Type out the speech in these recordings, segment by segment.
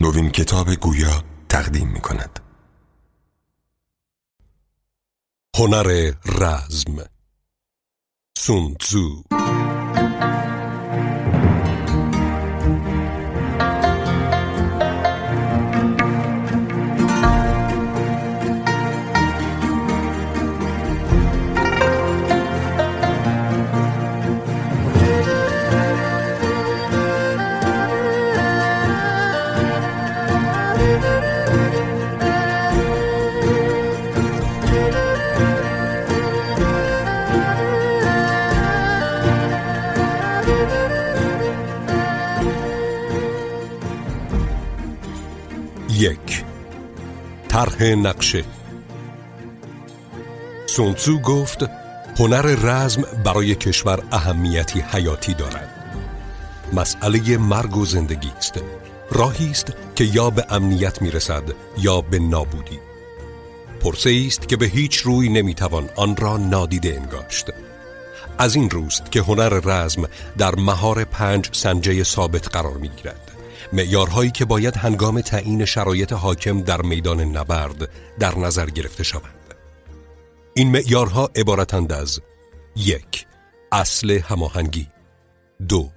نوین کتاب گویا تقدیم می کند هنر رزم. سونتزو طرح نقشه. سونتسو گفت هنر رزم برای کشور اهمیتی حیاتی دارد. مسئله مرگ و زندگی است. راهی است که یا به امنیت می‌رسد یا به نابودی. پرسه است که به هیچ روی نمی‌توان آن را نادیده انگاشت. از این روست که هنر رزم در مهار پنج سنجه ثابت قرار می‌گیرد. معیارهایی که باید هنگام تعیین شرایط حاکم در میدان نبرد در نظر گرفته شوند. این معیارها عبارتند از یک اصل هماهنگی دو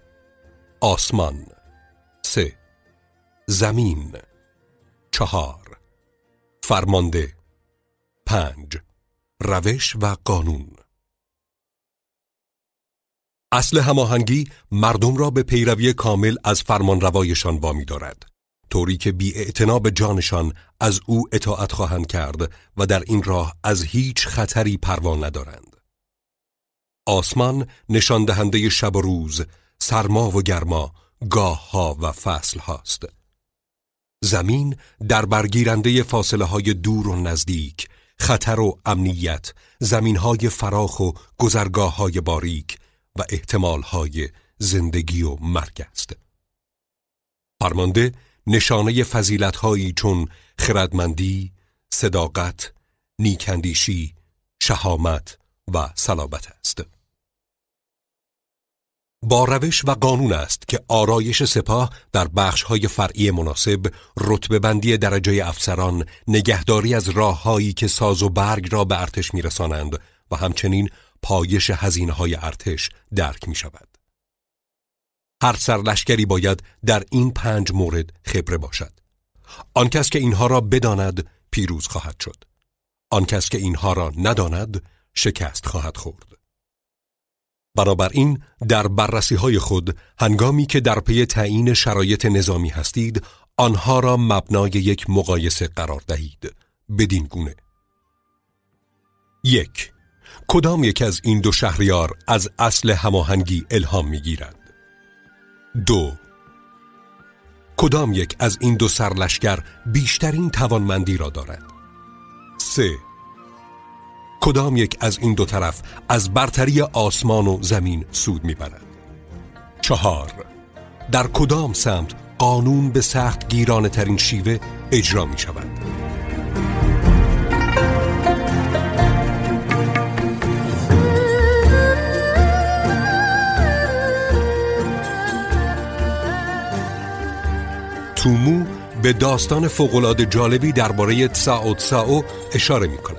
آسمان سه زمین چهار فرمانده پنج روش و قانون. اصل هماهنگی مردم را به پیروی کامل از فرمانروایشان وامی دارد طوری که بی به جانشان از او اطاعت خواهند کرد و در این راه از هیچ خطری پروا ندارند. آسمان نشان دهنده شب و روز سرما و گرما گاه ها و فصل هاست زمین در برگیرنده فاصله های دور و نزدیک خطر و امنیت زمین های فراخ و گذرگاه های باریک و های زندگی و مرگ است. فرمانده نشانه هایی چون خردمندی، صداقت، نیکندیشی، شهامت و صلابت است. با روش و قانون است که آرایش سپاه در های فرعی مناسب رتبه بندی درجه افسران نگهداری از راههایی که ساز و برگ را به ارتش میرسانند و همچنین پایش هزینه های ارتش درک می شود. هر سرلشکری باید در این پنج مورد خبره باشد. آن کس که اینها را بداند پیروز خواهد شد. آن کس که اینها را نداند شکست خواهد خورد. بنابراین در بررسی های خود هنگامی که در پی تعیین شرایط نظامی هستید آنها را مبنای یک مقایسه قرار دهید بدین گونه یک کدام یک از این دو شهریار از اصل هماهنگی الهام می‌گیرد؟ دو. کدام یک از این دو سرلشکر بیشترین توانمندی را دارد؟ سه. کدام یک از این دو طرف از برتری آسمان و زمین سود می‌برد؟ چهار. در کدام سمت قانون به سخت گیرانه ترین شیوه اجرا می شود تومو به داستان فوقالعاده جالبی درباره تساو تساو اشاره می کند.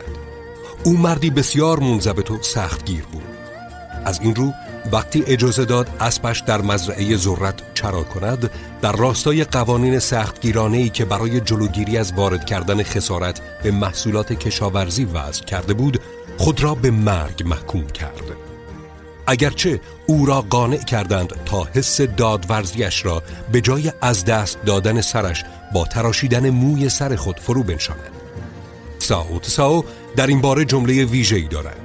او مردی بسیار منضبط و سختگیر بود. از این رو وقتی اجازه داد اسبش در مزرعه ذرت چرا کند در راستای قوانین سختگیرانه ای که برای جلوگیری از وارد کردن خسارت به محصولات کشاورزی وضع کرده بود خود را به مرگ محکوم کرد اگرچه او را قانع کردند تا حس دادورزیش را به جای از دست دادن سرش با تراشیدن موی سر خود فرو بنشاند. ساو تساو در این باره جمله ویژه‌ای دارد.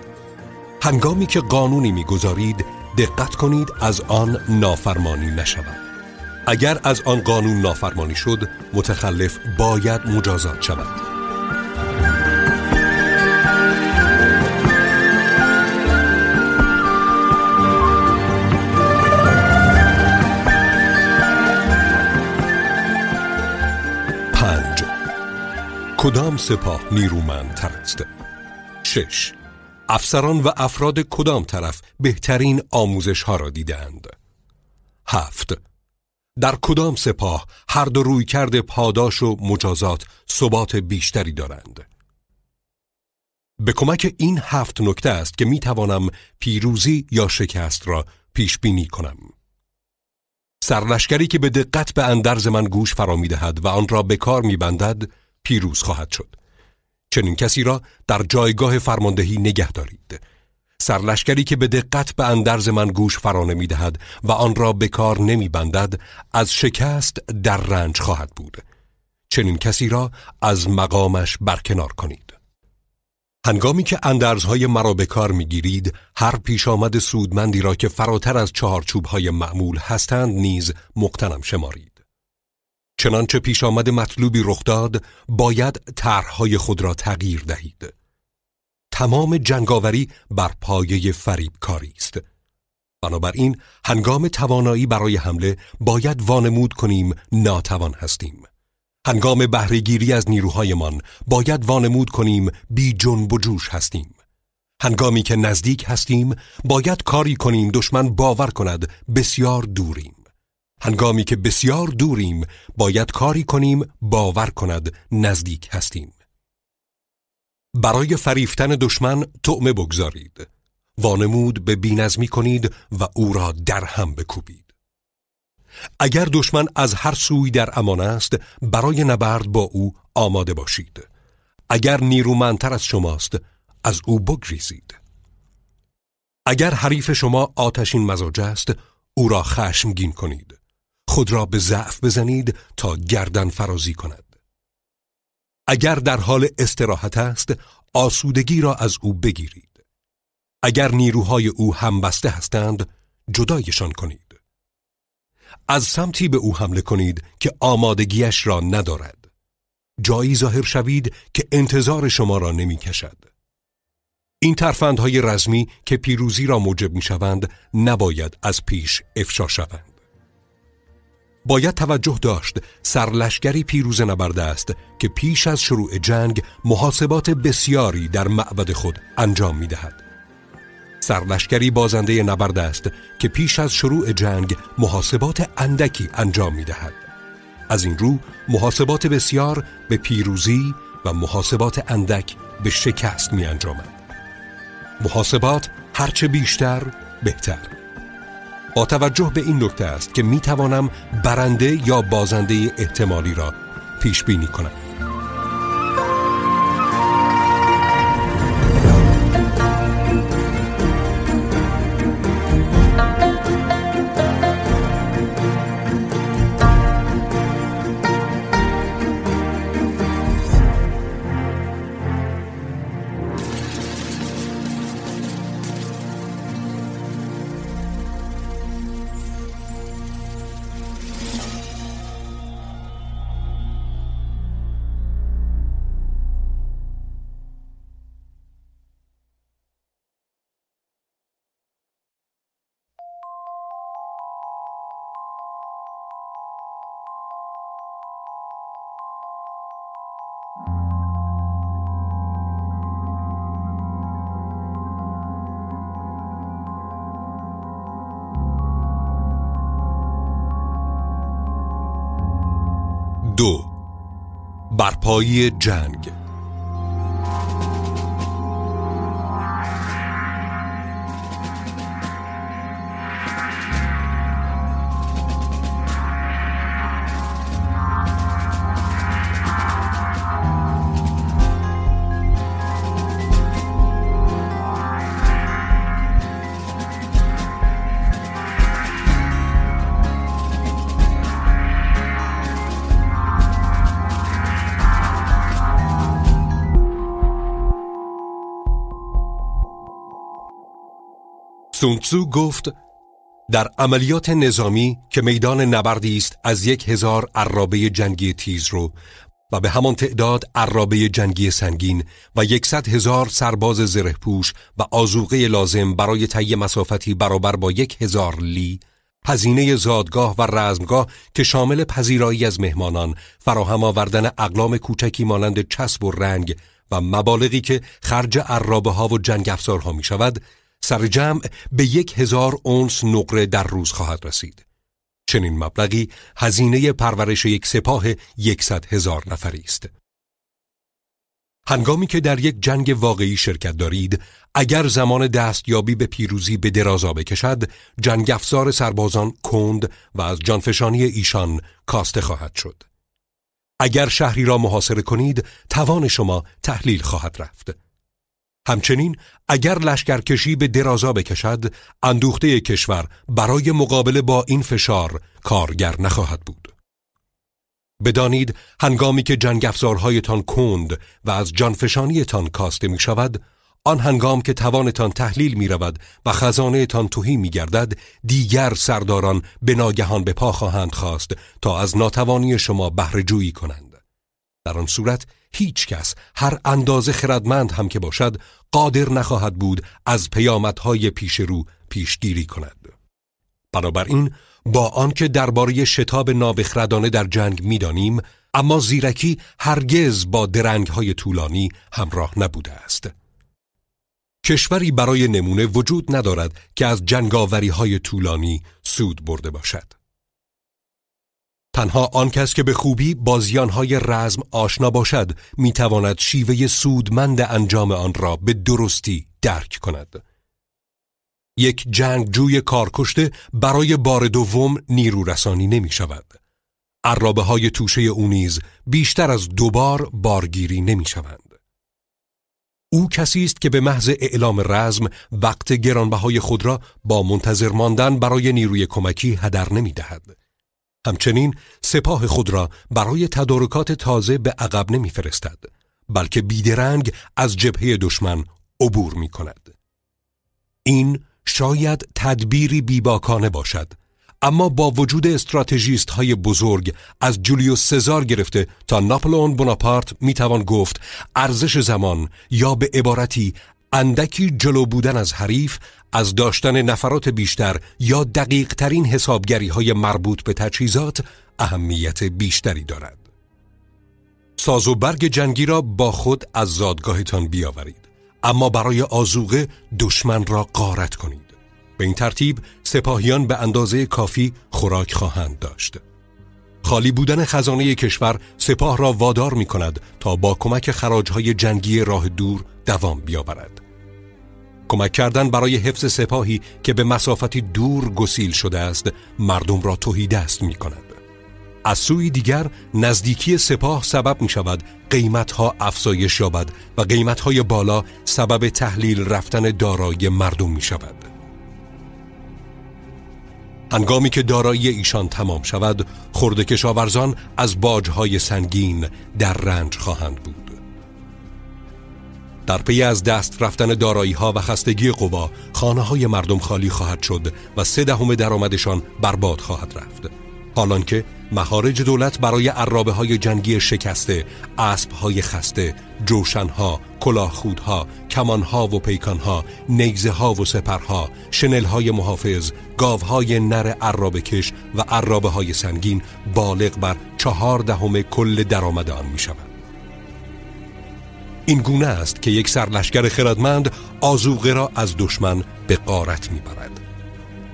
هنگامی که قانونی می‌گذارید دقت کنید از آن نافرمانی نشود. اگر از آن قانون نافرمانی شد متخلف باید مجازات شود. کدام سپاه نیرومندتر است؟ شش افسران و افراد کدام طرف بهترین آموزش ها را دیدند؟ هفت در کدام سپاه هر دو روی کرده پاداش و مجازات ثبات بیشتری دارند به کمک این هفت نکته است که می توانم پیروزی یا شکست را پیش بینی کنم سرلشکری که به دقت به اندرز من گوش فرا می دهد و آن را به کار می بندد پیروز خواهد شد. چنین کسی را در جایگاه فرماندهی نگه دارید. سرلشکری که به دقت به اندرز من گوش فرا نمی دهد و آن را به کار نمی بندد از شکست در رنج خواهد بود. چنین کسی را از مقامش برکنار کنید. هنگامی که اندرزهای مرا به کار می‌گیرید هر پیش آمد سودمندی را که فراتر از چهارچوبهای معمول هستند نیز مقتنم شمارید. چنانچه پیش آمد مطلوبی رخ داد باید طرحهای خود را تغییر دهید. تمام جنگاوری بر پایه فریب کاری است. بنابراین هنگام توانایی برای حمله باید وانمود کنیم ناتوان هستیم. هنگام بهرهگیری از نیروهایمان باید وانمود کنیم بی جنب و جوش هستیم. هنگامی که نزدیک هستیم باید کاری کنیم دشمن باور کند بسیار دوریم. هنگامی که بسیار دوریم باید کاری کنیم باور کند نزدیک هستیم. برای فریفتن دشمن تعمه بگذارید. وانمود به بینظمی کنید و او را در هم بکوبید. اگر دشمن از هر سوی در امان است برای نبرد با او آماده باشید. اگر نیرومندتر از شماست از او بگریزید. اگر حریف شما آتشین مزاج است او را خشمگین کنید. خود را به ضعف بزنید تا گردن فرازی کند اگر در حال استراحت است آسودگی را از او بگیرید اگر نیروهای او همبسته هستند جدایشان کنید از سمتی به او حمله کنید که آمادگیش را ندارد جایی ظاهر شوید که انتظار شما را نمی کشد. این ترفندهای رزمی که پیروزی را موجب می شوند نباید از پیش افشا شوند. باید توجه داشت سرلشگری پیروز نبرده است که پیش از شروع جنگ محاسبات بسیاری در معبد خود انجام می دهد. سرلشکری بازنده نبرد است که پیش از شروع جنگ محاسبات اندکی انجام می دهد. از این رو محاسبات بسیار به پیروزی و محاسبات اندک به شکست می انجامد. محاسبات هرچه بیشتر بهتر با توجه به این نکته است که می توانم برنده یا بازنده احتمالی را پیش بینی کنم. برپایی جنگ. سونتسو گفت در عملیات نظامی که میدان نبردی است از یک هزار عرابه جنگی تیز رو و به همان تعداد عرابه جنگی سنگین و یکصد هزار سرباز زرهپوش و آزوقه لازم برای طی مسافتی برابر با یک هزار لی هزینه زادگاه و رزمگاه که شامل پذیرایی از مهمانان فراهم آوردن اقلام کوچکی مانند چسب و رنگ و مبالغی که خرج عرابه ها و جنگ افزارها می شود سر جمع به یک هزار اونس نقره در روز خواهد رسید. چنین مبلغی هزینه پرورش یک سپاه یکصد هزار نفری است. هنگامی که در یک جنگ واقعی شرکت دارید، اگر زمان دستیابی به پیروزی به درازا بکشد، جنگ افزار سربازان کند و از جانفشانی ایشان کاسته خواهد شد. اگر شهری را محاصره کنید، توان شما تحلیل خواهد رفت. همچنین اگر لشکرکشی به درازا بکشد اندوخته کشور برای مقابله با این فشار کارگر نخواهد بود. بدانید هنگامی که جنگ افزارهایتان کند و از جانفشانیتان کاسته می شود آن هنگام که توانتان تحلیل می رود و خزانه تان توهی می گردد دیگر سرداران به ناگهان به پا خواهند خواست تا از ناتوانی شما بهره جویی کنند. در آن صورت هیچ کس هر اندازه خردمند هم که باشد قادر نخواهد بود از پیامدهای پیش رو پیشگیری کند. بنابراین با آنکه درباره شتاب نابخردانه در جنگ می‌دانیم اما زیرکی هرگز با درنگهای طولانی همراه نبوده است. کشوری برای نمونه وجود ندارد که از جنگاوری های طولانی سود برده باشد. تنها آن کس که به خوبی با زیانهای رزم آشنا باشد می‌تواند شیوه سودمند انجام آن را به درستی درک کند. یک جنگ جوی کارکشته برای بار دوم نیرو رسانی نمی شود. عرابه های توشه او نیز بیشتر از دوبار بارگیری نمی شوند. او کسی است که به محض اعلام رزم وقت گرانبهای خود را با منتظر ماندن برای نیروی کمکی هدر نمی دهد. همچنین سپاه خود را برای تدارکات تازه به عقب نمیفرستد بلکه بیدرنگ از جبهه دشمن عبور می کند. این شاید تدبیری بیباکانه باشد اما با وجود استراتژیست های بزرگ از جولیوس سزار گرفته تا ناپلئون بوناپارت می‌توان گفت ارزش زمان یا به عبارتی اندکی جلو بودن از حریف از داشتن نفرات بیشتر یا دقیق ترین حسابگری های مربوط به تجهیزات اهمیت بیشتری دارد. ساز و برگ جنگی را با خود از زادگاهتان بیاورید اما برای آزوغه دشمن را قارت کنید. به این ترتیب سپاهیان به اندازه کافی خوراک خواهند داشت. خالی بودن خزانه کشور سپاه را وادار می کند تا با کمک خراجهای جنگی راه دور دوام بیاورد. کمک کردن برای حفظ سپاهی که به مسافتی دور گسیل شده است مردم را توهی دست می کند. از سوی دیگر نزدیکی سپاه سبب می شود قیمت ها افزایش یابد و قیمت های بالا سبب تحلیل رفتن دارایی مردم می شود. هنگامی که دارایی ایشان تمام شود خورده کشاورزان از باجهای سنگین در رنج خواهند بود. در پی از دست رفتن دارایی ها و خستگی قوا خانه های مردم خالی خواهد شد و سه دهم درآمدشان برباد خواهد رفت. حالان که مخارج دولت برای عرابه های جنگی شکسته اسب های خسته جوشن ها کلاه ها کمان ها و پیکان ها نیزه ها و سپرها شنل های محافظ گاو های نر عرابه کش و عرابه های سنگین بالغ بر چهار دهم کل درآمد آن می شود این گونه است که یک سرلشکر خردمند آزوغه را از دشمن به قارت می‌برد.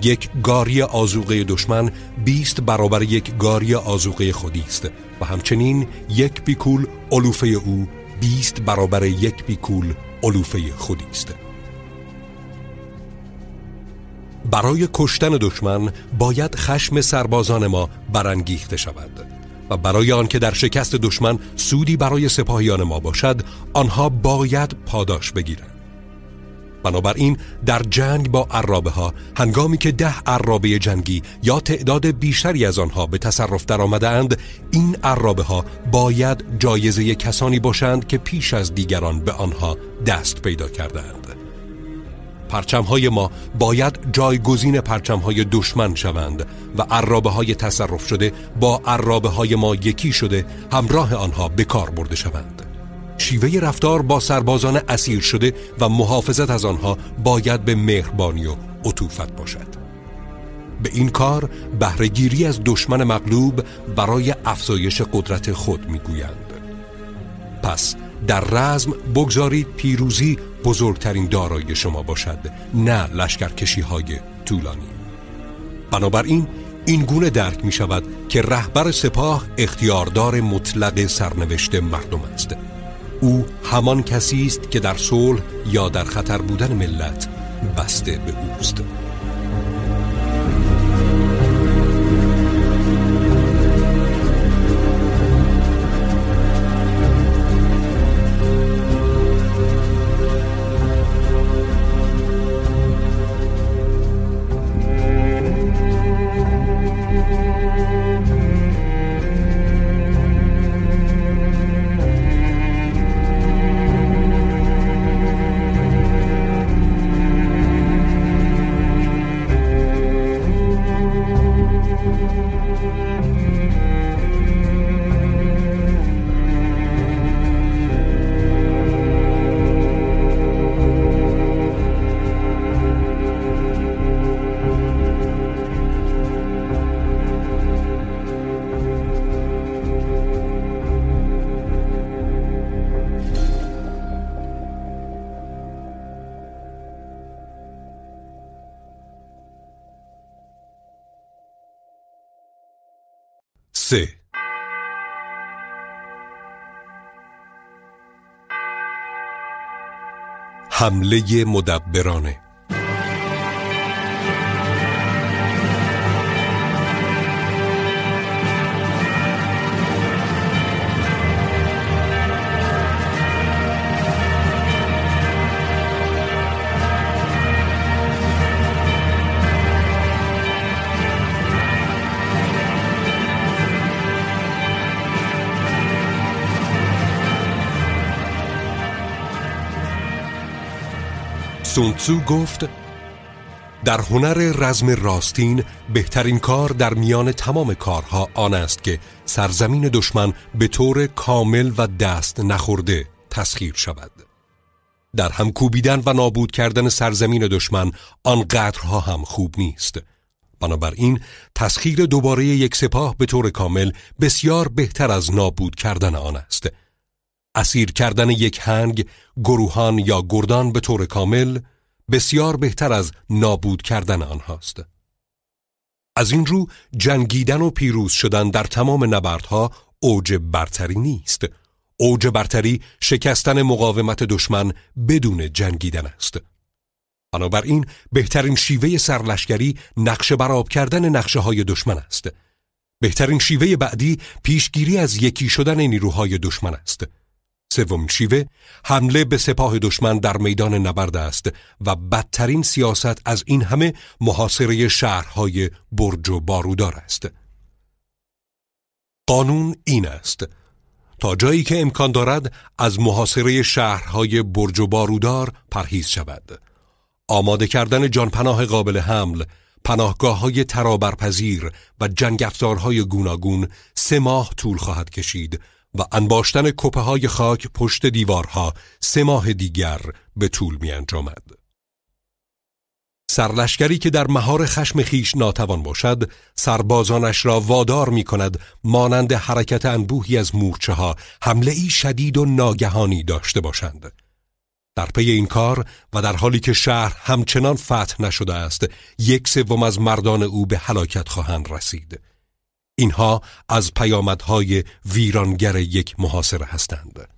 یک گاری آزوغه دشمن بیست برابر یک گاری آزوغه خودی است و همچنین یک بیکول علوفه او بیست برابر یک بیکول علوفه خودی است. برای کشتن دشمن باید خشم سربازان ما برانگیخته شود. و برای آنکه در شکست دشمن سودی برای سپاهیان ما باشد آنها باید پاداش بگیرند. بنابراین در جنگ با عرابه ها هنگامی که ده عرابه جنگی یا تعداد بیشتری از آنها به تصرف در آمده اند این عرابه ها باید جایزه کسانی باشند که پیش از دیگران به آنها دست پیدا کردند پرچمهای ما باید جایگزین پرچمهای دشمن شوند و عرابه های تصرف شده با عرابه های ما یکی شده همراه آنها به کار برده شوند. شیوه رفتار با سربازان اسیر شده و محافظت از آنها باید به مهربانی و عطوفت باشد. به این کار بهرهگیری از دشمن مغلوب برای افزایش قدرت خود می‌گویند. پس در رزم بگذارید پیروزی بزرگترین دارایی شما باشد نه لشکرکشی های طولانی. بنابراین این گونه درک می شود که رهبر سپاه اختیاردار مطلق سرنوشت مردم است. او همان کسی است که در صلح یا در خطر بودن ملت بسته به اوست. حمله مدبرانه. سونتسو گفت در هنر رزم راستین بهترین کار در میان تمام کارها آن است که سرزمین دشمن به طور کامل و دست نخورده تسخیر شود. در هم کوبیدن و نابود کردن سرزمین دشمن آنقدرها هم خوب نیست. بنابراین تسخیر دوباره یک سپاه به طور کامل بسیار بهتر از نابود کردن آن است. اسیر کردن یک هنگ، گروهان یا گردان به طور کامل بسیار بهتر از نابود کردن آنهاست. از این رو جنگیدن و پیروز شدن در تمام نبردها اوج برتری نیست. اوج برتری شکستن مقاومت دشمن بدون جنگیدن است. بنابراین بهترین شیوه سرلشکری نقشه براب کردن نقشه های دشمن است. بهترین شیوه بعدی پیشگیری از یکی شدن نیروهای دشمن است. سوم شیوه حمله به سپاه دشمن در میدان نبرد است و بدترین سیاست از این همه محاصره شهرهای برج و بارودار است. قانون این است. تا جایی که امکان دارد از محاصره شهرهای برج و بارودار پرهیز شود. آماده کردن جانپناه قابل حمل پناهگاه های ترابرپذیر و جنگ افزارهای گوناگون سه ماه طول خواهد کشید و انباشتن کپه های خاک پشت دیوارها سه ماه دیگر به طول می انجامد. سرلشکری که در مهار خشم خیش ناتوان باشد سربازانش را وادار می کند مانند حرکت انبوهی از مورچه ها حمله ای شدید و ناگهانی داشته باشند در پی این کار و در حالی که شهر همچنان فتح نشده است یک سوم از مردان او به هلاکت خواهند رسید اینها از پیامدهای ویرانگر یک محاصره هستند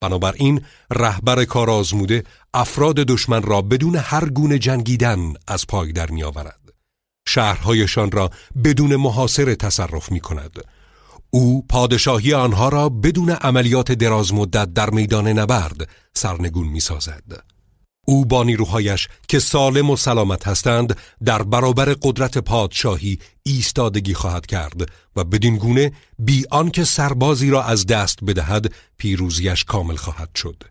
بنابراین رهبر کار آزموده افراد دشمن را بدون هر گونه جنگیدن از پای در می آورد. شهرهایشان را بدون محاصره تصرف می کند. او پادشاهی آنها را بدون عملیات دراز مدت در میدان نبرد سرنگون می سازد. او با نیروهایش که سالم و سلامت هستند در برابر قدرت پادشاهی ایستادگی خواهد کرد و بدین گونه بی آنکه سربازی را از دست بدهد پیروزیش کامل خواهد شد.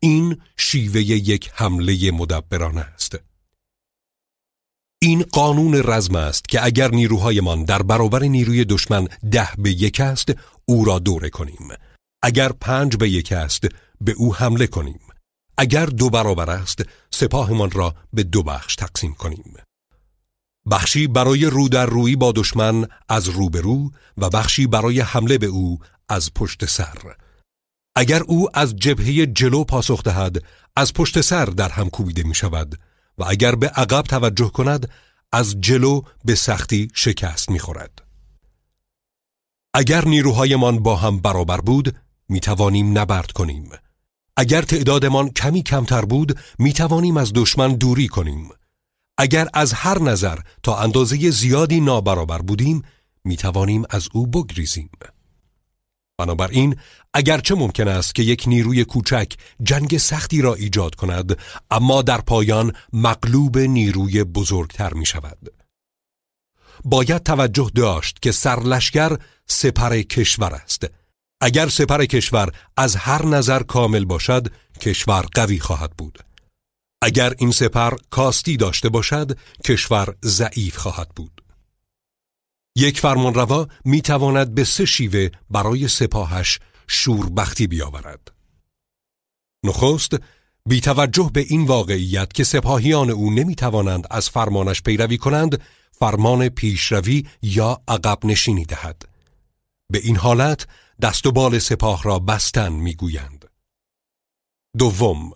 این شیوه یک حمله مدبرانه است. این قانون رزم است که اگر نیروهایمان در برابر نیروی دشمن ده به یک است او را دوره کنیم. اگر پنج به یک است به او حمله کنیم. اگر دو برابر است سپاهمان را به دو بخش تقسیم کنیم بخشی برای رو در روی با دشمن از روبرو و بخشی برای حمله به او از پشت سر اگر او از جبهه جلو پاسخ دهد از پشت سر در هم کوبیده می شود و اگر به عقب توجه کند از جلو به سختی شکست می‌خورد. اگر نیروهایمان با هم برابر بود می توانیم نبرد کنیم. اگر تعدادمان کمی کمتر بود می توانیم از دشمن دوری کنیم. اگر از هر نظر تا اندازه زیادی نابرابر بودیم می توانیم از او بگریزیم. بنابراین اگرچه ممکن است که یک نیروی کوچک جنگ سختی را ایجاد کند اما در پایان مغلوب نیروی بزرگتر می شود. باید توجه داشت که سرلشکر سپر کشور است اگر سپر کشور از هر نظر کامل باشد کشور قوی خواهد بود. اگر این سپر کاستی داشته باشد کشور ضعیف خواهد بود. یک فرمانروا می تواند به سه شیوه برای سپاهش شوربختی بیاورد. نخست بی توجه به این واقعیت که سپاهیان او نمی توانند از فرمانش پیروی کنند فرمان پیشروی یا عقب نشینی دهد. به این حالت دست و بال سپاه را بستن می‌گویند. دوم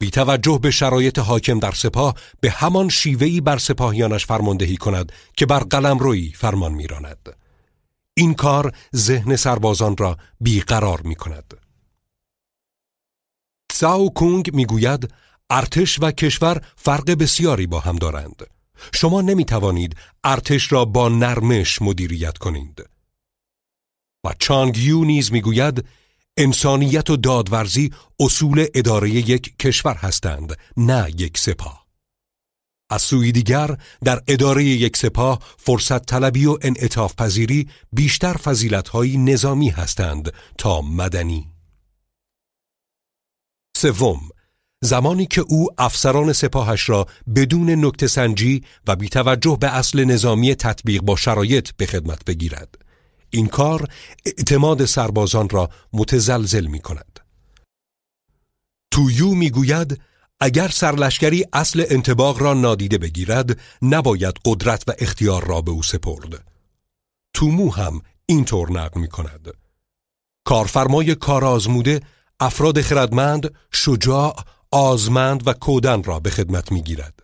بی توجه به شرایط حاکم در سپاه به همان شیوهی بر سپاهیانش فرماندهی کند که بر قلم روی فرمان میراند. این کار ذهن سربازان را بیقرار می کند ساو کونگ می‌گوید ارتش و کشور فرق بسیاری با هم دارند. شما نمی توانید ارتش را با نرمش مدیریت کنید. و چانگ یو نیز می‌گوید انسانیت و دادورزی اصول اداره یک کشور هستند نه یک سپاه. از سوی دیگر در اداره یک سپاه فرصت طلبی و انعطاف پذیری بیشتر فضیلت‌های نظامی هستند تا مدنی. سوم زمانی که او افسران سپاهش را بدون نکته سنجی و بی توجه به اصل نظامی تطبیق با شرایط به خدمت بگیرد. این کار اعتماد سربازان را متزلزل می کند تویو می گوید اگر سرلشکری اصل انتباق را نادیده بگیرد نباید قدرت و اختیار را به او سپرد تومو هم اینطور نقل می کند کارفرمای کارآزموده افراد خردمند شجاع آزمند و کودن را به خدمت می گیرد.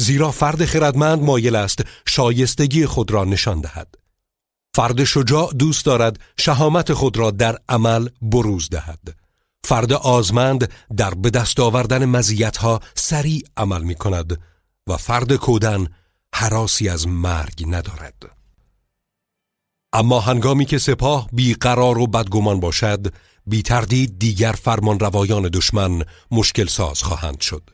زیرا فرد خردمند مایل است شایستگی خود را نشان دهد. فرد شجاع دوست دارد شهامت خود را در عمل بروز دهد. فرد آزمند در به دست آوردن مزیتها سریع عمل می کند و فرد کودن حراسی از مرگ ندارد. اما هنگامی که سپاه بیقرار و بدگمان باشد بی تردید دیگر فرمان روایان دشمن مشکل ساز خواهند شد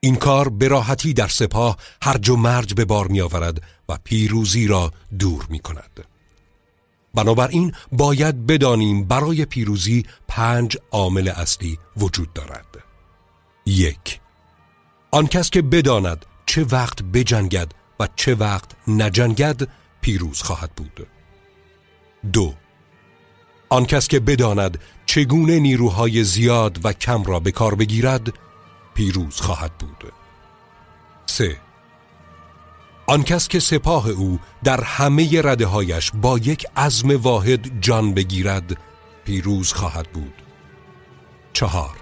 این کار به راحتی در سپاه هرج و مرج به بار می آورد و پیروزی را دور می کند بنابراین باید بدانیم برای پیروزی پنج عامل اصلی وجود دارد. یک آن کس که بداند چه وقت بجنگد و چه وقت نجنگد پیروز خواهد بود. دو آن کس که بداند چگونه نیروهای زیاد و کم را به کار بگیرد پیروز خواهد بود. سه آن کس که سپاه او در همه رده هایش با یک عزم واحد جان بگیرد پیروز خواهد بود. چهار.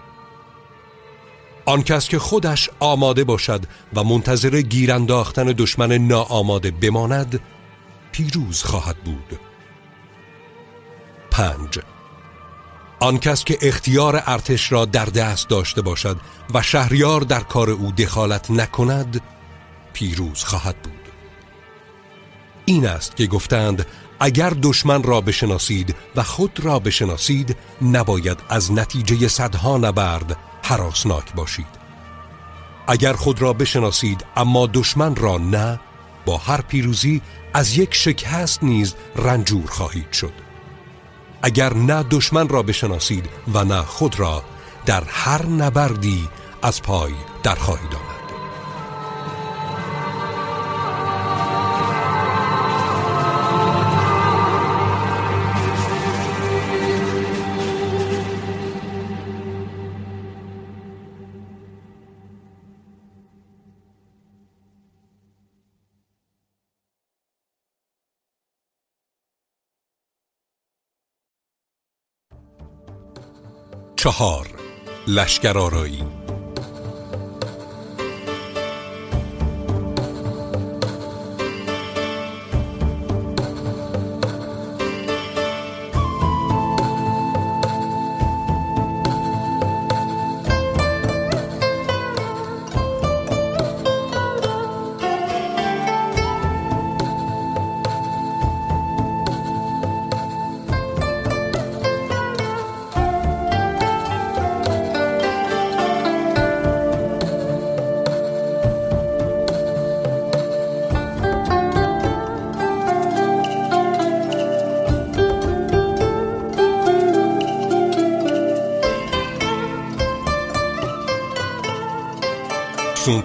آن کس که خودش آماده باشد و منتظر گیرانداختن دشمن ناآماده بماند پیروز خواهد بود. پنج. آن کس که اختیار ارتش را در دست داشته باشد و شهریار در کار او دخالت نکند پیروز خواهد بود. این است که گفتند اگر دشمن را بشناسید و خود را بشناسید نباید از نتیجه صدها نبرد حراسناک باشید. اگر خود را بشناسید اما دشمن را نه با هر پیروزی از یک شکست نیز رنجور خواهید شد. اگر نه دشمن را بشناسید و نه خود را در هر نبردی از پای در خواهید آمد. چهار. لشکر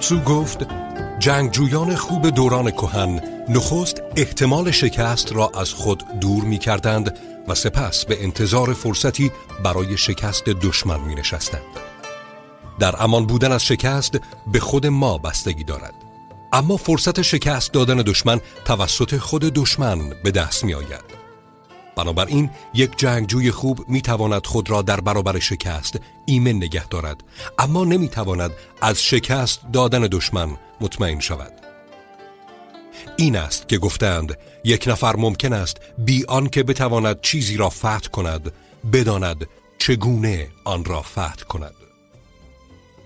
سونتسو گفت جنگجویان خوب دوران کهن نخست احتمال شکست را از خود دور می کردند و سپس به انتظار فرصتی برای شکست دشمن می نشستند. در امان بودن از شکست به خود ما بستگی دارد اما فرصت شکست دادن دشمن توسط خود دشمن به دست می آید بنابراین یک جنگجوی خوب می تواند خود را در برابر شکست ایمن نگه دارد. اما نمی تواند از شکست دادن دشمن مطمئن شود. این است که گفتند یک نفر ممکن است بی که بتواند چیزی را فتح کند بداند چگونه آن را فتح کند.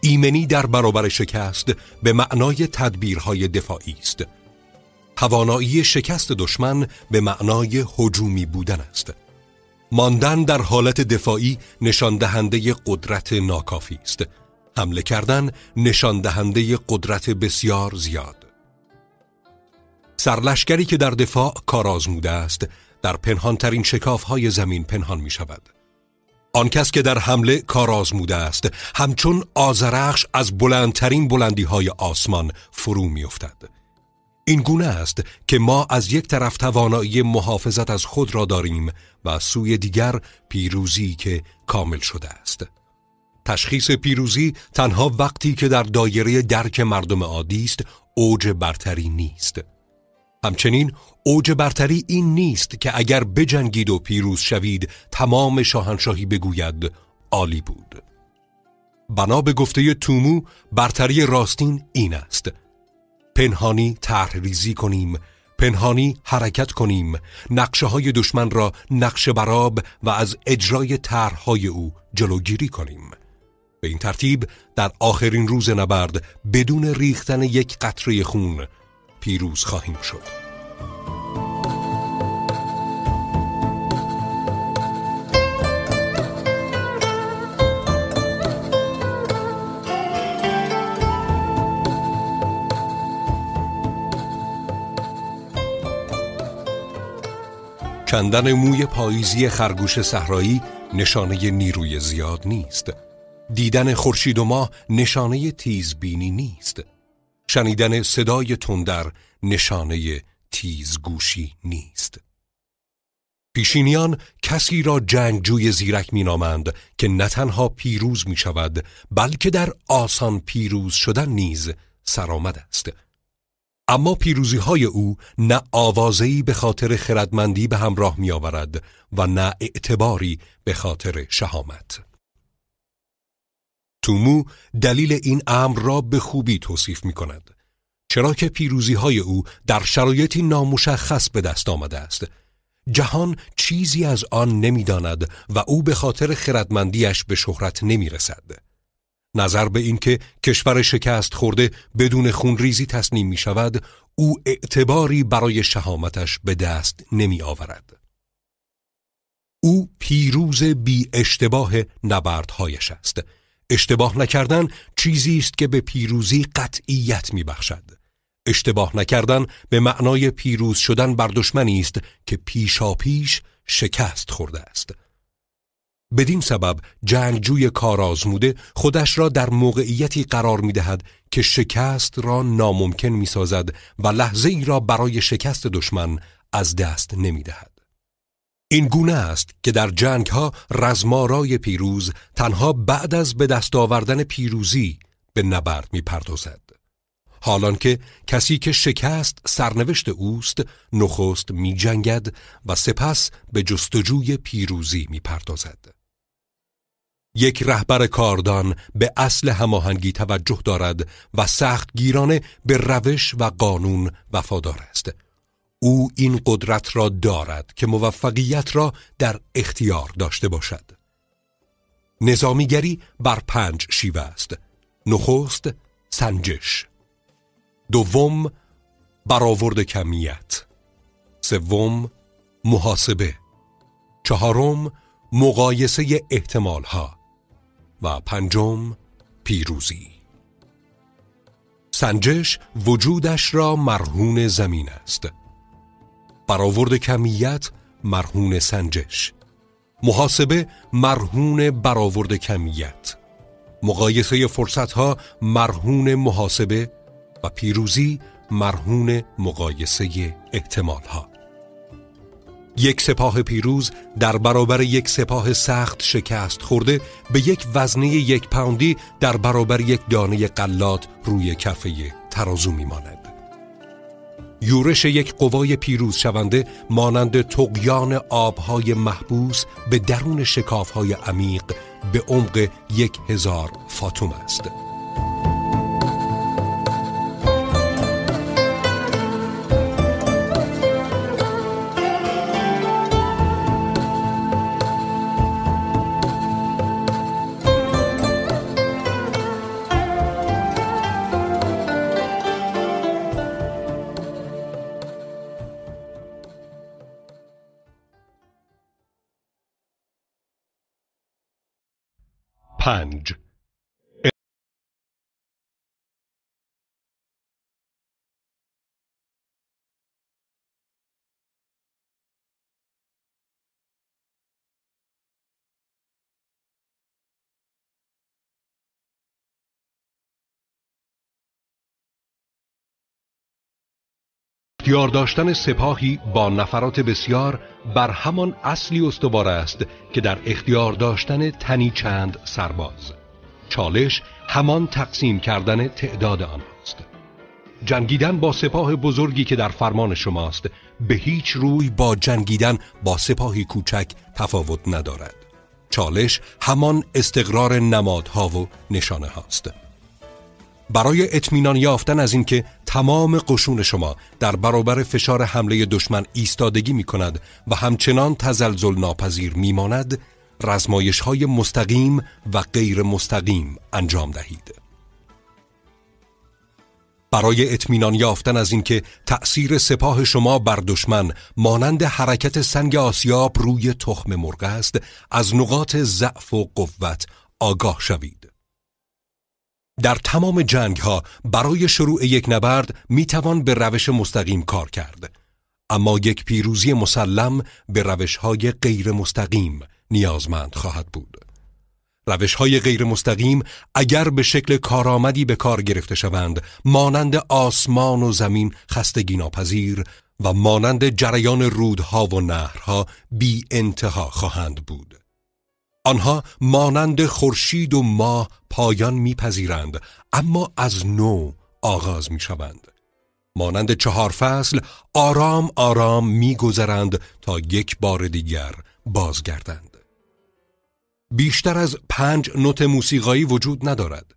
ایمنی در برابر شکست به معنای تدبیرهای دفاعی است. توانایی شکست دشمن به معنای هجومی بودن است. ماندن در حالت دفاعی نشان دهنده قدرت ناکافی است. حمله کردن نشان دهنده قدرت بسیار زیاد. سرلشکری که در دفاع کار آزموده است در پنهانترین شکاف های زمین پنهان می شود آن کس که در حمله کار آزموده است همچون آزرخش از بلندترین بلندی های آسمان فرو می افتد. این گونه است که ما از یک طرف توانایی محافظت از خود را داریم و سوی دیگر پیروزی که کامل شده است. تشخیص پیروزی تنها وقتی که در دایره درک مردم عادی است اوج برتری نیست. همچنین اوج برتری این نیست که اگر بجنگید و پیروز شوید تمام شاهنشاهی بگوید عالی بود. بنا به گفته تومو برتری راستین این است. پنهانی طرح کنیم پنهانی حرکت کنیم نقشه های دشمن را نقشه براب و از اجرای طرحهای او جلوگیری کنیم. به این ترتیب در آخرین روز نبرد بدون ریختن یک قطره خون پیروز خواهیم شد. کندن موی پاییزی خرگوش صحرایی نشانه نیروی زیاد نیست. دیدن خورشید و ماه نشانه تیزبینی نیست. شنیدن صدای تندر نشانه تیزگوشی نیست. پیشینیان کسی را جنگجوی زیرک مینامند که نه تنها پیروز می شود بلکه در آسان پیروز شدن نیز سرآمد است. اما پیروزی های او نه آوازهی به خاطر خردمندی به همراه می آورد و نه اعتباری به خاطر شهامت. تومو دلیل این امر را به خوبی توصیف می کند. چرا که پیروزی های او در شرایطی نامشخص به دست آمده است. جهان چیزی از آن نمی‌داند و او به خاطر خردمندیش به شهرت نمی رسد. نظر به اینکه کشور شکست خورده بدون خونریزی تصنیم می شود او اعتباری برای شهامتش به دست نمی آورد. او پیروز بی اشتباه نبردهایش است. اشتباه نکردن چیزی است که به پیروزی قطعیت می بخشد. اشتباه نکردن به معنای پیروز شدن بر دشمنی است که پیشا پیش شکست خورده است. بدین سبب جنگجوی کارآزموده خودش را در موقعیتی قرار می دهد که شکست را ناممکن می سازد و لحظه ای را برای شکست دشمن از دست نمی دهد. این گونه است که در جنگ ها رزمارای پیروز تنها بعد از به دست آوردن پیروزی به نبرد می پردازد. حالان که کسی که شکست سرنوشت اوست نخست می جنگد و سپس به جستجوی پیروزی می پردازد. یک رهبر کاردان به اصل هماهنگی توجه دارد و سخت گیرانه به روش و قانون وفادار است. او این قدرت را دارد که موفقیت را در اختیار داشته باشد. نظامیگری بر پنج شیوه است. نخست سنجش دوم برآورد کمیت سوم محاسبه چهارم مقایسه احتمال ها و پنجم پیروزی. سنجش وجودش را مرهون زمین است. برآورد کمیت مرهون سنجش. محاسبه مرهون برآورد کمیت. مقایسه فرصتها مرهون محاسبه و پیروزی مرهون مقایسه احتمالها. یک سپاه پیروز در برابر یک سپاه سخت شکست خورده به یک وزنه یک پوندی در برابر یک دانه قلات روی کفه ترازو میماند. یورش یک قوای پیروز شونده مانند تقیان آبهای محبوس به درون شکافهای عمیق به عمق یک هزار فاتوم است. پنج اختیار داشتن سپاهی با نفرات بسیار بر همان اصلی استوار است که در اختیار داشتن تنی چند سرباز. چالش همان تقسیم کردن تعداد آنهاست جنگیدن با سپاه بزرگی که در فرمان شماست به هیچ روی با جنگیدن با سپاهی کوچک تفاوت ندارد. چالش همان استقرار نمادها و نشانه هاست. برای اطمینان یافتن از اینکه تمام قشون شما در برابر فشار حمله دشمن ایستادگی می کند و همچنان تزلزل ناپذیر می ماند رزمایش های مستقیم و غیر مستقیم انجام دهید. برای اطمینان یافتن از اینکه تأثیر سپاه شما بر دشمن مانند حرکت سنگ آسیاب روی تخم مرغ است از نقاط ضعف و قوت آگاه شوید. در تمام جنگ ها برای شروع یک نبرد می توان به روش مستقیم کار کرد. اما یک پیروزی مسلم به روش های غیر مستقیم نیازمند خواهد بود. روش های غیر مستقیم اگر به شکل کارآمدی به کار گرفته شوند مانند آسمان و زمین خستگی ناپذیر و مانند جریان رودها و نهرها بی انتها خواهند بود. آنها مانند خورشید و ماه پایان میپذیرند اما از نو آغاز می‌شوند. مانند چهار فصل آرام آرام میگذرند تا یک بار دیگر بازگردند. بیشتر از پنج نوت موسیقایی وجود ندارد.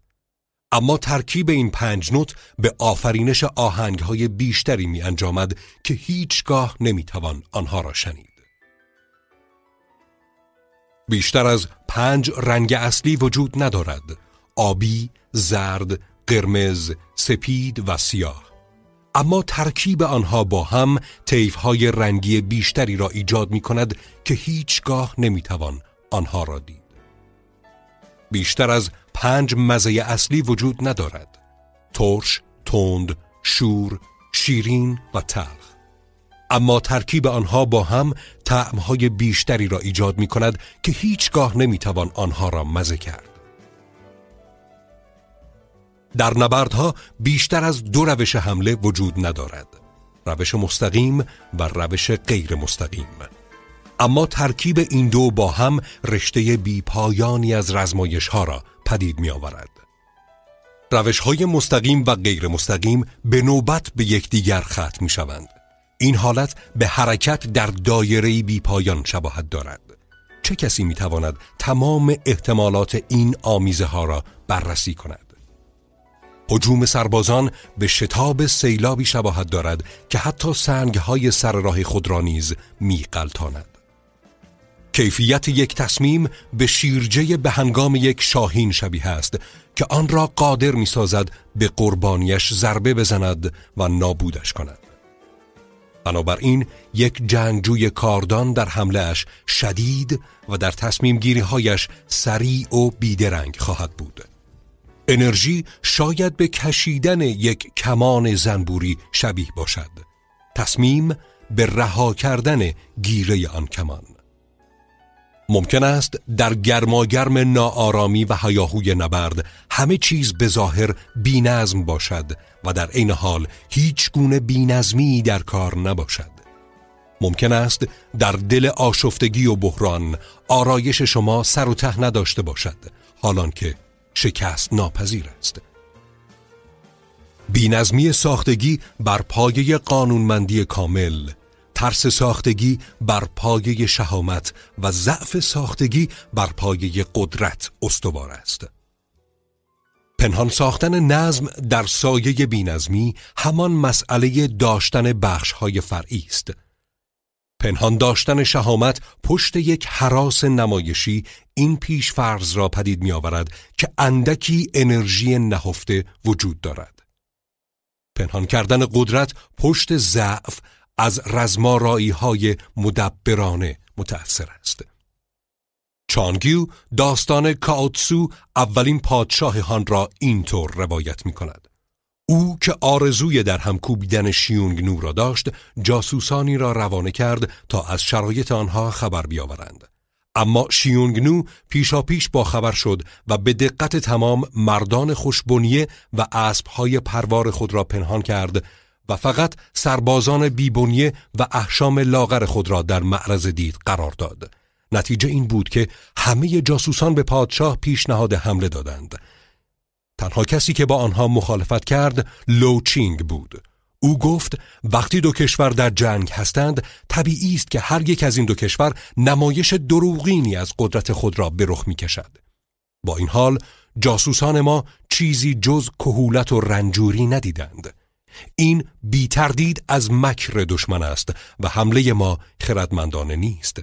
اما ترکیب این پنج نوت به آفرینش آهنگهای بیشتری می انجامد که هیچگاه نمی‌توان آنها را شنید. بیشتر از پنج رنگ اصلی وجود ندارد آبی، زرد، قرمز، سپید و سیاه. اما ترکیب آنها با هم های رنگی بیشتری را ایجاد می کند که هیچگاه نمی‌توان آنها را دید. بیشتر از پنج مزه اصلی وجود ندارد ترش، تند، شور، شیرین و تلخ. اما ترکیب آنها با هم طعمهای بیشتری را ایجاد می کند که هیچگاه نمی‌توان آنها را مزه کرد. در نبردها بیشتر از دو روش حمله وجود ندارد. روش مستقیم و روش غیر مستقیم. اما ترکیب این دو با هم رشته بی پایانی از رزمایش ها را پدید می آورد. روش های مستقیم و غیر مستقیم به نوبت به یکدیگر ختم می شوند. این حالت به حرکت در دایره بی پایان شباهت دارد چه کسی می تواند تمام احتمالات این آمیزه ها را بررسی کند حجوم سربازان به شتاب سیلابی شباهت دارد که حتی سنگ های سر راه خود را نیز می قلتاند. کیفیت یک تصمیم به شیرجه به هنگام یک شاهین شبیه است که آن را قادر می سازد به قربانیش ضربه بزند و نابودش کند. بنابراین یک جنگجوی کاردان در حملهش شدید و در تصمیم گیری هایش سریع و بیدرنگ خواهد بود. انرژی شاید به کشیدن یک کمان زنبوری شبیه باشد. تصمیم به رها کردن گیره آن کمان. ممکن است در گرماگرم ناآرامی و هیاهوی نبرد همه چیز به ظاهر بینظم باشد و در عین حال هیچ گونه بینظمی در کار نباشد. ممکن است در دل آشفتگی و بحران آرایش شما سر و ته نداشته باشد حالان که شکست ناپذیر است. بینظمی ساختگی بر پایه قانونمندی کامل ترس ساختگی بر پایه شهامت و ضعف ساختگی بر پایه قدرت استوار است پنهان ساختن نظم در سایه بینظمی همان مسئله داشتن بخشهای فرعی است پنهان داشتن شهامت پشت یک حراس نمایشی این پیش فرض را پدید می آورد که اندکی انرژی نهفته وجود دارد. پنهان کردن قدرت پشت ضعف از رزمارایی های مدبرانه متأثر است. چانگیو داستان کاوتسو اولین پادشاه هان را اینطور روایت می کند. او که آرزوی در هم کوبیدن شیونگ نو را داشت جاسوسانی را روانه کرد تا از شرایط آنها خبر بیاورند اما شیونگ نو پیشا پیش با خبر شد و به دقت تمام مردان خوشبنیه و اسبهای پروار خود را پنهان کرد و فقط سربازان بیبنیه و احشام لاغر خود را در معرض دید قرار داد. نتیجه این بود که همه جاسوسان به پادشاه پیشنهاد حمله دادند. تنها کسی که با آنها مخالفت کرد لوچینگ بود. او گفت وقتی دو کشور در جنگ هستند طبیعی است که هر یک از این دو کشور نمایش دروغینی از قدرت خود را به رخ می کشد. با این حال جاسوسان ما چیزی جز کهولت و رنجوری ندیدند. این بی تردید از مکر دشمن است و حمله ما خردمندانه نیست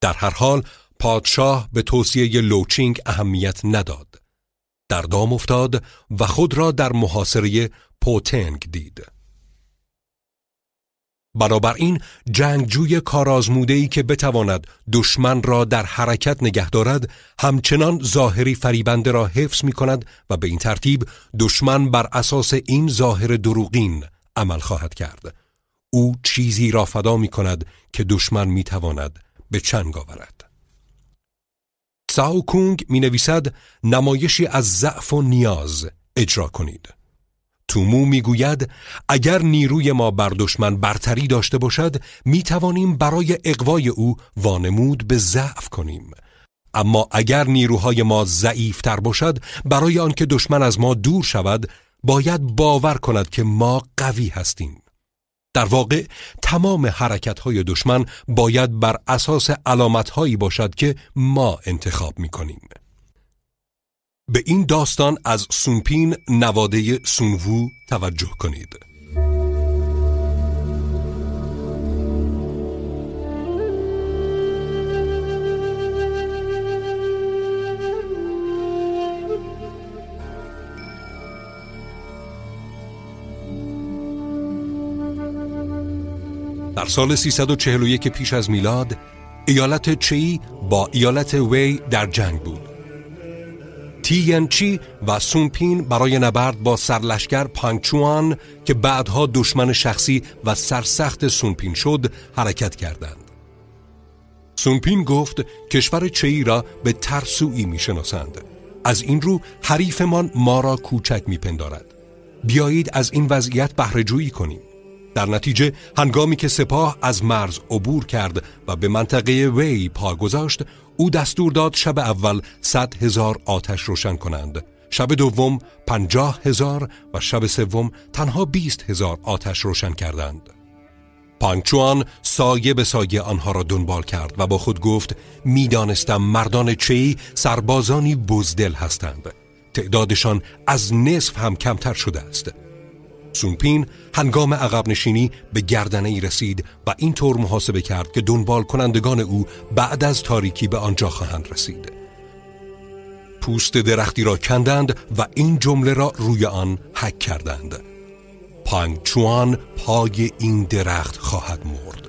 در هر حال پادشاه به توصیه لوچینگ اهمیت نداد در دام افتاد و خود را در محاصره پوتنگ دید. بنابراین جنگجوی کارازمودهی که بتواند دشمن را در حرکت نگه دارد همچنان ظاهری فریبنده را حفظ می کند و به این ترتیب دشمن بر اساس این ظاهر دروغین عمل خواهد کرد او چیزی را فدا می کند که دشمن می تواند به چنگ آورد ساو کونگ می نویسد نمایشی از ضعف و نیاز اجرا کنید. تومو می‌گوید اگر نیروی ما بر دشمن برتری داشته باشد می توانیم برای اقوای او وانمود به ضعف کنیم اما اگر نیروهای ما ضعیفتر باشد برای آنکه دشمن از ما دور شود باید باور کند که ما قوی هستیم در واقع تمام حرکت های دشمن باید بر اساس علامت هایی باشد که ما انتخاب می کنیم. به این داستان از سونپین نواده سونوو توجه کنید. در سال 341 پیش از میلاد ایالت چی با ایالت وی در جنگ بود چی و سونپین برای نبرد با سرلشکر پانگچوان که بعدها دشمن شخصی و سرسخت سونپین شد حرکت کردند. سونپین گفت کشور چی را به ترسویی می‌شناسند. از این رو حریفمان ما را کوچک میپندارد. بیایید از این وضعیت بهرهجویی کنیم. در نتیجه هنگامی که سپاه از مرز عبور کرد و به منطقه وی پا گذاشت او دستور داد شب اول صد هزار آتش روشن کنند. شب دوم پنجاه هزار و شب سوم تنها بیست هزار آتش روشن کردند. پانچوان سایه به سایه آنها را دنبال کرد و با خود گفت می‌دانستم مردان چی سربازانی بزدل هستند. تعدادشان از نصف هم کمتر شده است. سونپین هنگام عقب نشینی به گردنه ای رسید و اینطور محاسبه کرد که دنبال کنندگان او بعد از تاریکی به آنجا خواهند رسید. پوست درختی را کندند و این جمله را روی آن حک کردند. پانگ چوان پای این درخت خواهد مرد.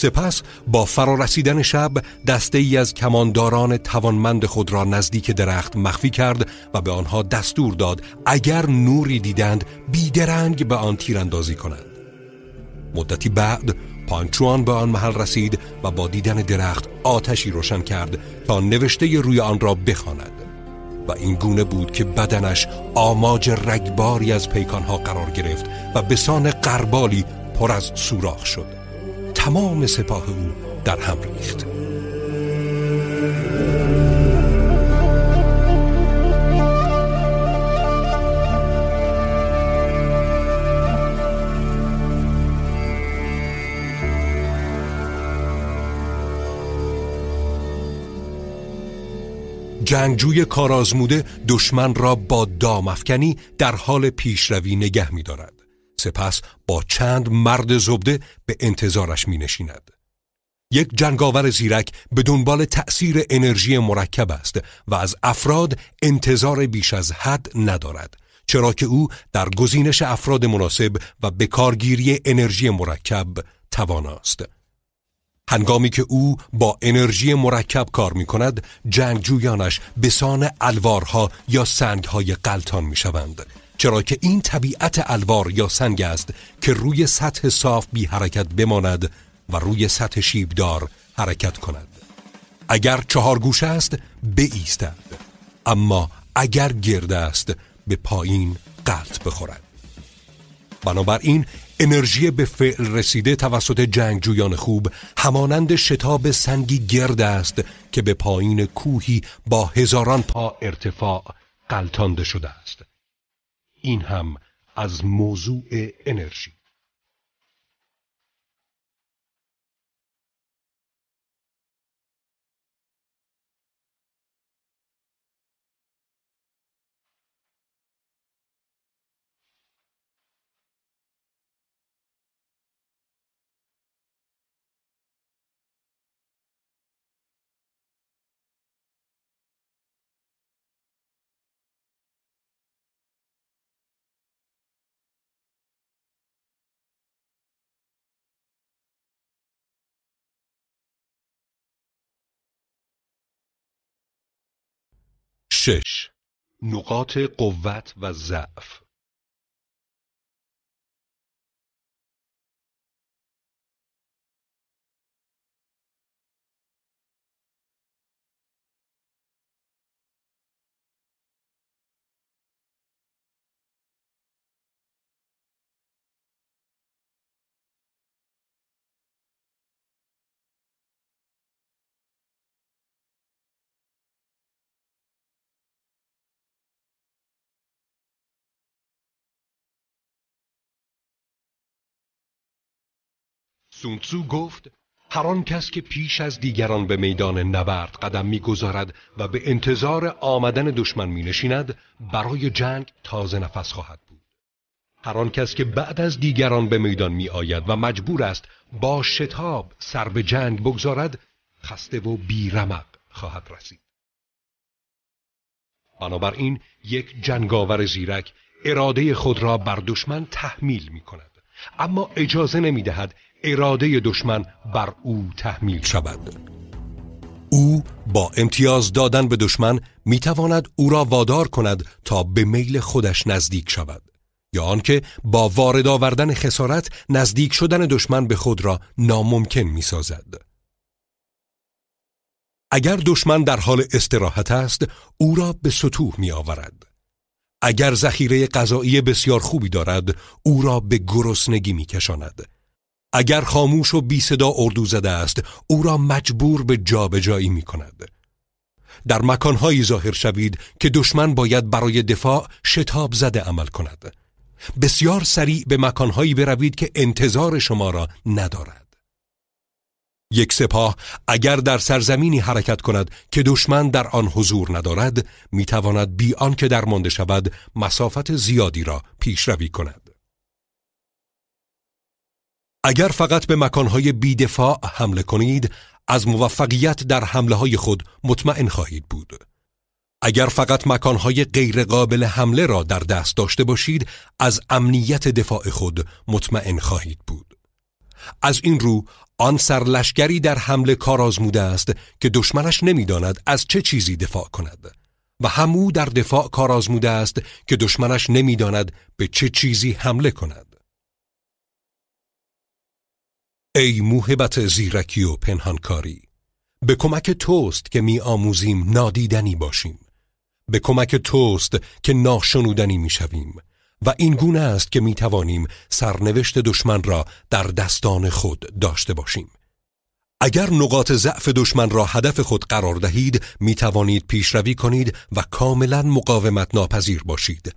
سپس با فرارسیدن شب دسته ای از کمانداران توانمند خود را نزدیک درخت مخفی کرد و به آنها دستور داد اگر نوری دیدند بیدرنگ به آن تیراندازی کنند. مدتی بعد پانچوان به آن محل رسید و با دیدن درخت آتشی روشن کرد تا نوشته روی آن را بخواند. و این گونه بود که بدنش آماج رگباری از پیکانها قرار گرفت و به سان قربالی پر از سوراخ شد. تمام سپاه او در هم ریخت جنگجوی کارازموده دشمن را با دامفکنی در حال پیشروی نگه می دارد. سپس با چند مرد زبده به انتظارش می نشیند. یک جنگاور زیرک به دنبال تأثیر انرژی مرکب است و از افراد انتظار بیش از حد ندارد چرا که او در گزینش افراد مناسب و به کارگیری انرژی مرکب تواناست. هنگامی که او با انرژی مرکب کار می کند جنگجویانش به سان الوارها یا سنگهای قلتان می شوند چرا که این طبیعت الوار یا سنگ است که روی سطح صاف بی حرکت بماند و روی سطح شیبدار حرکت کند. اگر چهار گوشه است بایستد. اما اگر گرد است به پایین قلط بخورد. بنابراین انرژی به فعل رسیده توسط جنگجویان خوب همانند شتاب سنگی گرد است که به پایین کوهی با هزاران پا ارتفاع قلتانده شده است. این هم از موضوع انرژی. شش. نقاط قوت و ضعف. سونتسو گفت هر آن کس که پیش از دیگران به میدان نبرد قدم می‌گذارد و به انتظار آمدن دشمن می نشیند برای جنگ تازه نفس خواهد بود. هر آن کس که بعد از دیگران به میدان می آید و مجبور است با شتاب سر به جنگ بگذارد خسته و بیرمق خواهد رسید. بنابراین یک جنگاور زیرک اراده خود را بر دشمن تحمیل می کند اما اجازه نمی دهد اراده دشمن بر او تحمیل شود. او با امتیاز دادن به دشمن می‌تواند او را وادار کند تا به میل خودش نزدیک شود یا آنکه با وارد آوردن خسارت نزدیک شدن دشمن به خود را ناممکن می‌سازد. اگر دشمن در حال استراحت است او را به سطوح می آورد اگر ذخیره غذایی بسیار خوبی دارد او را به گرسنگی می کشاند اگر خاموش و بی صدا اردو زده است او را مجبور به جابجایی می کند. در مکانهایی ظاهر شوید که دشمن باید برای دفاع شتاب زده عمل کند. بسیار سریع به مکانهایی بروید که انتظار شما را ندارد. یک سپاه اگر در سرزمینی حرکت کند که دشمن در آن حضور ندارد می‌تواند بی آنکه درمانده شود مسافت زیادی را پیشروی کند. اگر فقط به مکانهای بیدفاع حمله کنید از موفقیت در حمله های خود مطمئن خواهید بود. اگر فقط مکانهای غیرقابل حمله را در دست داشته باشید از امنیت دفاع خود مطمئن خواهید بود. از این رو آن سرلشگری در حمله کار آزموده است که دشمنش نمی‌داند از چه چیزی دفاع کند و همو در دفاع کار آزموده است که دشمنش نمی‌داند به چه چیزی حمله کند. ای موهبت زیرکی و پنهانکاری به کمک توست که می آموزیم نادیدنی باشیم. به کمک توست که ناشنودنی می شویم. و این گونه است که می توانیم سرنوشت دشمن را در دستان خود داشته باشیم. اگر نقاط ضعف دشمن را هدف خود قرار دهید می توانید پیشروی کنید و کاملا مقاومت ناپذیر باشید.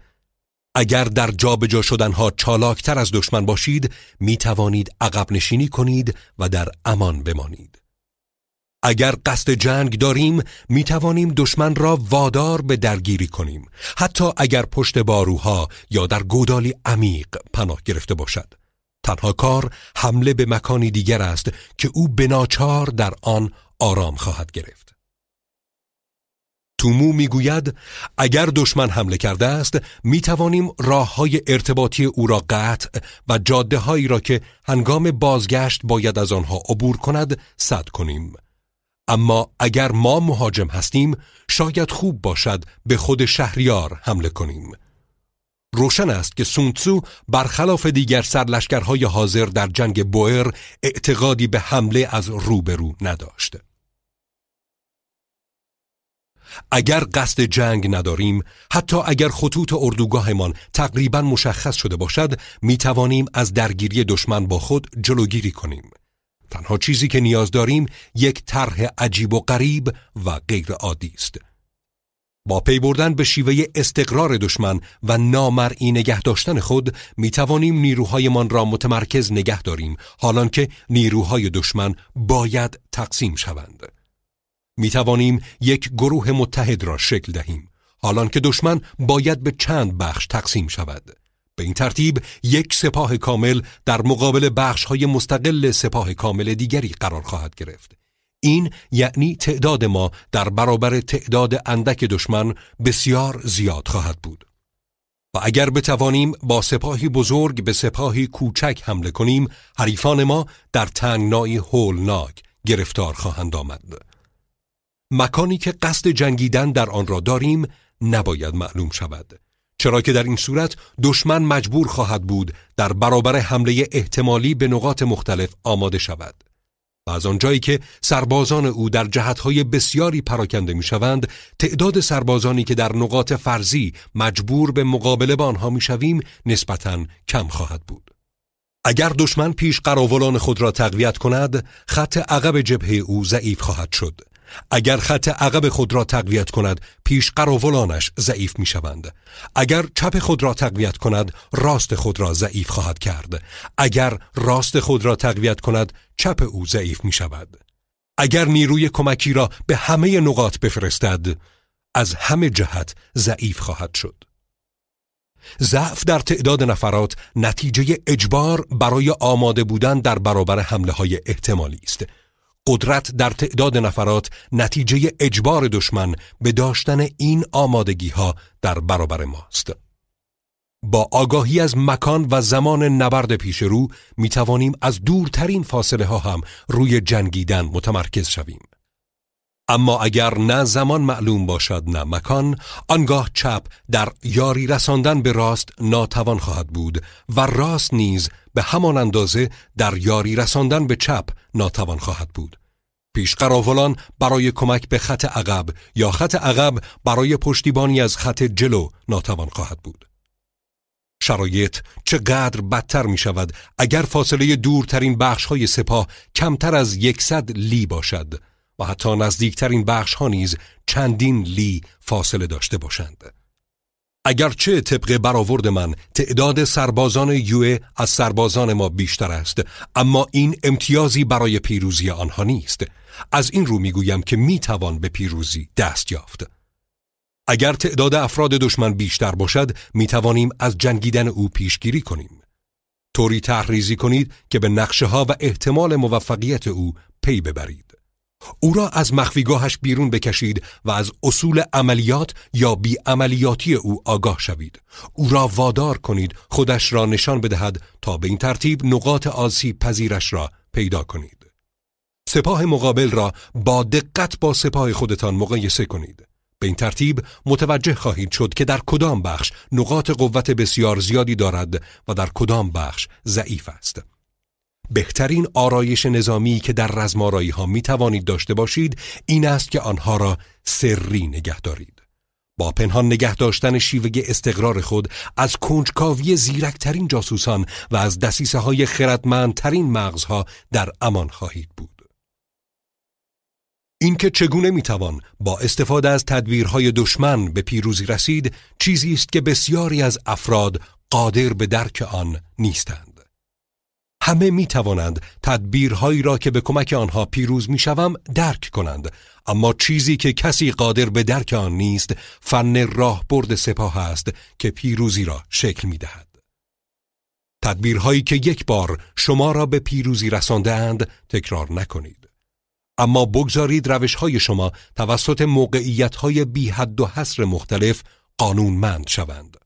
اگر در جابجا شدنها چالاکتر از دشمن باشید می توانید عقب نشینی کنید و در امان بمانید. اگر قصد جنگ داریم می توانیم دشمن را وادار به درگیری کنیم. حتی اگر پشت باروها یا در گودالی عمیق پناه گرفته باشد. تنها کار حمله به مکانی دیگر است که او بناچار در آن آرام خواهد گرفت. تومو می‌گوید اگر دشمن حمله کرده است می توانیم راه های ارتباطی او را قطع و جاده هایی را که هنگام بازگشت باید از آنها عبور کند صد کنیم اما اگر ما مهاجم هستیم شاید خوب باشد به خود شهریار حمله کنیم روشن است که سونتسو برخلاف دیگر سرلشکرهای حاضر در جنگ بوئر اعتقادی به حمله از روبرو نداشت. اگر قصد جنگ نداریم حتی اگر خطوط اردوگاهمان تقریبا مشخص شده باشد می توانیم از درگیری دشمن با خود جلوگیری کنیم. تنها چیزی که نیاز داریم یک طرح عجیب و غریب و غیر عادی است. با پی بردن به شیوه استقرار دشمن و نامرئی نگه داشتن خود می توانیم نیروهایمان را متمرکز نگه داریم حالان که نیروهای دشمن باید تقسیم شوند. می توانیم یک گروه متحد را شکل دهیم حالان که دشمن باید به چند بخش تقسیم شود. به این ترتیب یک سپاه کامل در مقابل بخش های مستقل سپاه کامل دیگری قرار خواهد گرفت. این یعنی تعداد ما در برابر تعداد اندک دشمن بسیار زیاد خواهد بود. و اگر بتوانیم با سپاهی بزرگ به سپاهی کوچک حمله کنیم حریفان ما در تنگنای هولناک گرفتار خواهند آمد. مکانی که قصد جنگیدن در آن را داریم نباید معلوم شود. چرا که در این صورت دشمن مجبور خواهد بود در برابر حمله احتمالی به نقاط مختلف آماده شود. و از آنجایی که سربازان او در جهتهای بسیاری پراکنده می‌شوند تعداد سربازانی که در نقاط فرضی مجبور به مقابله با آنها می‌شویم نسبتا کم خواهد بود. اگر دشمن پیش قراولان خود را تقویت کند خط عقب جبهه او ضعیف خواهد شد. اگر خط عقب خود را تقویت کند پیش قراولانش ضعیف می شوند اگر چپ خود را تقویت کند راست خود را ضعیف خواهد کرد. اگر راست خود را تقویت کند چپ او ضعیف می شود اگر نیروی کمکی را به همه نقاط بفرستد از همه جهت ضعیف خواهد شد. ضعف در تعداد نفرات نتیجه اجبار برای آماده بودن در برابر حمله های احتمالی است. قدرت در تعداد نفرات نتیجه اجبار دشمن به داشتن این آمادگی ها در برابر ماست. با آگاهی از مکان و زمان نبرد پیش رو می توانیم از دورترین فاصله ها هم روی جنگیدن متمرکز شویم. اما اگر نه زمان معلوم باشد نه مکان آنگاه چپ در یاری رساندن به راست ناتوان خواهد بود و راست نیز به همان اندازه در یاری رساندن به چپ ناتوان خواهد بود. پیش قراولان برای کمک به خط عقب یا خط عقب برای پشتیبانی از خط جلو ناتوان خواهد بود. شرایط چقدر بدتر می شود اگر فاصله دورترین بخش های سپاه کمتر از یکصد لی باشد. و حتی نزدیکترین بخش ها نیز چندین لی فاصله داشته باشند. اگرچه طبق برآورد من تعداد سربازان یوه از سربازان ما بیشتر است اما این امتیازی برای پیروزی آنها نیست. از این رو می‌گویم که می‌توان به پیروزی دست یافت. اگر تعداد افراد دشمن بیشتر باشد می‌توانیم از جنگیدن او پیشگیری کنیم. طوری تحریزی کنید که به نقشه ها و احتمال موفقیت او پی ببرید. او را از مخفیگاهش بیرون بکشید و از اصول عملیات یا بی عملیاتی او آگاه شوید. او را وادار کنید خودش را نشان بدهد تا به این ترتیب نقاط آسیب پذیرش را پیدا کنید. سپاه مقابل را با دقت با سپاه خودتان مقایسه کنید. به این ترتیب متوجه خواهید شد که در کدام بخش نقاط قوت بسیار زیادی دارد و در کدام بخش ضعیف است. بهترین آرایش نظامی که در رزمارایی ها می توانید داشته باشید این است که آنها را سری نگه دارید. با پنهان نگه داشتن شیوه استقرار خود از کنجکاوی زیرکترین جاسوسان و از دسیسه های خردمندترین مغزها در امان خواهید بود. اینکه چگونه می‌توان با استفاده از تدبیرهای دشمن به پیروزی رسید چیزی است که بسیاری از افراد قادر به درک آن نیستند. همه می توانند تدبیرهایی را که به کمک آنها پیروز می شوم درک کنند اما چیزی که کسی قادر به درک آن نیست فن راهبرد سپاه است که پیروزی را شکل می دهد. تدبیرهایی که یک بار شما را به پیروزی رسانده اند تکرار نکنید. اما بگذارید روش های شما توسط موقعیت های بی حد و حصر مختلف قانونمند شوند.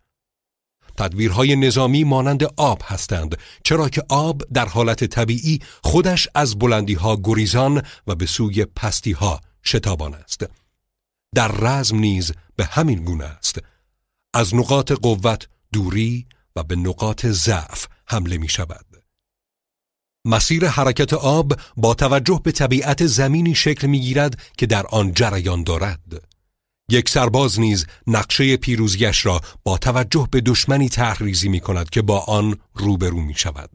تدبیرهای نظامی مانند آب هستند چرا که آب در حالت طبیعی خودش از بلندی ها گریزان و به سوی پستی ها شتابان است. در رزم نیز به همین گونه است. از نقاط قوت دوری و به نقاط ضعف حمله می شود مسیر حرکت آب با توجه به طبیعت زمینی شکل می گیرد که در آن جریان دارد. یک سرباز نیز نقشه پیروزیش را با توجه به دشمنی تحریزی می کند که با آن روبرو می شود.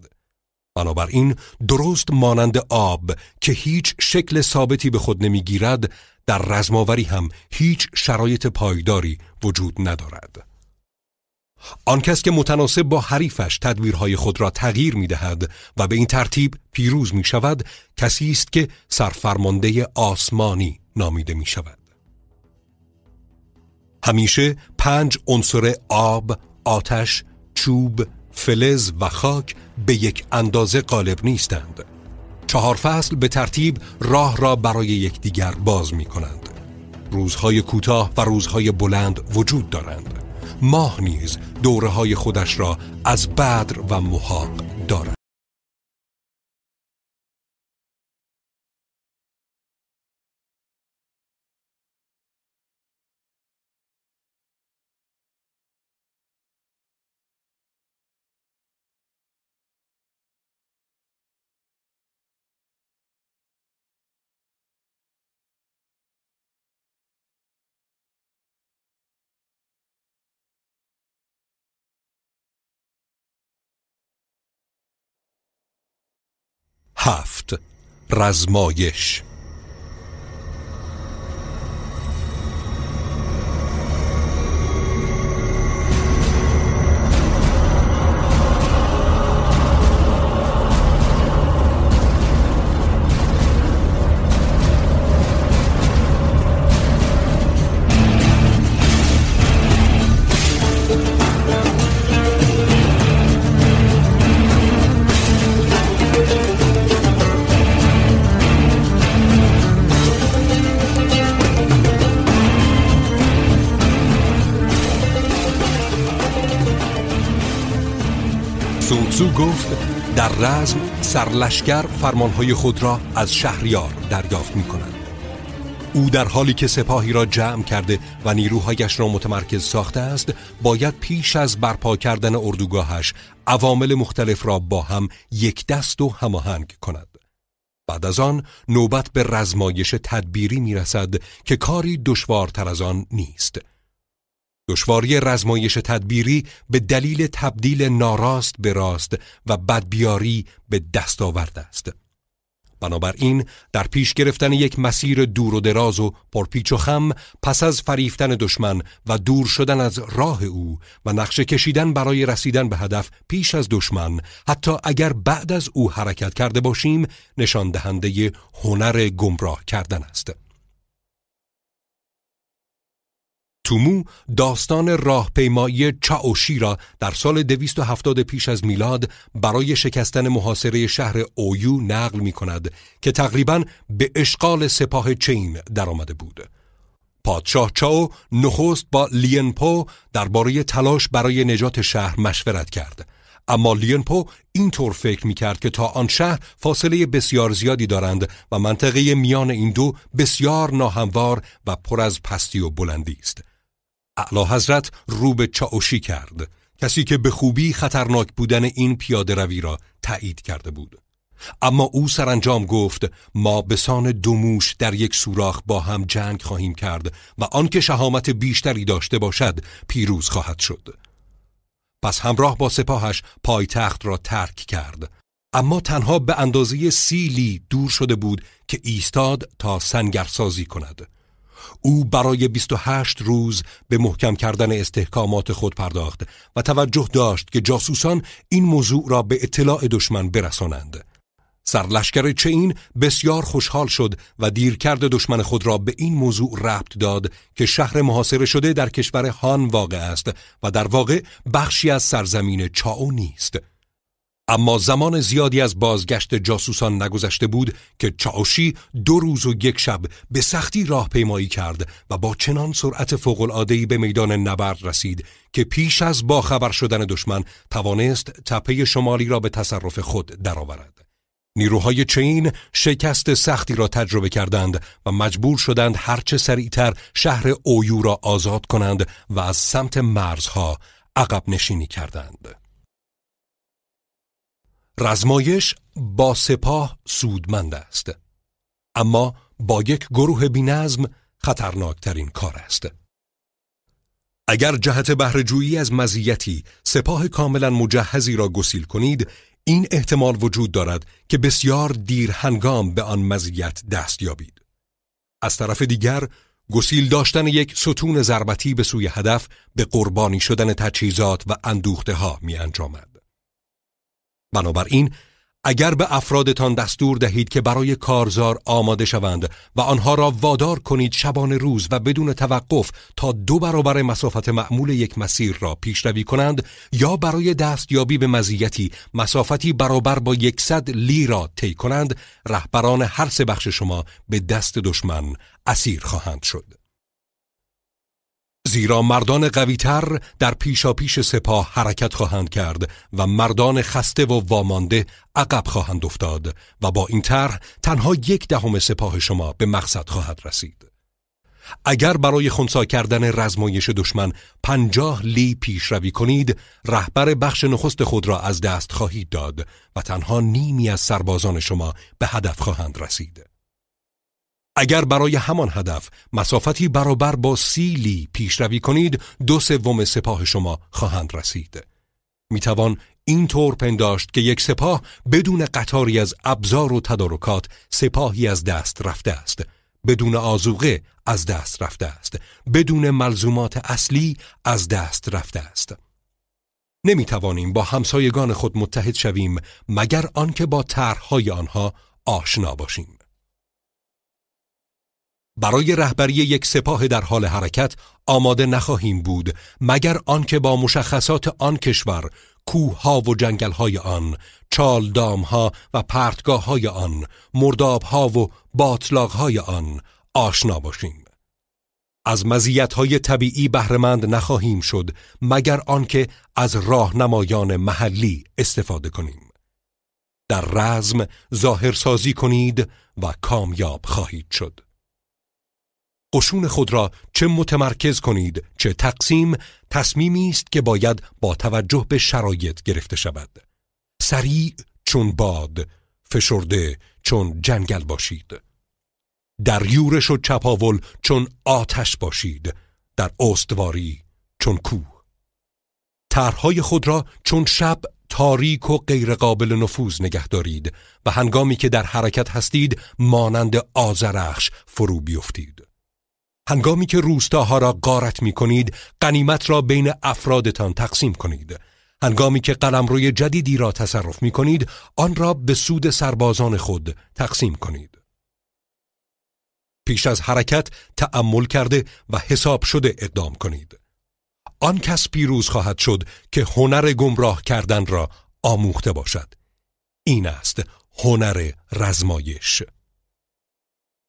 بنابراین درست مانند آب که هیچ شکل ثابتی به خود نمی گیرد در رزماوری هم هیچ شرایط پایداری وجود ندارد. آن کس که متناسب با حریفش تدبیرهای خود را تغییر می دهد و به این ترتیب پیروز می شود کسی است که سرفرمانده آسمانی نامیده می شود. همیشه پنج عنصر آب، آتش، چوب، فلز و خاک به یک اندازه غالب نیستند. چهار فصل به ترتیب راه را برای یکدیگر باز می کنند. روزهای کوتاه و روزهای بلند وجود دارند. ماه نیز دوره های خودش را از بدر و محاق دارد. هفت رزمایش سرلشکر فرمانهای خود را از شهریار دریافت می کند. او در حالی که سپاهی را جمع کرده و نیروهایش را متمرکز ساخته است باید پیش از برپا کردن اردوگاهش عوامل مختلف را با هم یک دست و هماهنگ کند بعد از آن نوبت به رزمایش تدبیری می رسد که کاری دشوارتر از آن نیست دشواری رزمایش تدبیری به دلیل تبدیل ناراست به راست و بدبیاری به دستاورد است. بنابراین در پیش گرفتن یک مسیر دور و دراز و پرپیچ و خم پس از فریفتن دشمن و دور شدن از راه او و نقشه کشیدن برای رسیدن به هدف پیش از دشمن حتی اگر بعد از او حرکت کرده باشیم نشان دهنده هنر گمراه کردن است. تومو داستان راهپیمایی چاوشی را در سال 270 پیش از میلاد برای شکستن محاصره شهر اویو نقل می کند که تقریبا به اشغال سپاه چین درآمده بود. پادشاه چاو نخست با لینپو درباره تلاش برای نجات شهر مشورت کرد. اما لینپو اینطور فکر می کرد که تا آن شهر فاصله بسیار زیادی دارند و منطقه میان این دو بسیار ناهموار و پر از پستی و بلندی است. اعلی حضرت رو به چاوشی کرد. کسی که به خوبی خطرناک بودن این پیاده روی را تایید کرده بود. اما او سرانجام گفت ما به سان دوموش در یک سوراخ با هم جنگ خواهیم کرد و آنکه شهامت بیشتری داشته باشد پیروز خواهد شد. پس همراه با سپاهش پایتخت را ترک کرد. اما تنها به اندازه سیلی دور شده بود که ایستاد تا سنگرسازی کند. او برای 28 روز به محکم کردن استحکامات خود پرداخت و توجه داشت که جاسوسان این موضوع را به اطلاع دشمن برسانند. سرلشکر چین بسیار خوشحال شد و دیرکرد دشمن خود را به این موضوع ربط داد که شهر محاصره شده در کشور هان واقع است و در واقع بخشی از سرزمین چاو نیست. اما زمان زیادی از بازگشت جاسوسان نگذشته بود که چاوشی دو روز و یک شب به سختی راه پیمایی کرد و با چنان سرعت فوق‌العاده‌ای به میدان نبرد رسید که پیش از باخبر شدن دشمن توانست تپه شمالی را به تصرف خود درآورد. نیروهای چین شکست سختی را تجربه کردند و مجبور شدند هرچه سریعتر شهر اویو را آزاد کنند و از سمت مرزها عقب نشینی کردند. رزمایش با سپاه سودمند است. اما با یک گروه بینظم خطرناکترین کار است. اگر جهت بهرهجویی از مزیتی سپاه کاملا مجهزی را گسیل کنید این احتمال وجود دارد که بسیار دیر هنگام به آن مزیت دست یابید. از طرف دیگر گسیل داشتن یک ستون ضربتی به سوی هدف به قربانی شدن تجهیزات و اندوخته ها می انجامد. بنابراین اگر به افرادتان دستور دهید که برای کارزار آماده شوند و آنها را وادار کنید شبان روز و بدون توقف تا دو برابر مسافت معمول یک مسیر را پیشروی کنند یا برای دستیابی به مزیتی مسافتی برابر با یکصد لی را طی کنند رهبران هر سه بخش شما به دست دشمن اسیر خواهند شد. زیرا مردان قویتر در پیشاپیش سپاه حرکت خواهند کرد و مردان خسته و وامانده عقب خواهند افتاد و با این طرح تنها یک دهم سپاه شما به مقصد خواهد رسید. اگر برای خونسا کردن رزمایش دشمن پنجاه لی پیشروی کنید رهبر بخش نخست خود را از دست خواهید داد و تنها نیمی از سربازان شما به هدف خواهند رسید. اگر برای همان هدف مسافتی برابر با سیلی پیشروی کنید دو سوم سپاه شما خواهند رسید. می‌توان این طور پنداشت که یک سپاه بدون قطاری از ابزار و تدارکات سپاهی از دست رفته است بدون آزوقه از دست رفته است بدون ملزومات اصلی از دست رفته است. نمی توانیم با همسایگان خود متحد شویم مگر آنکه با طرحهای آنها آشنا باشیم. برای رهبری یک سپاه در حال حرکت آماده نخواهیم بود مگر آنکه با مشخصات آن کشور کوهها و جنگلهای آن چالدامها و پرتگاههای آن مردابها و باطلاقهای آن آشنا باشیم. از مزیت‌های طبیعی بهرهمند نخواهیم شد مگر آنکه از راهنمایان محلی استفاده کنیم. در رزم ظاهرسازی کنید و کامیاب خواهید شد. قشون خود را چه متمرکز کنید چه تقسیم تصمیمی است که باید با توجه به شرایط گرفته شود. سریع چون باد فشرده چون جنگل باشید. در یورش و چپاول چون آتش باشید در استواری چون کوه. طرحهای خود را چون شب تاریک و غیرقابل نفوذ نگه دارید و هنگامی که در حرکت هستید مانند آزرخش فرو بیفتید. هنگامی که روستاها را غارت می کنید قنیمت را بین افرادتان تقسیم کنید. هنگامی که روی جدیدی را تصرف می کنید آن را به سود سربازان خود تقسیم کنید. پیش از حرکت تأمل کرده و حساب شده اقدام کنید. آن کس پیروز خواهد شد که هنر گمراه کردن را آموخته باشد. این است هنر رزمایش.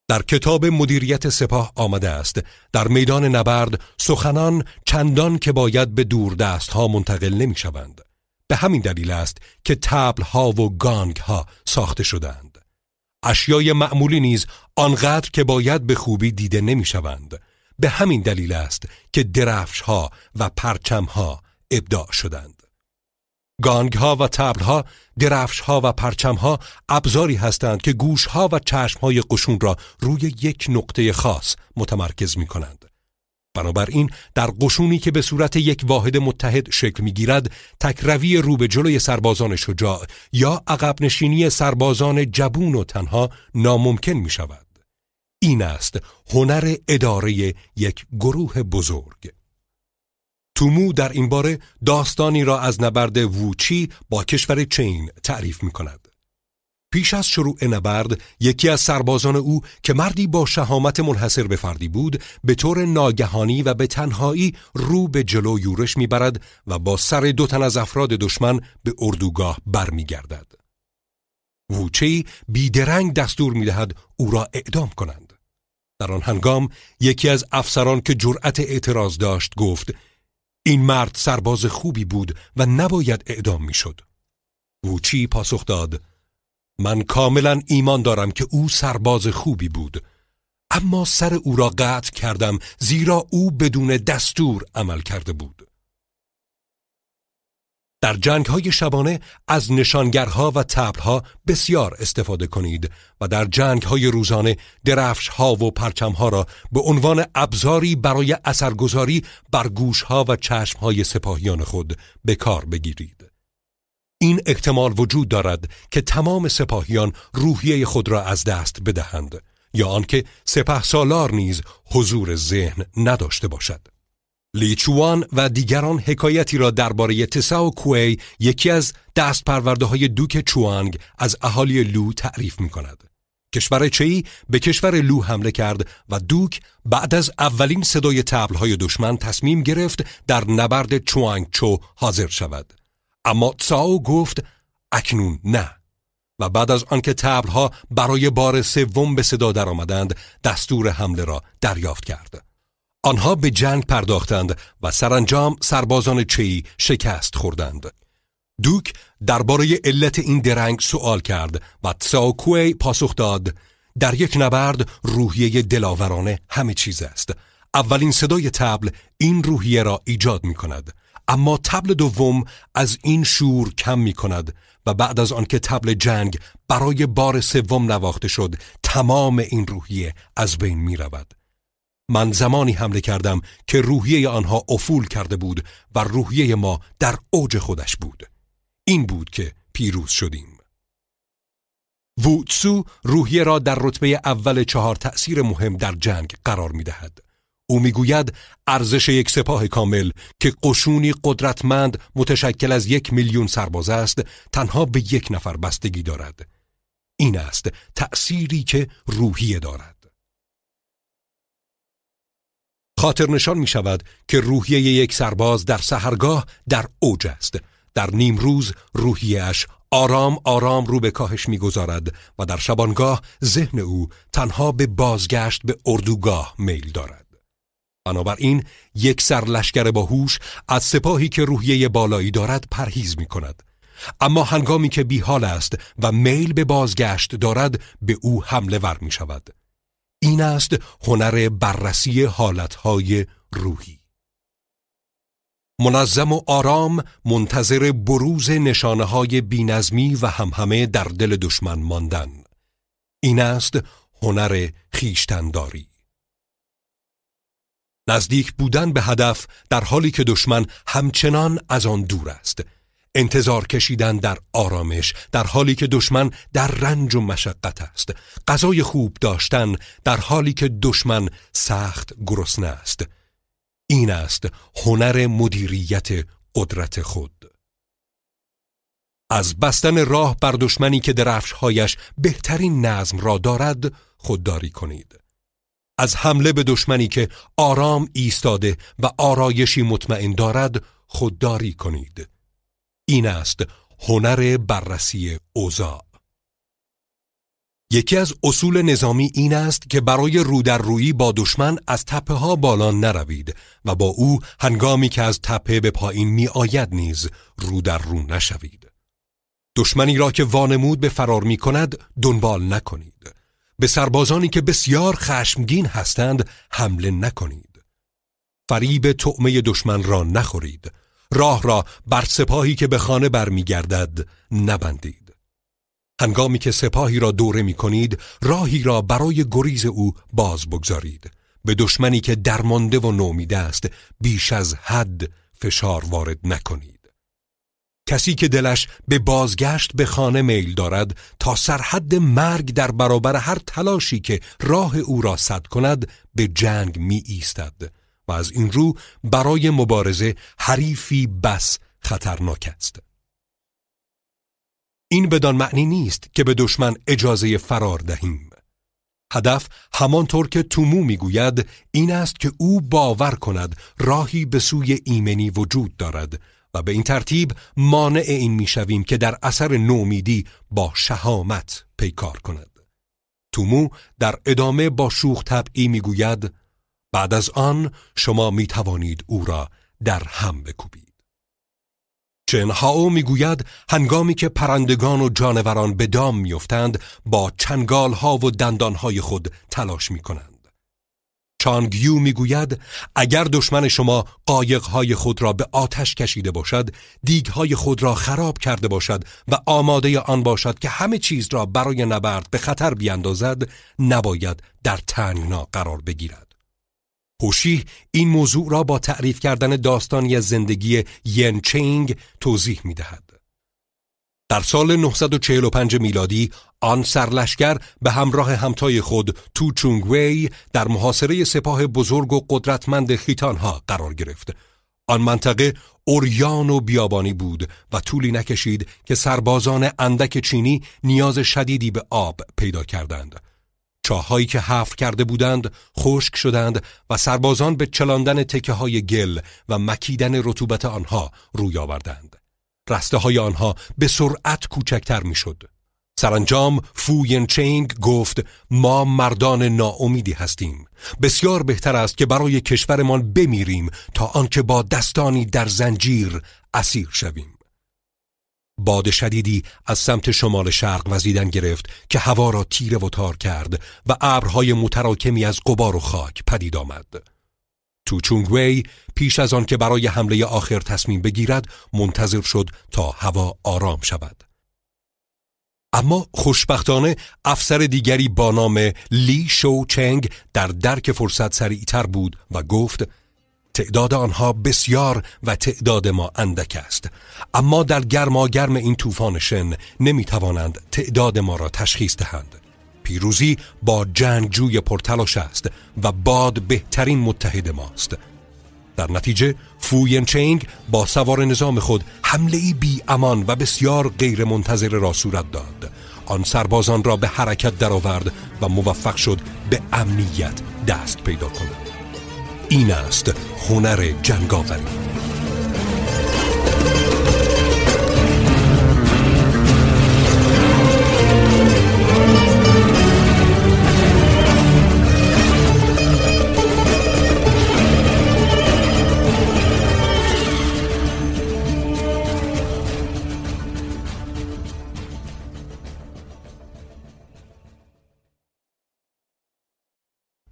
در کتاب مدیریت سپاه آمده است در میدان نبرد سخنان چندان که باید به دور دست ها منتقل نمی شوند. به همین دلیل است که تبل ها و گانگ ها ساخته شدند. اشیای معمولی نیز آنقدر که باید به خوبی دیده نمی شوند. به همین دلیل است که درفش ها و پرچم ها ابداع شدند. گانگ ها و تبل ها، درفش ها و پرچم ها ابزاری هستند که گوش ها و چشم های قشون را روی یک نقطه خاص متمرکز می کنند. بنابراین در قشونی که به صورت یک واحد متحد شکل می‌گیرد تکروی رو به جلوی سربازان شجاع یا عقب نشینی سربازان جبون و تنها ناممکن می شود. این است هنر اداره یک گروه بزرگ. تومو در این باره داستانی را از نبرد ووچی با کشور چین تعریف می کند. پیش از شروع نبرد یکی از سربازان او که مردی با شهامت منحصر به فردی بود به طور ناگهانی و به تنهایی رو به جلو یورش می‌برد و با سر دو تن از افراد دشمن به اردوگاه برمیگردد. ووچی بیدرنگ دستور می‌دهد او را اعدام کنند. در آن هنگام یکی از افسران که جرأت اعتراض داشت گفت این مرد سرباز خوبی بود و نباید اعدام می‌شد. ووچی پاسخ داد من کاملا ایمان دارم که او سرباز خوبی بود اما سر او را قطع کردم زیرا او بدون دستور عمل کرده بود در جنگ های شبانه از نشانگرها و تبلها بسیار استفاده کنید و در جنگ های روزانه درفش ها و پرچم ها را به عنوان ابزاری برای اثرگذاری بر گوش ها و چشم های سپاهیان خود به کار بگیرید. این احتمال وجود دارد که تمام سپاهیان روحیه خود را از دست بدهند یا آنکه سپه سالار نیز حضور ذهن نداشته باشد. لیچوان و دیگران حکایتی را درباره تساو کوی یکی از دست پرورده های دوک چوانگ از اهالی لو تعریف می کند. کشور چی به کشور لو حمله کرد و دوک بعد از اولین صدای تبل های دشمن تصمیم گرفت در نبرد چوانگ چو حاضر شود. اما تساو گفت اکنون نه و بعد از آنکه تبلها برای بار سوم به صدا درآمدند دستور حمله را دریافت کرد آنها به جنگ پرداختند و سرانجام سربازان چی شکست خوردند. دوک درباره علت این درنگ سوال کرد و تساوکوی پاسخ داد در یک نبرد روحیه دلاورانه همه چیز است. اولین صدای تبل این روحیه را ایجاد می کند. اما تبل دوم از این شور کم می کند و بعد از آنکه تبل جنگ برای بار سوم نواخته شد تمام این روحیه از بین می رود. من زمانی حمله کردم که روحیه آنها افول کرده بود و روحیه ما در اوج خودش بود. این بود که پیروز شدیم. ووتسو روحیه را در رتبه اول چهار تأثیر مهم در جنگ قرار می دهد. او می‌گوید ارزش یک سپاه کامل که قشونی قدرتمند متشکل از یک میلیون سرباز است تنها به یک نفر بستگی دارد این است تأثیری که روحیه دارد خاطر نشان می شود که روحیه یک سرباز در سهرگاه در اوج است در نیم روز روحیهش آرام آرام رو به کاهش می‌گذارد و در شبانگاه ذهن او تنها به بازگشت به اردوگاه میل دارد بنابراین یک سرلشکر باهوش از سپاهی که روحیه بالایی دارد پرهیز می کند. اما هنگامی که بیحال است و میل به بازگشت دارد به او حمله ور می شود. این است هنر بررسی حالتهای روحی. منظم و آرام منتظر بروز نشانه های بینظمی و همهمه در دل دشمن ماندن. این است هنر خیشتنداری. نزدیک بودن به هدف در حالی که دشمن همچنان از آن دور است انتظار کشیدن در آرامش در حالی که دشمن در رنج و مشقت است. غذای خوب داشتن در حالی که دشمن سخت گرسنه است. این است هنر مدیریت قدرت خود. از بستن راه بر دشمنی که درفشهایش بهترین نظم را دارد خودداری کنید. از حمله به دشمنی که آرام ایستاده و آرایشی مطمئن دارد خودداری کنید. این است هنر بررسی اوضاع یکی از اصول نظامی این است که برای رو در روی با دشمن از تپه ها بالا نروید و با او هنگامی که از تپه به پایین می آید نیز رو در نشوید. دشمنی را که وانمود به فرار می کند دنبال نکنید. به سربازانی که بسیار خشمگین هستند حمله نکنید. فریب طعمه دشمن را نخورید. راه را بر سپاهی که به خانه برمیگردد نبندید. هنگامی که سپاهی را دوره می کنید راهی را برای گریز او باز بگذارید. به دشمنی که درمانده و نومیده است بیش از حد فشار وارد نکنید. کسی که دلش به بازگشت به خانه میل دارد تا سرحد مرگ در برابر هر تلاشی که راه او را صد کند به جنگ می ایستد و از این رو برای مبارزه حریفی بس خطرناک است. این بدان معنی نیست که به دشمن اجازه فرار دهیم. هدف همانطور که تومو می‌گوید این است که او باور کند راهی به سوی ایمنی وجود دارد و به این ترتیب مانع این می‌شویم که در اثر نومیدی با شهامت پیکار کند. تومو در ادامه با شوخ طبعی می‌گوید بعد از آن شما می توانید او را در هم بکوبید چن هاو می‌گوید هنگامی که پرندگان و جانوران به دام میافتند با چنگال ها و دندان های خود تلاش می کنند. چانگیو می‌گوید اگر دشمن شما قایقهای خود را به آتش کشیده باشد دیگهای خود را خراب کرده باشد و آماده آن باشد که همه چیز را برای نبرد به خطر بیاندازد نباید در تنگنا قرار بگیرد هوشی این موضوع را با تعریف کردن داستانی از زندگی ین چینگ توضیح می دهد. در سال 945 میلادی آن سرلشکر به همراه همتای خود تو چونگ وی در محاصره سپاه بزرگ و قدرتمند خیتانها قرار گرفت. آن منطقه اوریان و بیابانی بود و طولی نکشید که سربازان اندک چینی نیاز شدیدی به آب پیدا کردند. چاهایی که حفر کرده بودند خشک شدند و سربازان به چلاندن تکه های گل و مکیدن رطوبت آنها روی آوردند. رسته های آنها به سرعت کوچکتر می‌شد. سرانجام فوین چینگ گفت ما مردان ناامیدی هستیم بسیار بهتر است که برای کشورمان بمیریم تا آنکه با دستانی در زنجیر اسیر شویم باد شدیدی از سمت شمال شرق وزیدن گرفت که هوا را تیره و تار کرد و ابرهای متراکمی از قبار و خاک پدید آمد. تو چونگوی پیش از آن که برای حمله آخر تصمیم بگیرد منتظر شد تا هوا آرام شود. اما خوشبختانه افسر دیگری با نام لی شو چنگ در درک فرصت سریعتر بود و گفت تعداد آنها بسیار و تعداد ما اندک است. اما در گرماگرم این طوفان شن نمی توانند تعداد ما را تشخیص دهند. پیروزی با جنگجوی پرتلاش است و باد بهترین متحد ماست. در نتیجه فوین چینگ با سوار نظام خود حمله بی امان و بسیار غیر منتظر را صورت داد. آن سربازان را به حرکت درآورد و موفق شد به امنیت دست پیدا کند. این است هنر جنگاوری.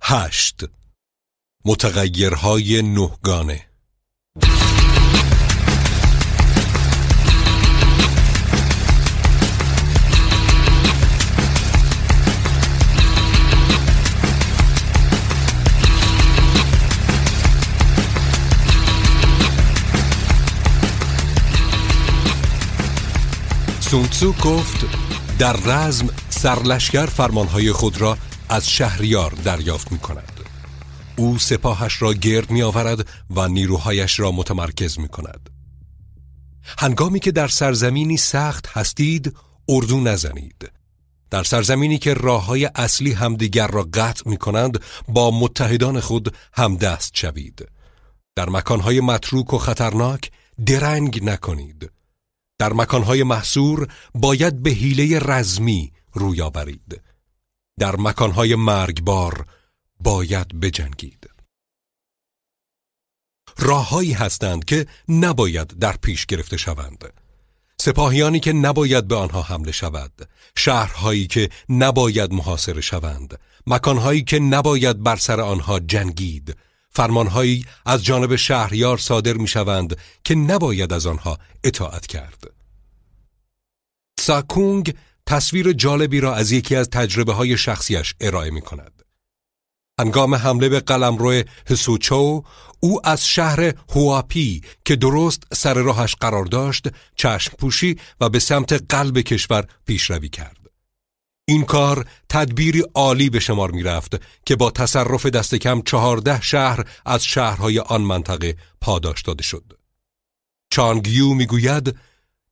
هشت. متغیرهای نهگانه سونتسو گفت در رزم سرلشکر فرمانهای خود را از شهریار دریافت می کند او سپاهش را گرد می آورد و نیروهایش را متمرکز می کند هنگامی که در سرزمینی سخت هستید اردو نزنید. در سرزمینی که راه های اصلی همدیگر را قطع می کنند با متحدان خود همدست شوید. در مکانهای متروک و خطرناک درنگ نکنید. در مکانهای محصور باید به حیله رزمی روی آورید. در مکانهای مرگبار باید بجنگید. راههایی هستند که نباید در پیش گرفته شوند. سپاهیانی که نباید به آنها حمله شود. شهرهایی که نباید محاصره شوند. مکانهایی که نباید بر سر آنها جنگید. فرمانهایی از جانب شهریار صادر می شوند که نباید از آنها اطاعت کرد. ساکونگ تصویر جالبی را از یکی از تجربه های شخصیش ارائه می کند. هنگام حمله به قلمرو هسوچو او از شهر هواپی که درست سر راهش قرار داشت چشم پوشی و به سمت قلب کشور پیشروی کرد. این کار تدبیری عالی به شمار می رفت که با تصرف دست کم چهارده شهر از شهرهای آن منطقه پاداش داده شد. چانگیو می گوید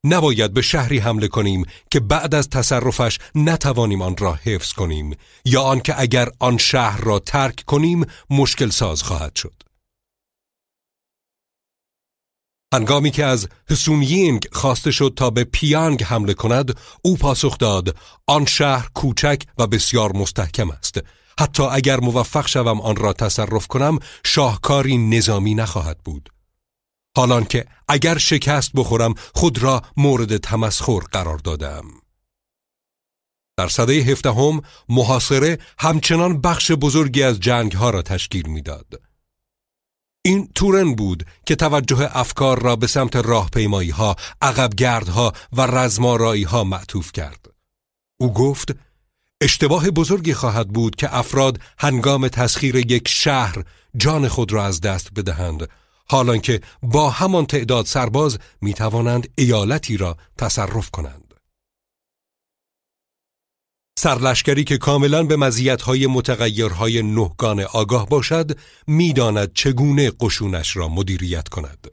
نباید به شهری حمله کنیم که بعد از تصرفش نتوانیم آن را حفظ کنیم یا آنکه اگر آن شهر را ترک کنیم مشکل ساز خواهد شد. هنگامی که از هسونیینگ خواسته شد تا به پیانگ حمله کند او پاسخ داد آن شهر کوچک و بسیار مستحکم است حتی اگر موفق شوم آن را تصرف کنم شاهکاری نظامی نخواهد بود حالان که اگر شکست بخورم خود را مورد تمسخر قرار دادم در سده هفدهم محاصره همچنان بخش بزرگی از جنگ ها را تشکیل می‌داد. این تورن بود که توجه افکار را به سمت راهپیمایی ها، عقبگردها و رزمارایی ها معطوف کرد. او گفت اشتباه بزرگی خواهد بود که افراد هنگام تسخیر یک شهر جان خود را از دست بدهند حالان که با همان تعداد سرباز می توانند ایالتی را تصرف کنند. سرلشکری که کاملا به مزیت‌های متغیرهای نهگان آگاه باشد می‌داند چگونه قشونش را مدیریت کند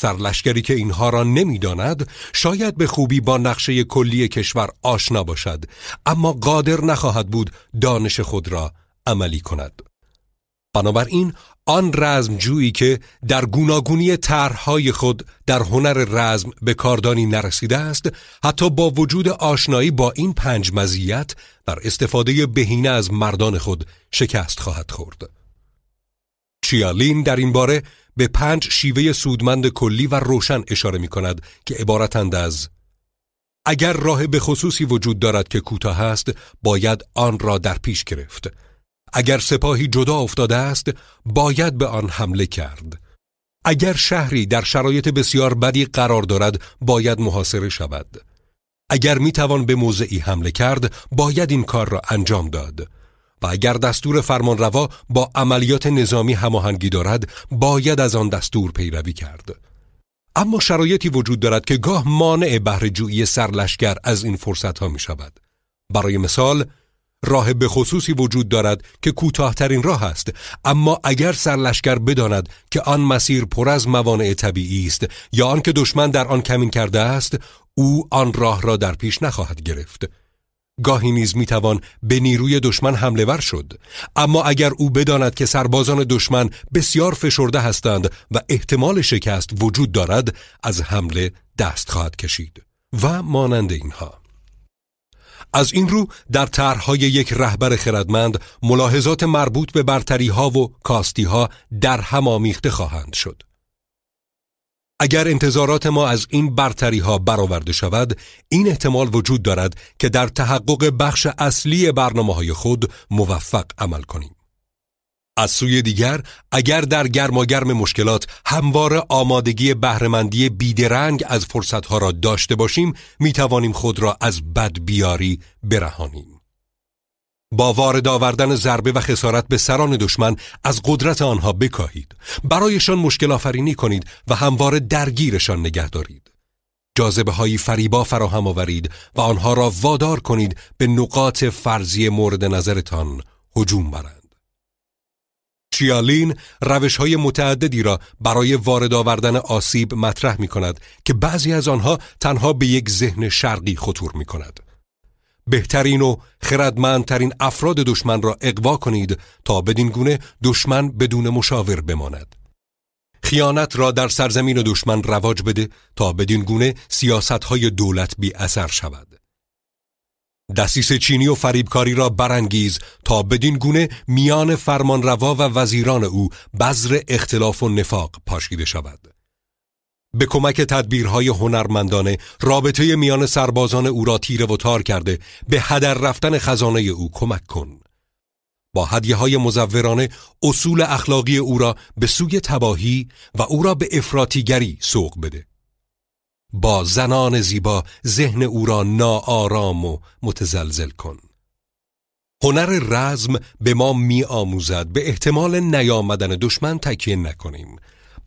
سرلشکری که اینها را نمی‌داند شاید به خوبی با نقشه کلی کشور آشنا باشد اما قادر نخواهد بود دانش خود را عملی کند بنابراین آن رزمجویی که در گوناگونی طرحهای خود در هنر رزم به کاردانی نرسیده است حتی با وجود آشنایی با این پنج مزیت در استفاده بهینه از مردان خود شکست خواهد خورد. چیالین در این باره به پنج شیوه سودمند کلی و روشن اشاره می کند که عبارتند از اگر راه به خصوصی وجود دارد که کوتاه است باید آن را در پیش گرفت. اگر سپاهی جدا افتاده است باید به آن حمله کرد. اگر شهری در شرایط بسیار بدی قرار دارد باید محاصره شود. اگر می توان به موضعی حمله کرد باید این کار را انجام داد. و اگر دستور فرمانروا با عملیات نظامی هماهنگی دارد باید از آن دستور پیروی کرد. اما شرایطی وجود دارد که گاه مانع بهرهجویی سرلشکر از این فرصت ها می شود برای مثال راه به خصوصی وجود دارد که کوتاهترین راه است. اما اگر سرلشکر بداند که آن مسیر پر از موانع طبیعی است یا آنکه دشمن در آن کمین کرده است او آن راه را در پیش نخواهد گرفت. گاهی نیز می‌توان به نیروی دشمن حمله ور شد. اما اگر او بداند که سربازان دشمن بسیار فشرده هستند و احتمال شکست وجود دارد از حمله دست خواهد کشید. و مانند اینها از این رو در طرحهای یک رهبر خردمند ملاحظات مربوط به برتری ها و کاستی ها در هم آمیخته خواهند شد. اگر انتظارات ما از این برتری ها برآورده شود، این احتمال وجود دارد که در تحقق بخش اصلی برنامه های خود موفق عمل کنیم. از سوی دیگر اگر در گرماگرم مشکلات همواره آمادگی بهرهمندی بیدرنگ از فرصتها را داشته باشیم می توانیم خود را از بد بیاری برهانیم. با وارد آوردن ضربه و خسارت به سران دشمن از قدرت آنها بکاهید. برایشان مشکل آفرینی کنید و همواره درگیرشان نگه دارید. جاذبه های فریبا فراهم آورید و آنها را وادار کنید به نقاط فرضی مورد نظرتان هجوم برند. چیالین روش های متعددی را برای وارد آوردن آسیب مطرح می کند که بعضی از آنها تنها به یک ذهن شرقی خطور می کند. بهترین و خردمندترین افراد دشمن را اقوا کنید تا بدین گونه دشمن بدون مشاور بماند. خیانت را در سرزمین دشمن رواج بده تا بدین گونه سیاست های دولت بی اثر شود. دستیس چینی و فریبکاری را برانگیز تا بدین گونه میان فرمانروا و وزیران او بذر اختلاف و نفاق پاشیده شود. به کمک تدبیرهای هنرمندانه رابطه میان سربازان او را تیره و تار کرده به هدر رفتن خزانه او کمک کن. با هدیه های مزورانه اصول اخلاقی او را به سوی تباهی و او را به افراتیگری سوق بده با زنان زیبا ذهن او را ناآرام و متزلزل کن. هنر رزم به ما می آموزد به احتمال نیامدن دشمن تکیه نکنیم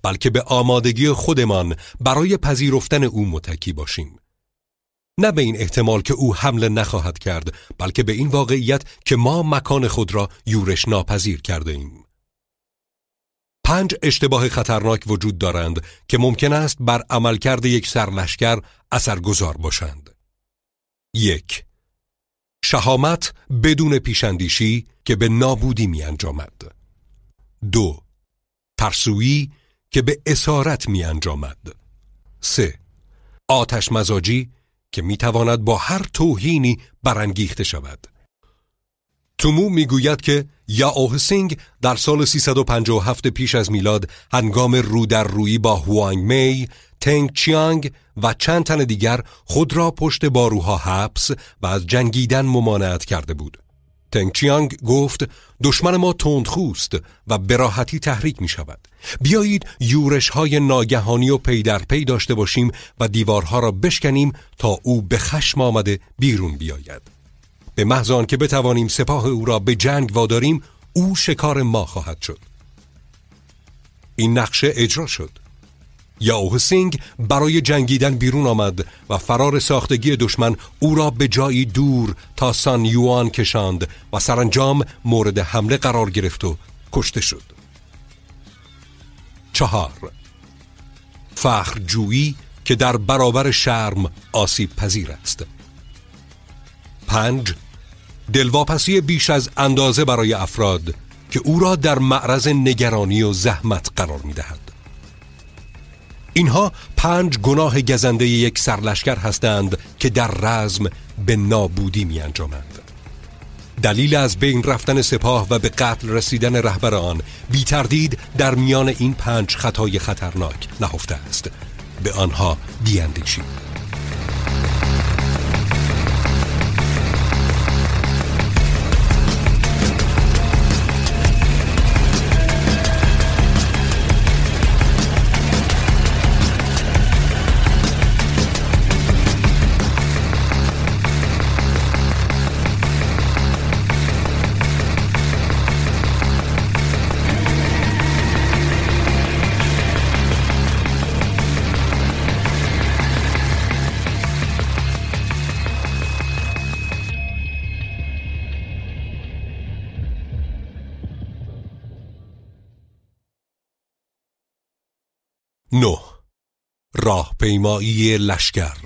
بلکه به آمادگی خودمان برای پذیرفتن او متکی باشیم. نه به این احتمال که او حمله نخواهد کرد بلکه به این واقعیت که ما مکان خود را یورش ناپذیر کرده ایم. پنج اشتباه خطرناک وجود دارند که ممکن است بر عملکرد یک سرلشکر اثرگذار باشند یک شهامت بدون پیشندیشی که به نابودی می انجامد. دو ترسویی که به اسارت می انجامد. سه آتش مزاجی که می تواند با هر توهینی برانگیخته شود. تومو می‌گوید که یا سینگ در سال 357 پیش از میلاد هنگام رو در روی با هوانگ می، تنگ چیانگ و چند تن دیگر خود را پشت باروها حبس و از جنگیدن ممانعت کرده بود. تنگ چیانگ گفت دشمن ما تندخوست و براحتی تحریک می شود. بیایید یورش های ناگهانی و پی در پی داشته باشیم و دیوارها را بشکنیم تا او به خشم آمده بیرون بیاید. به محض که بتوانیم سپاه او را به جنگ واداریم او شکار ما خواهد شد. این نقشه اجرا شد. یا سینگ برای جنگیدن بیرون آمد و فرار ساختگی دشمن او را به جایی دور تا سان یوان کشاند و سرانجام مورد حمله قرار گرفت و کشته شد. چهار. فخر جویی که در برابر شرم آسیب پذیر است. پنج. دلواپسی بیش از اندازه برای افراد که او را در معرض نگرانی و زحمت قرار می دهد. اینها پنج گناه گزنده یک سرلشکر هستند که در رزم به نابودی می انجامند. دلیل از بین رفتن سپاه و به قتل رسیدن رهبر آن بی تردید در میان این پنج خطای خطرناک نهفته است به آنها بیاندیشید نه. راهپیمایی لشکر.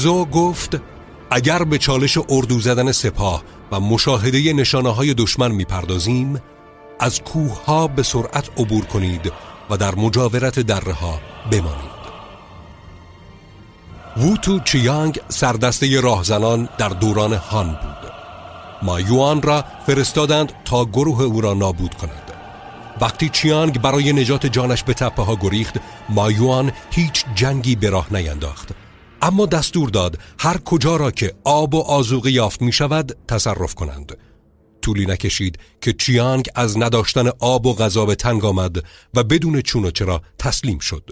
سونتزو گفت اگر به چالش اردو زدن سپاه و مشاهده نشانه های دشمن می‌پردازیم از کوه ها به سرعت عبور کنید و در مجاورت دره ها بمانید. ووتو چیانگ سردسته راهزنان در دوران هان بود. مایوان را فرستادند تا گروه او را نابود کند. وقتی چیانگ برای نجات جانش به تپه ها گریخت مایوان هیچ جنگی به راه نینداخت. اما دستور داد هر کجا را که آب و آزوقه یافت می شود تصرف کنند. طولی نکشید که چیانگ از نداشتن آب و غذا به تنگ آمد و بدون چون و چرا تسلیم شد.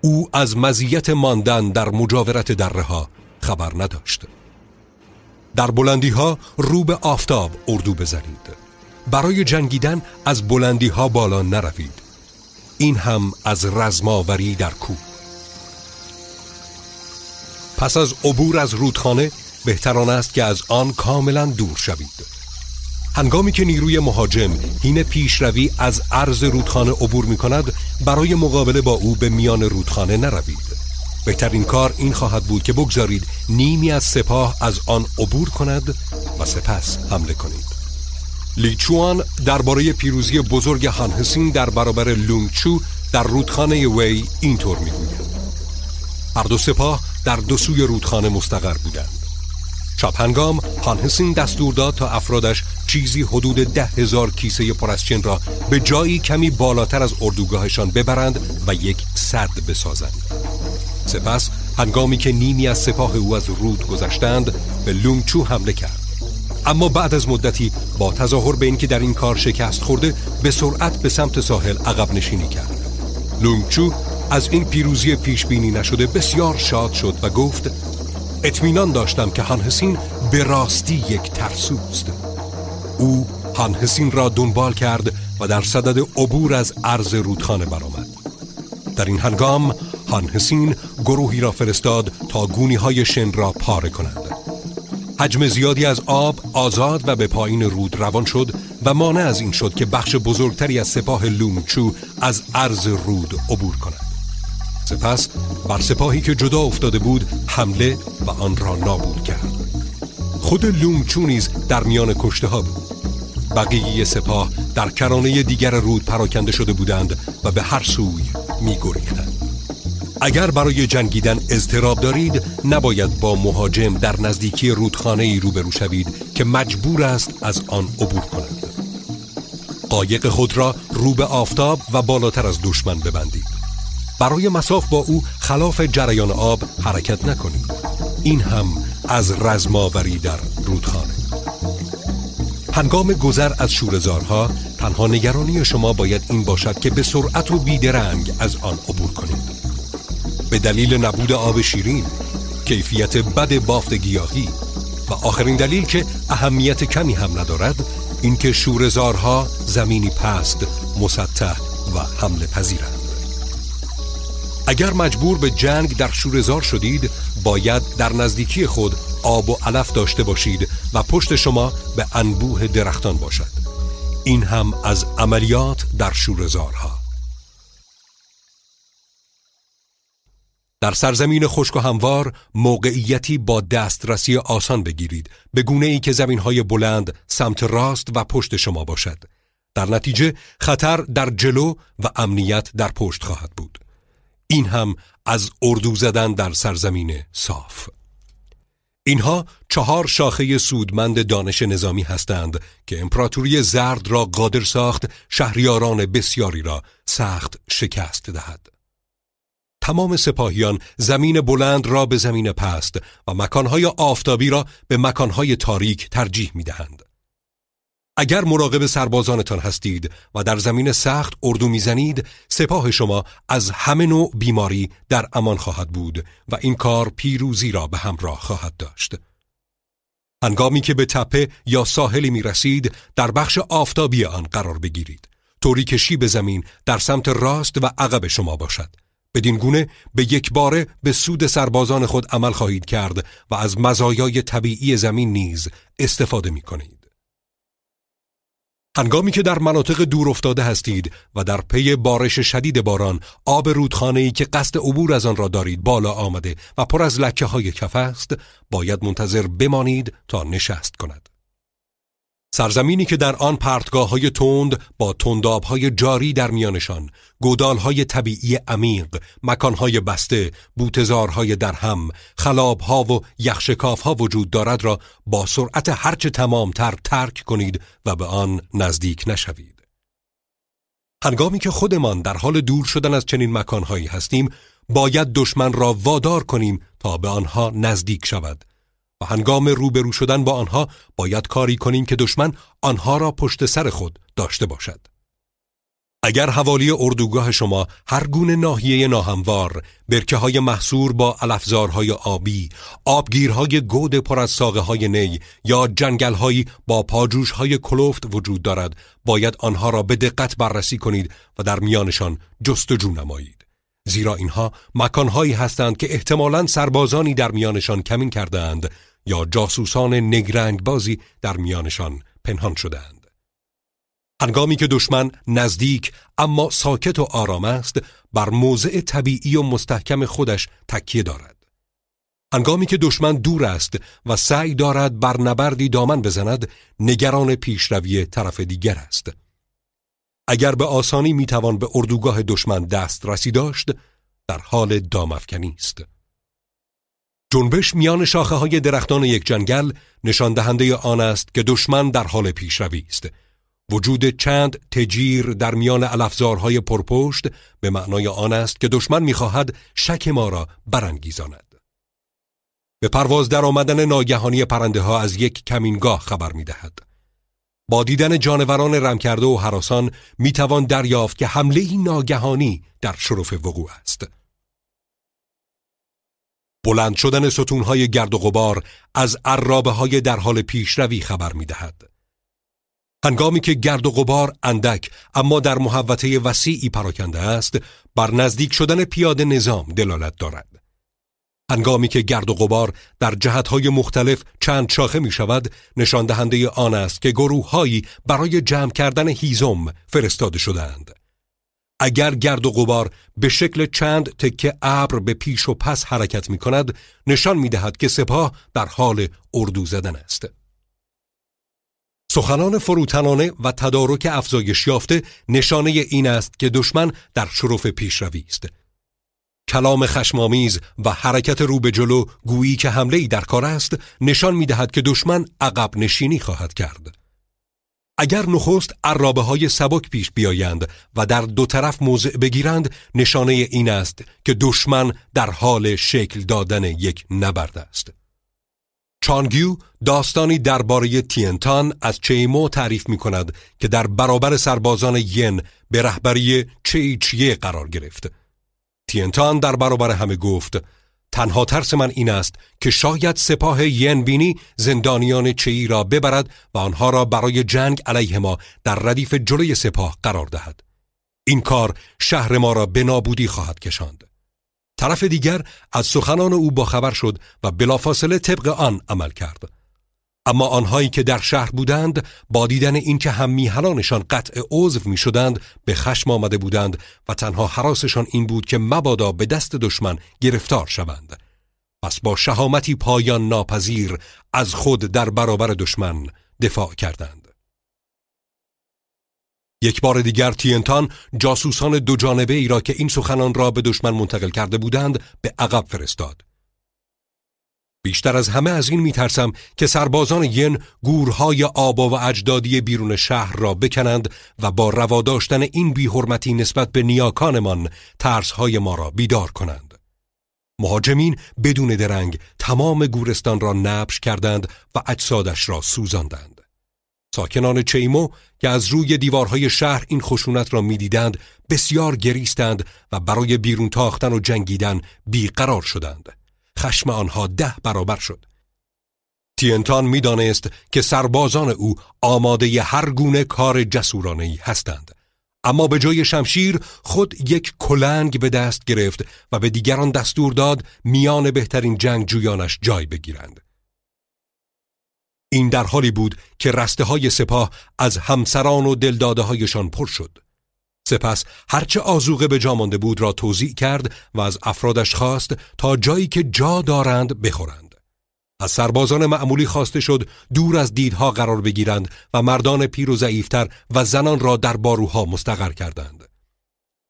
او از مزیت ماندن در مجاورت دره ها خبر نداشت. در بلندی ها رو به آفتاب اردو بزنید. برای جنگیدن از بلندی ها بالا نروید. این هم از رزماوری در کوه. پس از عبور از رودخانه بهتران است که از آن کاملا دور شوید. هنگامی که نیروی مهاجم هین پیشروی از عرض رودخانه عبور می کند برای مقابله با او به میان رودخانه نروید. بهترین کار این خواهد بود که بگذارید نیمی از سپاه از آن عبور کند و سپس حمله کنید. لیچوان درباره پیروزی بزرگ هانهسین در برابر لونگچو در رودخانه وی اینطور می‌گوید. هر دو سپاه در دو سوی رودخانه مستقر بودند. شب هنگام هانهسین دستور داد تا افرادش چیزی حدود ده هزار کیسه پرسچن را به جایی کمی بالاتر از اردوگاهشان ببرند و یک سد بسازند. سپس هنگامی که نیمی از سپاه او از رود گذشتند به لونگچو حمله کرد. اما بعد از مدتی با تظاهر به اینکه در این کار شکست خورده به سرعت به سمت ساحل عقب نشینی کرد. لونگچو از این پیروزی پیش بینی نشده بسیار شاد شد و گفت اطمینان داشتم که هانهسین به راستی یک ترسوست او هانهسین را دنبال کرد و در صدد عبور از عرض رودخانه برآمد. در این هنگام هانهسین گروهی را فرستاد تا گونی های شن را پاره کنند. حجم زیادی از آب آزاد و به پایین رود روان شد و مانع از این شد که بخش بزرگتری از سپاه لومچو از عرض رود عبور کند. سپس بر سپاهی که جدا افتاده بود حمله و آن را نابود کرد. خود نیز در میان کشته ها بود. بقیه سپاه در کرانه دیگر رود پراکنده شده بودند و به هر سوی می گریختند. اگر برای جنگیدن اضطراب دارید نباید با مهاجم در نزدیکی رودخانه ای روبرو شوید که مجبور است از آن عبور کند. قایق خود را رو به آفتاب و بالاتر از دشمن ببندید. برای مساف با او خلاف جریان آب حرکت نکنید این هم از رزماوری در رودخانه. هنگام گذر از شورزارها تنها نگرانی شما باید این باشد که به سرعت و بیدرنگ از آن عبور کنید. به دلیل نبود آب شیرین کیفیت بد بافت گیاهی و آخرین دلیل که اهمیت کمی هم ندارد اینکه شورزارها زمینی پست مسطح و حمله پذیرند اگر مجبور به جنگ در شورزار شدید باید در نزدیکی خود آب و علف داشته باشید و پشت شما به انبوه درختان باشد. این هم از عملیات در شورزارها در سرزمین خشک و هموار موقعیتی با دسترسی آسان بگیرید. به گونه ای که زمین های بلند سمت راست و پشت شما باشد. در نتیجه خطر در جلو و امنیت در پشت خواهد بود. این هم از اردو زدن در سرزمین صاف اینها چهار شاخه سودمند دانش نظامی هستند که امپراتوری زرد را قادر ساخت شهریاران بسیاری را سخت شکست دهد تمام سپاهیان زمین بلند را به زمین پست و مکانهای آفتابی را به مکانهای تاریک ترجیح می دهند. اگر مراقب سربازانتان هستید و در زمین سخت اردو می‌زنید سپاه شما از همه نوع بیماری در امان خواهد بود و این کار پیروزی را به همراه خواهد داشت. هنگامی که به تپه یا ساحلی می رسید در بخش آفتابی آن قرار بگیرید. طوری که شیب زمین در سمت راست و عقب شما باشد. بدین گونه به یک باره به سود سربازان خود عمل خواهید کرد و از مزایای طبیعی زمین نیز استفاده می کنید. هنگامی که در مناطق دور افتاده هستید و در پی بارش شدید باران آب رودخانه‌ای که قصد عبور از آن را دارید بالا آمده و پر از لکه های کف است باید منتظر بمانید تا نشست کند. سرزمینی که در آن پرتگاه های تند با تنداب های جاری در میانشان گودال های طبیعی عمیق مکان های بسته بوتزارهای درهم خلاب ها و یخشکاف ها وجود دارد را با سرعت هرچه تمامتر ترک کنید و به آن نزدیک نشوید. هنگامی که خودمان در حال دور شدن از چنین مکانهایی هستیم باید دشمن را وادار کنیم تا به آنها نزدیک شود. و هنگام روبرو شدن با آنها باید کاری کنیم که دشمن آنها را پشت سر خود داشته باشد. اگر حوالی اردوگاه شما هر گونه ناحیه ناهموار، برکه های محصور با علفزارهای آبی، آبگیرهای گود پر از ساقه های نی یا جنگل هایی با پاجوش های کلوفت وجود دارد، باید آنها را به دقت بررسی کنید و در میانشان جستجو نمایید. زیرا اینها مکانهایی هستند که احتمالاً سربازانی در میانشان کمین کردهاند یا جاسوسان نگرنگ بازی در میانشان پنهان شدهاند. هنگامی که دشمن نزدیک اما ساکت و آرام است بر موضع طبیعی و مستحکم خودش تکیه دارد هنگامی که دشمن دور است و سعی دارد بر نبردی دامن بزند نگران پیشروی طرف دیگر است اگر به آسانی می‌توان به اردوگاه دشمن دست رسی داشت در حال دامفکنی است جنبش میان شاخه های درختان یک جنگل نشان دهنده آن است که دشمن در حال پیشروی است وجود چند تجیر در میان الافزارهای پرپشت به معنای آن است که دشمن می‌خواهد شک ما را برانگیزاند. به پرواز در آمدن ناگهانی پرنده ها از یک کمینگاه خبر می دهد. با دیدن جانوران رم کرده و حراسان می توان دریافت که حمله ناگهانی در شرف وقوع است. بلند شدن ستونهای گرد و غبار از عرابه های در حال پیشروی خبر می دهد. هنگامی که گرد و غبار اندک اما در محوطه وسیعی پراکنده است بر نزدیک شدن پیاده نظام دلالت دارد هنگامی که گرد و غبار در جهتهای مختلف چند شاخه می شود نشان دهنده آن است که گروههایی برای جمع کردن هیزم فرستاده شدهاند اگر گرد و غبار به شکل چند تکه ابر به پیش و پس حرکت می کند نشان می دهد که سپاه در حال اردو زدن است سخنان فروتنانه و تدارک افزایش یافته نشانه این است که دشمن در شرف پیشروی است. کلام خشمامیز و حرکت رو به جلو گویی که حمله ای در کار است نشان می دهد که دشمن عقب نشینی خواهد کرد. اگر نخست عرابه های سبک پیش بیایند و در دو طرف موضع بگیرند نشانه این است که دشمن در حال شکل دادن یک نبرد است. چانگیو داستانی درباره تینتان از چیمو تعریف می کند که در برابر سربازان ین به رهبری چیچیه قرار گرفت. تینتان در برابر همه گفت تنها ترس من این است که شاید سپاه ین بینی زندانیان چی را ببرد و آنها را برای جنگ علیه ما در ردیف جلوی سپاه قرار دهد. این کار شهر ما را به نابودی خواهد کشاند. طرف دیگر از سخنان او باخبر شد و بلافاصله طبق آن عمل کرد اما آنهایی که در شهر بودند با دیدن اینکه هم میهنانشان قطع عضو می شدند به خشم آمده بودند و تنها حراسشان این بود که مبادا به دست دشمن گرفتار شوند پس با شهامتی پایان ناپذیر از خود در برابر دشمن دفاع کردند یک بار دیگر تینتان جاسوسان دو جانبه ای را که این سخنان را به دشمن منتقل کرده بودند به عقب فرستاد. بیشتر از همه از این میترسم که سربازان ین گورهای آبا و اجدادی بیرون شهر را بکنند و با روا داشتن این بیحرمتی نسبت به نیاکانمان ترسهای ما را بیدار کنند. مهاجمین بدون درنگ تمام گورستان را نبش کردند و اجسادش را سوزاندند. ساکنان چیمو که از روی دیوارهای شهر این خشونت را می‌دیدند بسیار گریستند و برای بیرون تاختن و جنگیدن بیقرار شدند خشم آنها ده برابر شد. تینتان می‌دانست که سربازان او آماده هر گونه کار جسورانه هستند. اما به جای شمشیر خود یک کلنگ به دست گرفت و به دیگران دستور داد میان بهترین جنگ جویانش جای بگیرند. این در حالی بود که رسته های سپاه از همسران و دلداده هایشان پر شد. سپس هرچه آزوغه به جا مانده بود را توضیح کرد و از افرادش خواست تا جایی که جا دارند بخورند. از سربازان معمولی خواسته شد دور از دیدها قرار بگیرند و مردان پیر و ضعیفتر و زنان را در باروها مستقر کردند.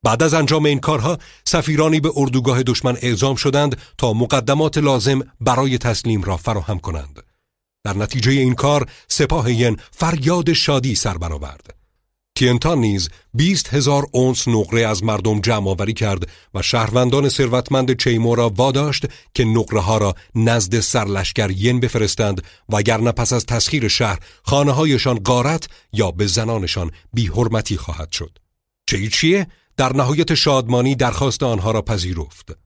بعد از انجام این کارها سفیرانی به اردوگاه دشمن اعزام شدند تا مقدمات لازم برای تسلیم را فراهم کنند. در نتیجه این کار سپاه ین فریاد شادی سر برآورد. تینتان نیز بیست هزار اونس نقره از مردم جمع آوری کرد و شهروندان ثروتمند چیمو را واداشت که نقره ها را نزد سرلشکر ین بفرستند وگرنه پس از تسخیر شهر خانه هایشان غارت یا به زنانشان بیحرمتی خواهد شد. چیچیه در نهایت شادمانی درخواست آنها را پذیرفت.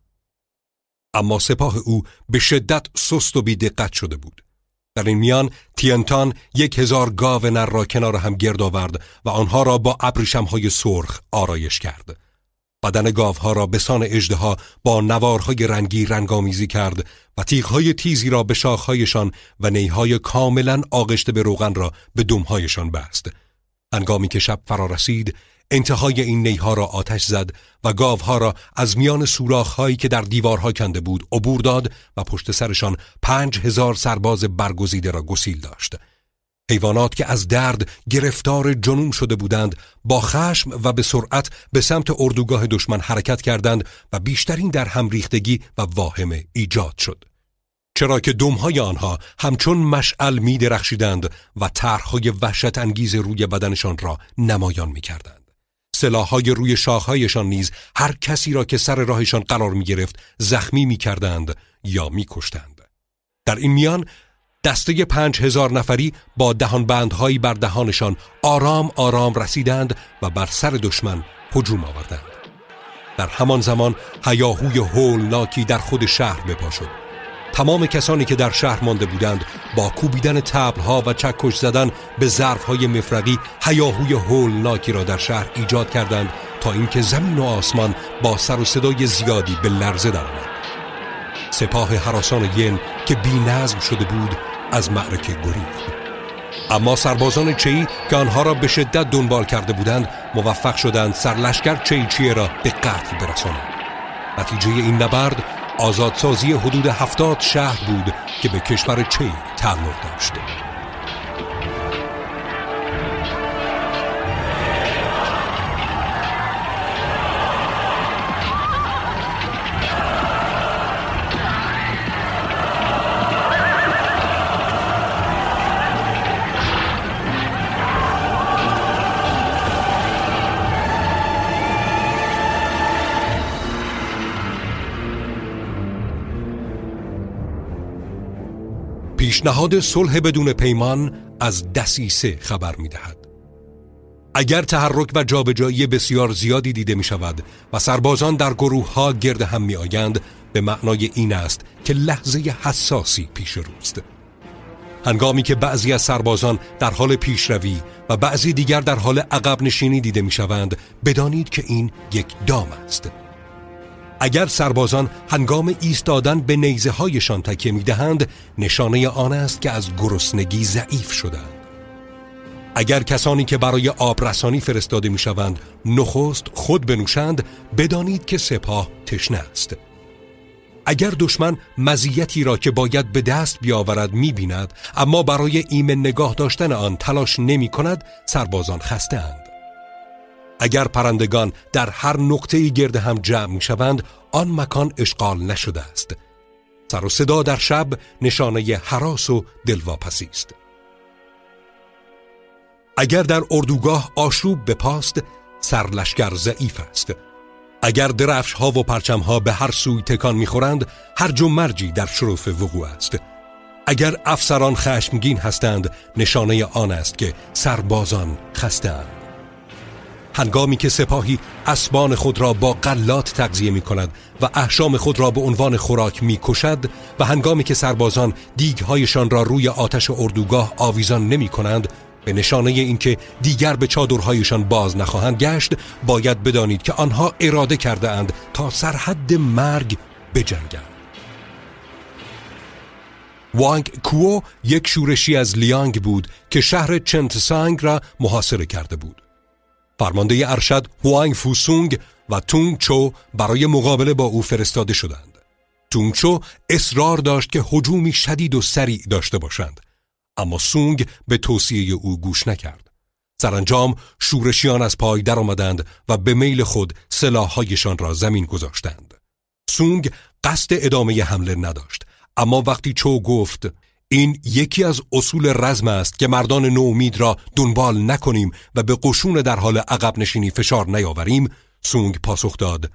اما سپاه او به شدت سست و بیدقت شده بود. در این میان تینتان یک هزار گاو نر را کنار هم گرد آورد و آنها را با ابریشمهای سرخ آرایش کرد. بدن گاوها را به سان اجدها با نوارهای رنگی رنگامیزی کرد و تیغهای تیزی را به شاخهایشان و نیهای کاملا آغشته به روغن را به دمهایشان بست. هنگامی که شب فرا رسید انتهای این نیها را آتش زد و گاوها را از میان سوراخهایی که در دیوارها کنده بود عبور داد و پشت سرشان پنج هزار سرباز برگزیده را گسیل داشت حیوانات که از درد گرفتار جنون شده بودند با خشم و به سرعت به سمت اردوگاه دشمن حرکت کردند و بیشترین در هم ریختگی و واهمه ایجاد شد چرا که دمهای آنها همچون مشعل می درخشیدند و طرحهای وحشت انگیز روی بدنشان را نمایان می کردند. سلاحهای روی شاخهایشان نیز هر کسی را که سر راهشان قرار می گرفت زخمی می کردند یا می کشتند. در این میان دسته پنج هزار نفری با دهان بندهایی بر دهانشان آرام آرام رسیدند و بر سر دشمن هجوم آوردند. در همان زمان هیاهوی هولناکی در خود شهر بپا شد تمام کسانی که در شهر مانده بودند با کوبیدن تبلها و چکش زدن به ظرفهای مفرقی هیاهوی هولناکی را در شهر ایجاد کردند تا اینکه زمین و آسمان با سر و صدای زیادی به لرزه درآمد. سپاه حراسان ین که بی نظم شده بود از معرکه گریخت. اما سربازان چی که آنها را به شدت دنبال کرده بودند موفق شدند سرلشکر چی چیه را به قتل برسانند. نتیجه این نبرد آزادسازی حدود هفتاد شهر بود که به کشور چی تعلق داشت. پیشنهاد صلح بدون پیمان از دسیسه خبر می دهد. اگر تحرک و جابجایی بسیار زیادی دیده می شود و سربازان در گروه ها گرد هم می آیند به معنای این است که لحظه حساسی پیش روست هنگامی که بعضی از سربازان در حال پیشروی و بعضی دیگر در حال عقب نشینی دیده می شوند بدانید که این یک دام است اگر سربازان هنگام ایستادن به نیزه هایشان تکیه می دهند نشانه آن است که از گرسنگی ضعیف شدند. اگر کسانی که برای آبرسانی فرستاده می شوند نخست خود بنوشند بدانید که سپاه تشنه است. اگر دشمن مزیتی را که باید به دست بیاورد می بیند اما برای ایمن نگاه داشتن آن تلاش نمی کند سربازان خستند اگر پرندگان در هر نقطه گرد هم جمع می شوند آن مکان اشغال نشده است. سر و صدا در شب نشانه حراس و دلواپسی است. اگر در اردوگاه آشوب به پاست سرلشکر ضعیف است. اگر درفش ها و پرچم ها به هر سوی تکان می‌خورند هر و مرجی در شرف وقوع است. اگر افسران خشمگین هستند نشانه آن است که سربازان خستند هنگامی که سپاهی اسبان خود را با قلات تغذیه می کند و احشام خود را به عنوان خوراک می کشد و هنگامی که سربازان دیگهایشان را روی آتش اردوگاه آویزان نمی کنند به نشانه اینکه دیگر به چادرهایشان باز نخواهند گشت باید بدانید که آنها اراده کرده اند تا سرحد مرگ بجنگند. وانگ کوو یک شورشی از لیانگ بود که شهر چنتسانگ را محاصره کرده بود. فرمانده ارشد هوانگ فوسونگ و تونگ چو برای مقابله با او فرستاده شدند. تونگ چو اصرار داشت که هجومی شدید و سریع داشته باشند اما سونگ به توصیه او گوش نکرد. سرانجام شورشیان از پای در آمدند و به میل خود سلاحهایشان را زمین گذاشتند. سونگ قصد ادامه حمله نداشت اما وقتی چو گفت این یکی از اصول رزم است که مردان نومید را دنبال نکنیم و به قشون در حال عقب نشینی فشار نیاوریم سونگ پاسخ داد.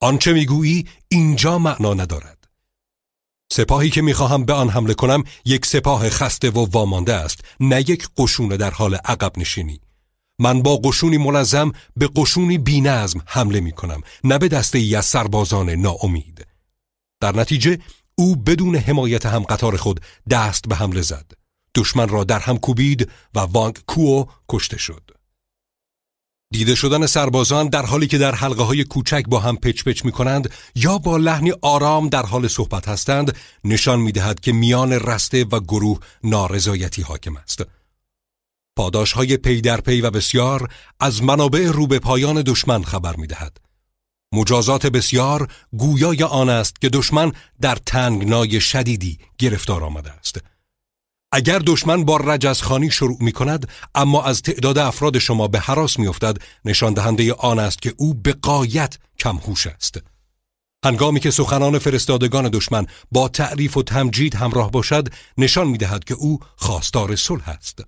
آنچه می‌گویی اینجا معنا ندارد. سپاهی که می‌خواهم به آن حمله کنم یک سپاه خسته و وامانده است نه یک قشون در حال عقب نشینی. من با قشونی منظم به قشونی بینظم حمله می کنم نه به دسته ای از سربازان ناامید. در نتیجه او بدون حمایت هم قطار خود دست به حمله زد دشمن را در هم کوبید و وانگ کوو کشته شد دیده شدن سربازان در حالی که در حلقه های کوچک با هم پچ پچ می کنند یا با لحنی آرام در حال صحبت هستند نشان می دهد که میان رسته و گروه نارضایتی حاکم است. پاداش های پی در پی و بسیار از منابع رو به پایان دشمن خبر می دهد. مجازات بسیار گویای آن است که دشمن در تنگنای شدیدی گرفتار آمده است. اگر دشمن با رجزخانی شروع می کند اما از تعداد افراد شما به حراس می افتد نشان دهنده آن است که او به قایت کمهوش است هنگامی که سخنان فرستادگان دشمن با تعریف و تمجید همراه باشد نشان می دهد که او خواستار صلح است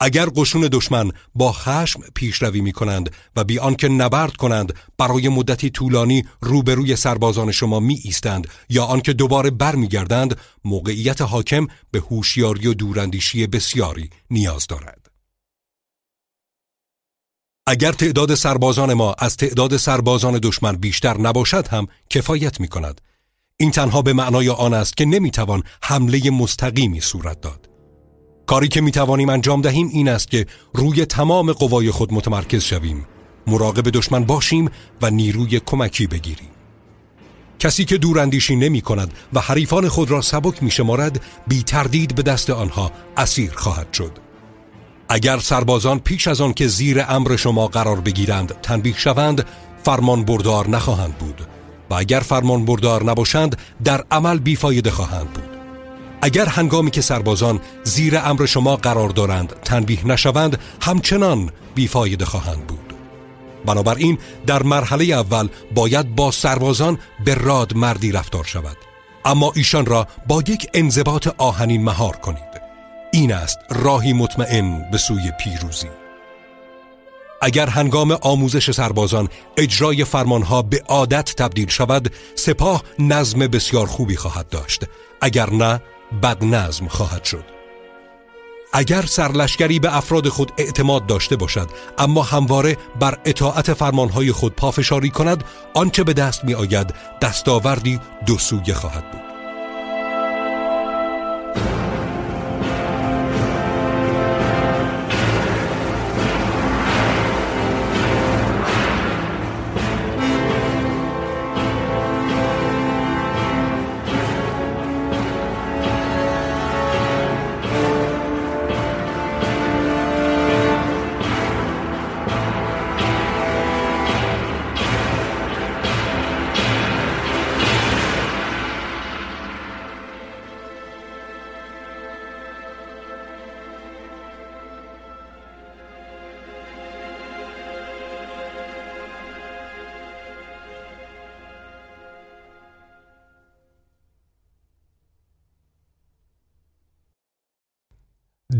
اگر قشون دشمن با خشم پیشروی می کنند و بی آنکه نبرد کنند برای مدتی طولانی روبروی سربازان شما می ایستند یا آنکه دوباره برمیگردند موقعیت حاکم به هوشیاری و دوراندیشی بسیاری نیاز دارد. اگر تعداد سربازان ما از تعداد سربازان دشمن بیشتر نباشد هم کفایت می کند این تنها به معنای آن است که نمی توان حمله مستقیمی صورت داد. کاری که می توانیم انجام دهیم این است که روی تمام قوای خود متمرکز شویم مراقب دشمن باشیم و نیروی کمکی بگیریم. کسی که دوراندیشی نمی کند و حریفان خود را سبک می شمارد بی تردید به دست آنها اسیر خواهد شد. اگر سربازان پیش از آن که زیر امر شما قرار بگیرند تنبیه شوند فرمان بردار نخواهند بود و اگر فرمان بردار نباشند در عمل بیفایده خواهند بود. اگر هنگامی که سربازان زیر امر شما قرار دارند تنبیه نشوند همچنان بیفایده خواهند بود. بنابراین در مرحله اول باید با سربازان به راد مردی رفتار شود. اما ایشان را با یک انضباط آهنین مهار کنید. این است راهی مطمئن به سوی پیروزی. اگر هنگام آموزش سربازان اجرای فرمانها به عادت تبدیل شود سپاه نظم بسیار خوبی خواهد داشت. اگر نه بد نظم خواهد شد. اگر سرلشگری به افراد خود اعتماد داشته باشد اما همواره بر اطاعت فرمانهای خود پافشاری کند آنچه به دست می آید دستاوردی دو سویه خواهد بود.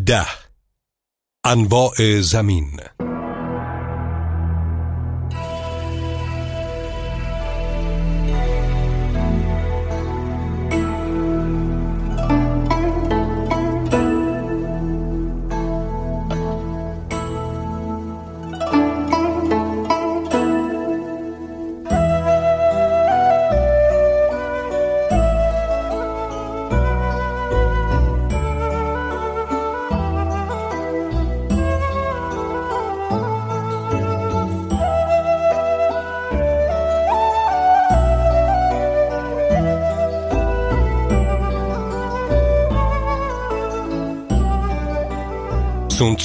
ده. انواع زمین.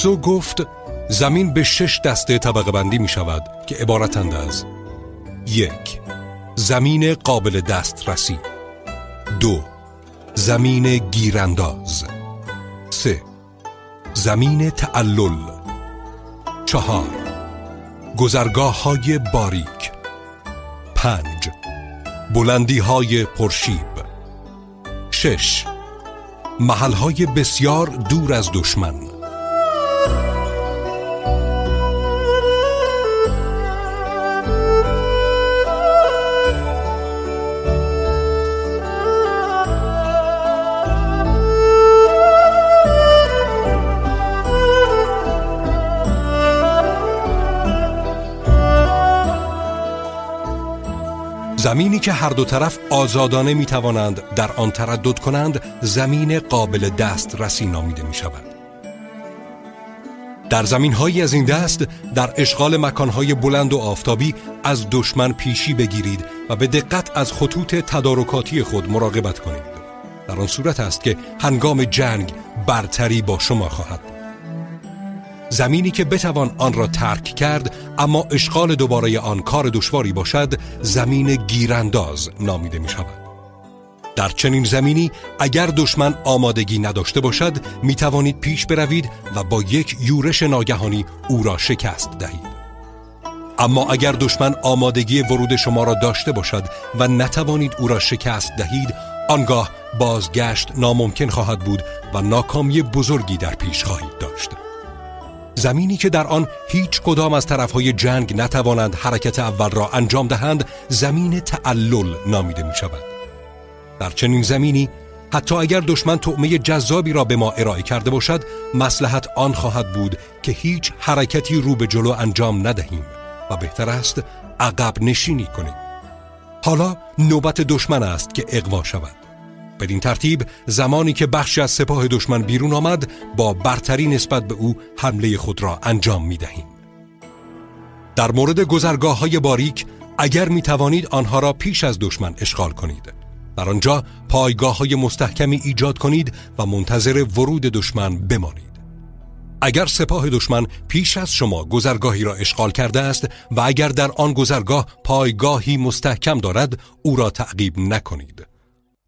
سونتسو گفت زمین به شش دسته طبقه بندی می شود که عبارتند از یک زمین قابل دسترسی دو زمین گیرانداز سه زمین تعلل چهار گذرگاه های باریک پنج بلندی های پرشیب شش محل های بسیار دور از دشمن. زمینی که هر دو طرف آزادانه می توانند در آن تردد کنند زمین قابل دست رسی نامیده می شود. در زمین هایی از این دست در اشغال مکانهای بلند و آفتابی از دشمن پیشی بگیرید و به دقت از خطوط تدارکاتی خود مراقبت کنید در آن صورت است که هنگام جنگ برتری با شما خواهد زمینی که بتوان آن را ترک کرد اما اشغال دوباره آن کار دشواری باشد زمین گیرانداز نامیده می شود در چنین زمینی اگر دشمن آمادگی نداشته باشد می توانید پیش بروید و با یک یورش ناگهانی او را شکست دهید. اما اگر دشمن آمادگی ورود شما را داشته باشد و نتوانید او را شکست دهید آنگاه بازگشت ناممکن خواهد بود و ناکامی بزرگی در پیش خواهید داشت. زمینی که در آن هیچ کدام از طرفهای جنگ نتوانند حرکت اول را انجام دهند زمین تعلل نامیده می شود در چنین زمینی حتی اگر دشمن تعمه جذابی را به ما ارائه کرده باشد مسلحت آن خواهد بود که هیچ حرکتی رو به جلو انجام ندهیم و بهتر است عقب نشینی کنیم. حالا نوبت دشمن است که اقوا شود. بدین ترتیب زمانی که بخشی از سپاه دشمن بیرون آمد با برتری نسبت به او حمله خود را انجام می دهیم. در مورد گذرگاه های باریک اگر می توانید آنها را پیش از دشمن اشغال کنید. در آنجا پایگاه های مستحکمی ایجاد کنید و منتظر ورود دشمن بمانید. اگر سپاه دشمن پیش از شما گذرگاهی را اشغال کرده است و اگر در آن گذرگاه پایگاهی مستحکم دارد او را تعقیب نکنید.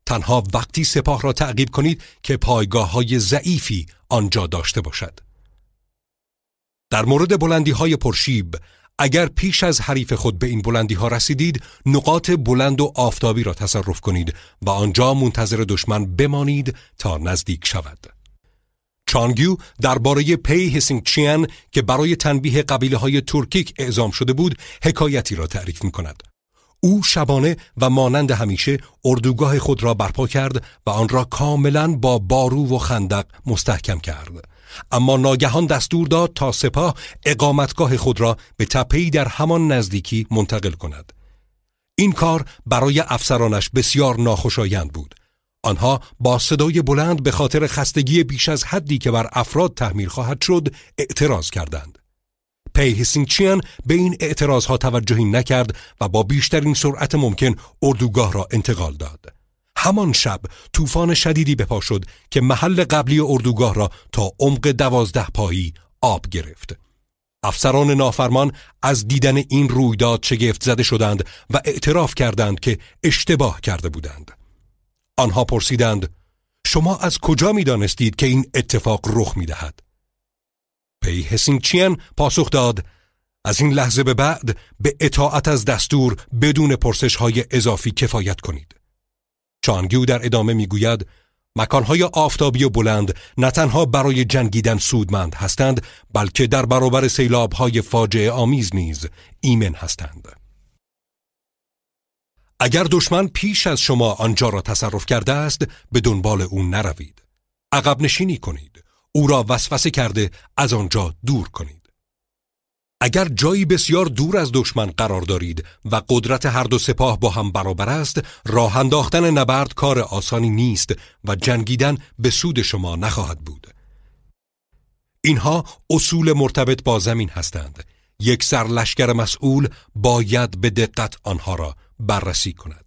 تنها وقتی سپاه را تعقیب کنید که پایگاه های ضعیفی آنجا داشته باشد. در مورد بلندی های پرشیب اگر پیش از حریف خود به این بلندی ها رسیدید نقاط بلند و آفتابی را تصرف کنید و آنجا منتظر دشمن بمانید تا نزدیک شود. چانگیو درباره پی هسینگ چیان که برای تنبیه قبیله های ترکیک اعزام شده بود حکایتی را تعریف می کند او شبانه و مانند همیشه اردوگاه خود را برپا کرد و آن را کاملا با بارو و خندق مستحکم کرد. اما ناگهان دستور داد تا سپاه اقامتگاه خود را به تپهی در همان نزدیکی منتقل کند. این کار برای افسرانش بسیار ناخوشایند بود. آنها با صدای بلند به خاطر خستگی بیش از حدی که بر افراد تحمیل خواهد شد اعتراض کردند. پی چیان به این اعتراضها توجهی نکرد و با بیشترین سرعت ممکن اردوگاه را انتقال داد. همان شب طوفان شدیدی به پا شد که محل قبلی اردوگاه را تا عمق دوازده پایی آب گرفت. افسران نافرمان از دیدن این رویداد شگفت زده شدند و اعتراف کردند که اشتباه کرده بودند. آنها پرسیدند شما از کجا می دانستید که این اتفاق رخ می دهد؟ پی هسینگچیان پاسخ داد از این لحظه به بعد به اطاعت از دستور بدون پرسش های اضافی کفایت کنید. چانگیو در ادامه می‌گوید مکانهای آفتابی و بلند نه تنها برای جنگیدن سودمند هستند بلکه در برابر های فاجعه آمیز نیز ایمن هستند. اگر دشمن پیش از شما آنجا را تصرف کرده است به دنبال او نروید. عقب نشینی کنید. او را وسوسه کرده از آنجا دور کنید. اگر جایی بسیار دور از دشمن قرار دارید و قدرت هر دو سپاه با هم برابر است راه انداختن نبرد کار آسانی نیست و جنگیدن به سود شما نخواهد بود. اینها اصول مرتبط با زمین هستند. یک سرلشکر مسئول باید به دقت آنها را بررسی کند.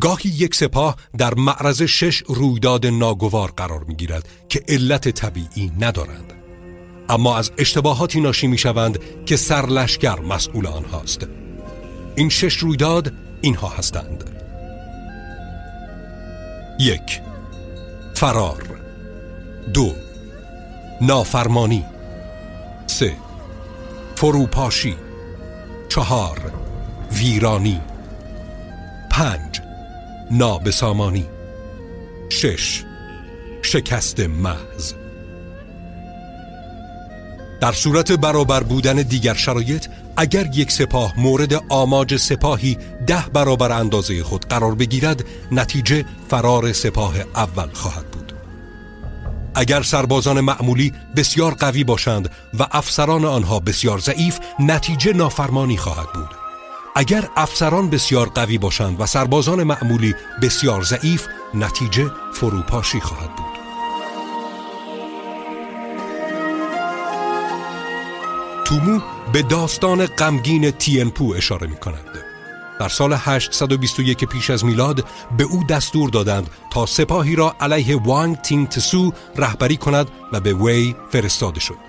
گاهی یک سپاه در معرض شش رویداد ناگوار قرار می گیرد که علت طبیعی ندارند. اما از اشتباهاتی ناشی می شوند که سرلشگر مسئول آنهاست. این شش رویداد اینها هستند. یک فرار. دو نافرمانی. سه فروپاشی. چهار ویرانی. پنج نابسامانی. شش. شکست محض. در صورت برابر بودن دیگر شرایط اگر یک سپاه مورد آماج سپاهی ده برابر اندازه خود قرار بگیرد نتیجه فرار سپاه اول خواهد بود. اگر سربازان معمولی بسیار قوی باشند و افسران آنها بسیار ضعیف نتیجه نافرمانی خواهد بود. اگر افسران بسیار قوی باشند و سربازان معمولی بسیار ضعیف نتیجه فروپاشی خواهد بود. تومو به داستان غمگین تینپو اشاره می کند در سال 821 پیش از میلاد به او دستور دادند تا سپاهی را علیه وانگ تینگ تسو رهبری کند و به وی فرستاده شد.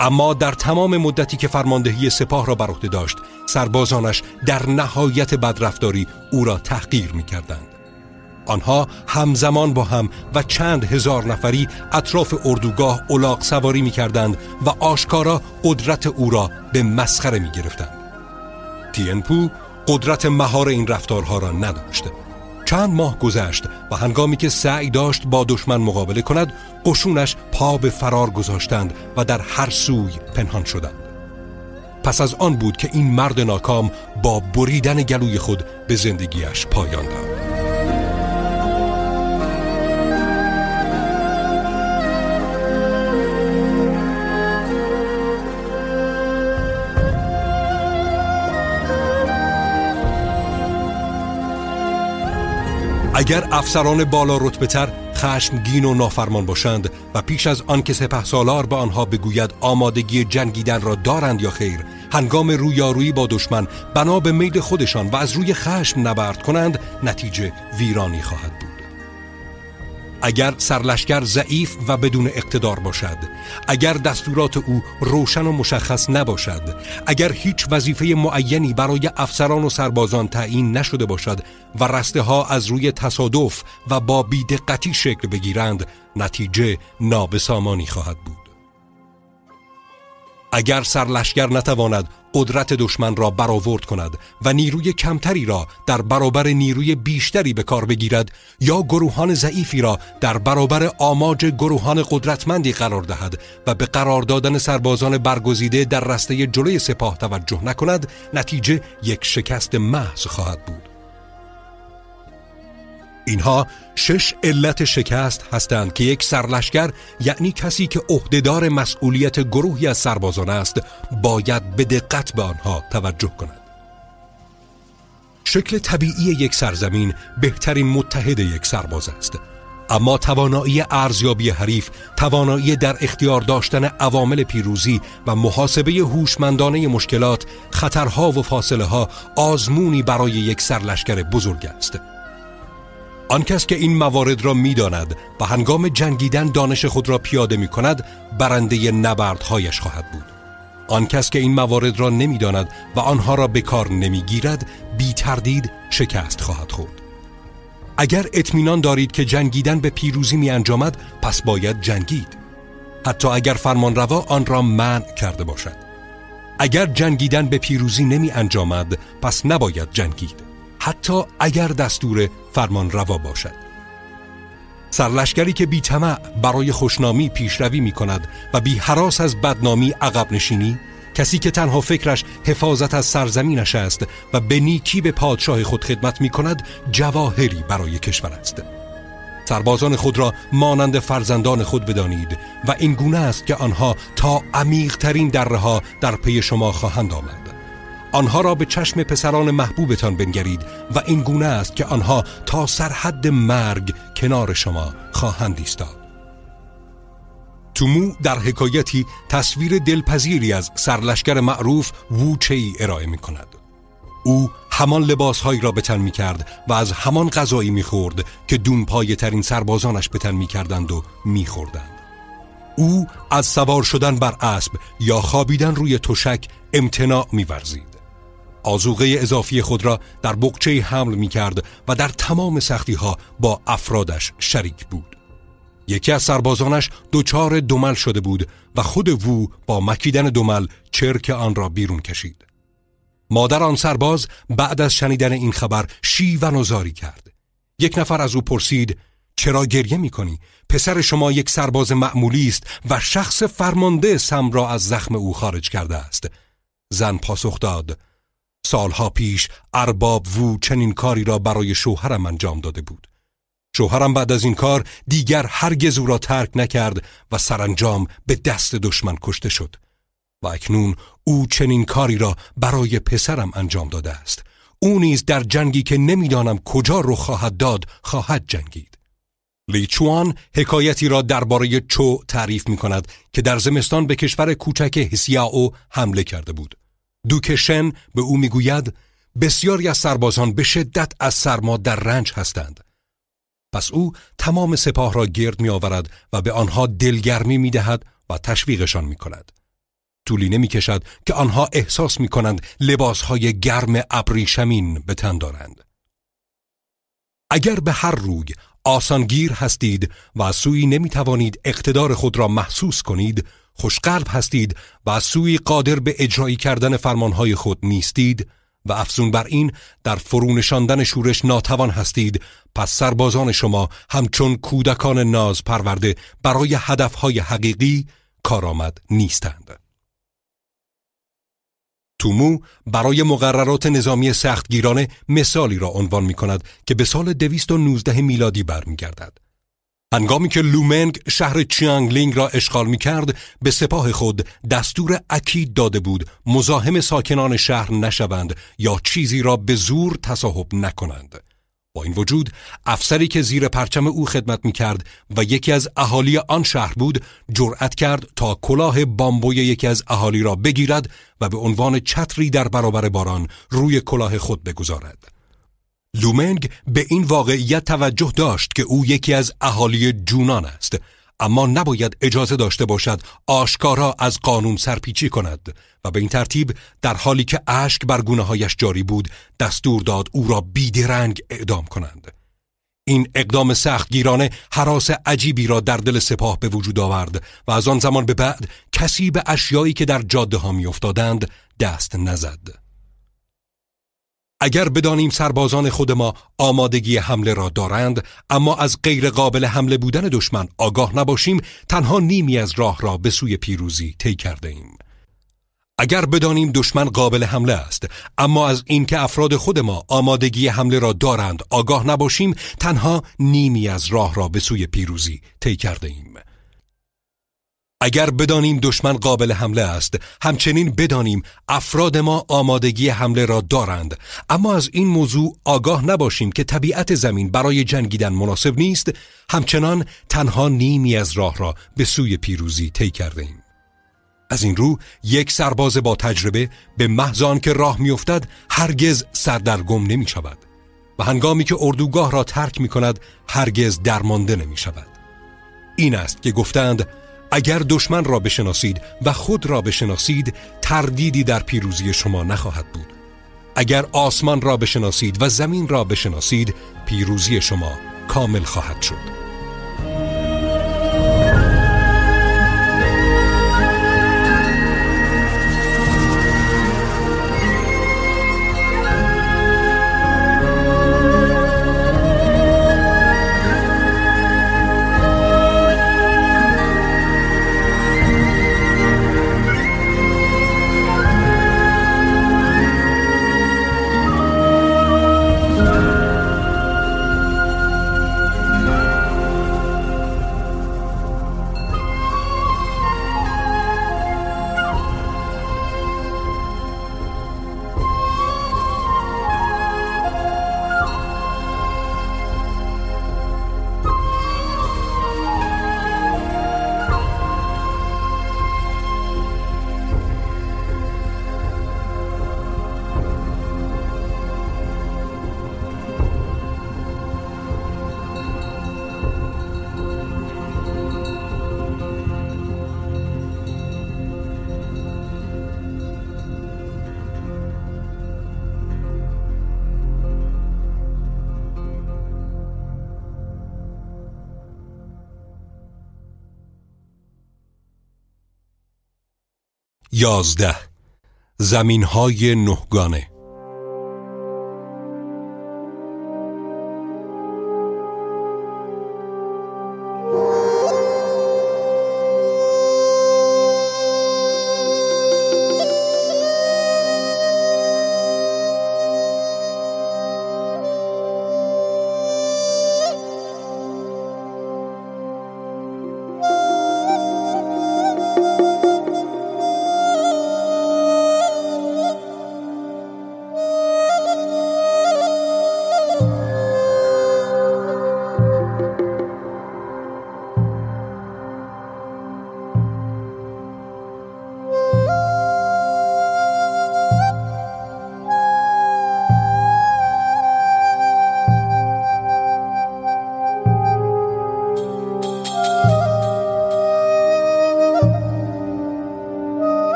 اما در تمام مدتی که فرماندهی سپاه را بر عهده داشت سربازانش در نهایت بدرفتاری او را تحقیر می کردند. آنها همزمان با هم و چند هزار نفری اطراف اردوگاه اولاق سواری می کردند و آشکارا قدرت او را به مسخره می گرفتند. تینپو قدرت مهار این رفتارها را نداشت چند ماه گذشت و هنگامی که سعی داشت با دشمن مقابله کند قشونش پا به فرار گذاشتند و در هر سوی پنهان شدند. پس از آن بود که این مرد ناکام با بریدن گلوی خود به زندگیش پایان داد. اگر افسران بالا رتبه تر خشمگین و نافرمان باشند و پیش از آن که سپه سالار به آنها بگوید آمادگی جنگیدن را دارند یا خیر هنگام رویارویی با دشمن بنا به میل خودشان و از روی خشم نبرد کنند نتیجه ویرانی خواهد بود. اگر سرلشکر ضعیف و بدون اقتدار باشد اگر دستورات او روشن و مشخص نباشد اگر هیچ وظیفه معینی برای افسران و سربازان تعیین نشده باشد و رسته ها از روی تصادف و با بیدقتی شکل بگیرند نتیجه نابسامانی خواهد بود. اگر سرلشکر نتواند قدرت دشمن را برآورد کند و نیروی کمتری را در برابر نیروی بیشتری به کار بگیرد یا گروهان ضعیفی را در برابر آماج گروهان قدرتمندی قرار دهد و به قرار دادن سربازان برگزیده در رسته جلوی سپاه توجه نکند نتیجه یک شکست محض خواهد بود. اینها شش علت شکست هستند که یک سرلشکر یعنی کسی که عهدهدار مسئولیت گروهی از سربازان است باید به دقت به آنها توجه کند. شکل طبیعی یک سرزمین بهترین متحد یک سرباز است. اما توانایی ارزیابی حریف توانایی در اختیار داشتن عوامل پیروزی و محاسبه هوشمندانه مشکلات خطرها و فاصله ها آزمونی برای یک سرلشکر بزرگ است. آن کس که این موارد را می‌داند و هنگام جنگیدن دانش خود را پیاده می کند برنده نبردهایش خواهد بود. آن کس که این موارد را نمی‌داند و آنها را به کار نمی‌گیرد بی تردید شکست خواهد خورد. اگر اطمینان دارید که جنگیدن به پیروزی می انجامد پس باید جنگید. حتی اگر فرمانروا آن را منع کرده باشد. اگر جنگیدن به پیروزی نمی انجامد پس نباید جنگید. حتی اگر دستور فرمان روا باشد. سرلشکری که بی برای خوشنامی پیشروی می کند و بی حراس از بدنامی عقب نشینی کسی که تنها فکرش حفاظت از سرزمینش است و به نیکی به پادشاه خود خدمت می کند جواهری برای کشور است. سربازان خود را مانند فرزندان خود بدانید و این گونه است که آنها تا عمیقترین دره در پی شما خواهند آمد. آنها را به چشم پسران محبوبتان بنگرید و این گونه است که آنها تا سرحد مرگ کنار شما خواهند ایستاد تومو در حکایتی تصویر دلپذیری از سرلشکر معروف ووچه ای ارائه می کند او همان لباسهایی را به تن می کرد و از همان غذایی می خورد که دونپایه ترین سربازانش به تن می کردند و می خوردند. او از سوار شدن بر اسب یا خوابیدن روی تشک امتناع می ورزید. آزوغه اضافی خود را در بقچه حمل می کرد و در تمام سختی ها با افرادش شریک بود. یکی از سربازانش دوچار دمل شده بود و خود وو با مکیدن دمل چرک آن را بیرون کشید. مادر آن سرباز بعد از شنیدن این خبر شیون و زاری کرد. یک نفر از او پرسید چرا گریه می کنی؟ پسر شما یک سرباز معمولی است و شخص فرمانده سم را از زخم او خارج کرده است. زن پاسخ داد سالها پیش ارباب وو چنین کاری را برای شوهرم انجام داده بود. شوهرم بعد از این کار دیگر هرگز او را ترک نکرد و سرانجام به دست دشمن کشته شد و اکنون او چنین کاری را برای پسرم انجام داده است. او نیز در جنگی که نمی‌دانم کجا رو خواهد داد خواهد جنگید. لیچوان حکایتی را درباره چو تعریف می کند که در زمستان به کشور کوچک او حمله کرده بود. دوک شن به او می‌گوید بسیاری از سربازان به شدت از سرما در رنج هستند پس او تمام سپاه را گرد می آورد و به آنها دلگرمی می دهد و تشویقشان می کند. طولی نمی کشد که آنها احساس می کنند لباس های گرم ابریشمین به تن دارند. اگر به هر روی آسانگیر هستید و سوی نمی توانید اقتدار خود را محسوس کنید، خوشقلب هستید و از سوی قادر به اجرایی کردن فرمانهای خود نیستید، و افزون بر این در فرونشاندن شورش ناتوان هستید پس سربازان شما همچون کودکان ناز پرورده برای هدفهای حقیقی کارآمد نیستند. تومو برای مقررات نظامی سختگیرانه مثالی را عنوان می کند که به سال 219 میلادی برمیگردد. هنگامی که لومنگ شهر چیانگلینگ را اشغال می کرد به سپاه خود دستور اکید داده بود مزاحم ساکنان شهر نشوند یا چیزی را به زور تصاحب نکنند. با این وجود افسری که زیر پرچم او خدمت می کرد و یکی از اهالی آن شهر بود جرأت کرد تا کلاه بامبوی یکی از اهالی را بگیرد و به عنوان چتری در برابر باران روی کلاه خود بگذارد. لومنگ به این واقعیت توجه داشت که او یکی از اهالی جونان است. اما نباید اجازه داشته باشد آشکارا از قانون سرپیچی کند و به این ترتیب در حالی که اشک بر گونه هایش جاری بود دستور داد او را بیدرنگ اعدام کنند. این اقدام سختگیرانه حراس عجیبی را در دل سپاه به وجود آورد و از آن زمان به بعد کسی به اشیایی که در جاده ها دست نزد. اگر بدانیم سربازان خود ما آمادگی حمله را دارند اما از غیر قابل حمله بودن دشمن آگاه نباشیم تنها نیمی از راه را به سوی پیروزی طی کرده ایم. اگر بدانیم دشمن قابل حمله است اما از اینکه افراد خود ما آمادگی حمله را دارند آگاه نباشیم تنها نیمی از راه را به سوی پیروزی طی کرده ایم. اگر بدانیم دشمن قابل حمله است همچنین بدانیم افراد ما آمادگی حمله را دارند. اما از این موضوع آگاه نباشیم که طبیعت زمین برای جنگیدن مناسب نیست همچنان تنها نیمی از راه را به سوی پیروزی طی کرده ایم. از این رو یک سرباز با تجربه به محض که راه میافتد هرگز سردرگم نمی شود و هنگامی که اردوگاه را ترک می کند هرگز درمانده نمی شود این است که گفتند اگر دشمن را بشناسید و خود را بشناسید تردیدی در پیروزی شما نخواهد بود. اگر آسمان را بشناسید و زمین را بشناسید پیروزی شما کامل خواهد شد. یازده. زمین های نهگانه.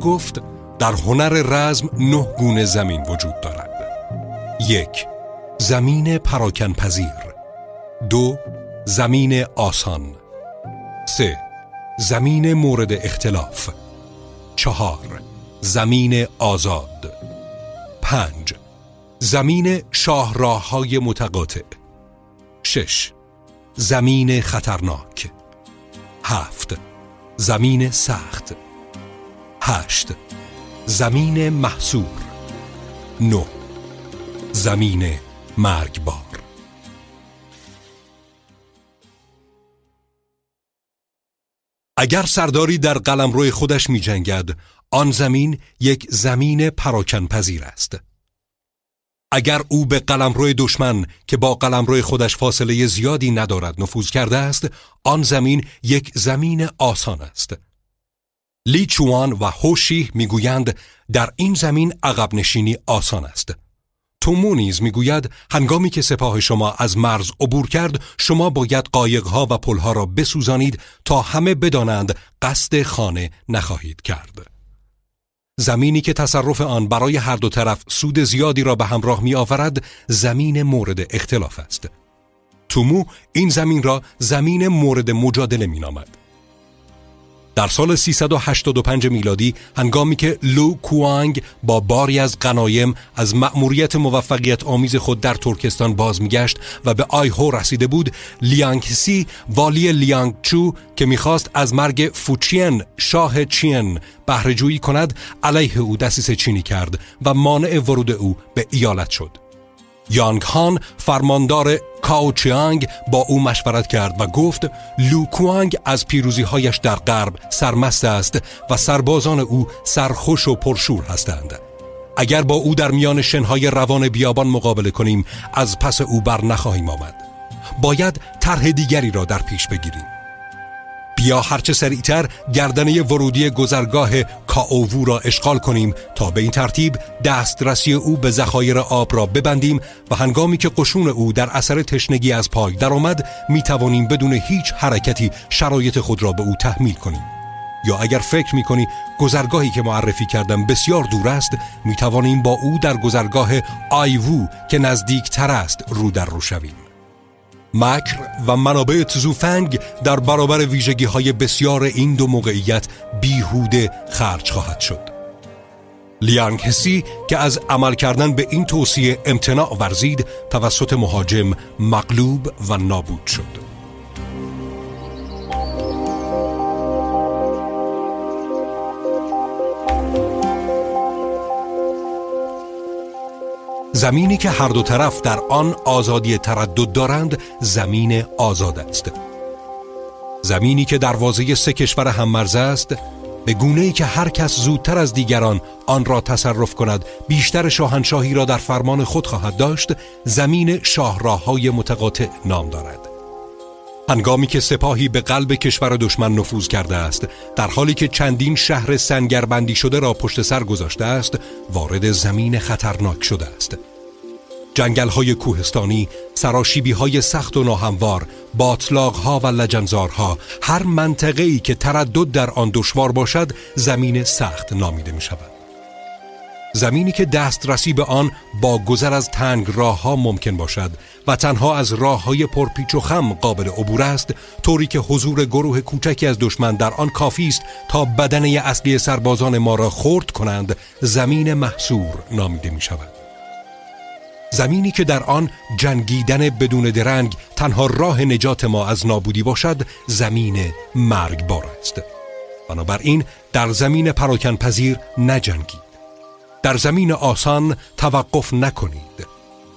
گفت در هنر رزم نه گونه زمین وجود دارد. یک زمین پراکن پذیر دو زمین آسان. سه زمین مورد اختلاف. چهار زمین آزاد. پنج زمین شاهراه های متقاطع. شش زمین خطرناک. هفت زمین سخت. هشت. زمین محصور. نو زمین مرگبار. اگر سرداری در قلمرو خودش می جنگد آن زمین یک زمین پراکن پذیر است. اگر او به قلمرو دشمن که با قلمرو خودش فاصله زیادی ندارد نفوذ کرده است آن زمین یک زمین آسان است. لی چوان و هوشی می‌گویند در این زمین عقب نشینی آسان است. تومو نیز می‌گوید هنگامی که سپاه شما از مرز عبور کرد شما باید قایقها و پلها را بسوزانید تا همه بدانند قصد خانه نخواهید کرد. زمینی که تصرف آن برای هر دو طرف سود زیادی را به همراه می آورد زمین مورد اختلاف است. تومو این زمین را زمین مورد مجادله می نامد در سال 385 میلادی هنگامی که لو کوانگ با باری از غنایم از مأموریت موفقیت آمیز خود در ترکستان باز میگشت و به آیهو رسیده بود لیانگسی والی لیانگچو که می‌خواست از مرگ فوچین شاه چین بهرهجویی کند علیه او دسیسه چینی کرد و مانع ورود او به ایالت شد. یانگ هان فرماندار کاوچیانگ با او مشورت کرد و گفت لوکوانگ از پیروزی هایش در غرب سرمست است و سربازان او سرخوش و پرشور هستند. اگر با او در میان شنهای روان بیابان مقابله کنیم از پس او بر نخواهیم آمد. باید طرح دیگری را در پیش بگیریم. بیا هرچه سریعتر گردنه ورودی گذرگاه کاوو را اشغال کنیم تا به این ترتیب دسترسی او به ذخایر آب را ببندیم و هنگامی که قشون او در اثر تشنگی از پای درآمد می توانیم بدون هیچ حرکتی شرایط خود را به او تحمیل کنیم. یا اگر فکر می کنی گذرگاهی که معرفی کردم بسیار دور است می توانیم با او در گذرگاه آیوو که نزدیک تر است رو در رو شویم. مکر و منابع تزوفنگ در برابر ویژگی های بسیار این دو موقعیت بیهوده خرج خواهد شد. لیانگ هسی که از عمل کردن به این توصیه امتناع ورزید توسط مهاجم مغلوب و نابود شد. زمینی که هر دو طرف در آن آزادی تردد دارند زمین آزاد است. زمینی که دروازه سه کشور هممرز است به گونه ای که هر کس زودتر از دیگران آن را تصرف کند بیشتر شاهنشاهی را در فرمان خود خواهد داشت زمین شاهراه های متقاطع نام دارد. هنگامی که سپاهی به قلب کشور دشمن نفوذ کرده است در حالی که چندین شهر سنگربندی شده را پشت سر گذاشته است وارد زمین خطرناک شده است جنگل های کوهستانی، سراشیبی های سخت و ناهموار، باطلاق ها و لجنزارها هر منطقه ای که تردد در آن دشوار باشد زمین سخت نامیده می شود. زمینی که دسترسی به آن با گذر از تنگ راه ها ممکن باشد و تنها از راه های پرپیچ و خم قابل عبور است طوری که حضور گروه کوچکی از دشمن در آن کافی است تا بدنه اصلی سربازان ما را خورد کنند زمین محصور نامیده می شود زمینی که در آن جنگیدن بدون درنگ تنها راه نجات ما از نابودی باشد زمین مرگبار است. بنابراین در زمین پراکن پذیر نجنگید. در زمین آسان توقف نکنید.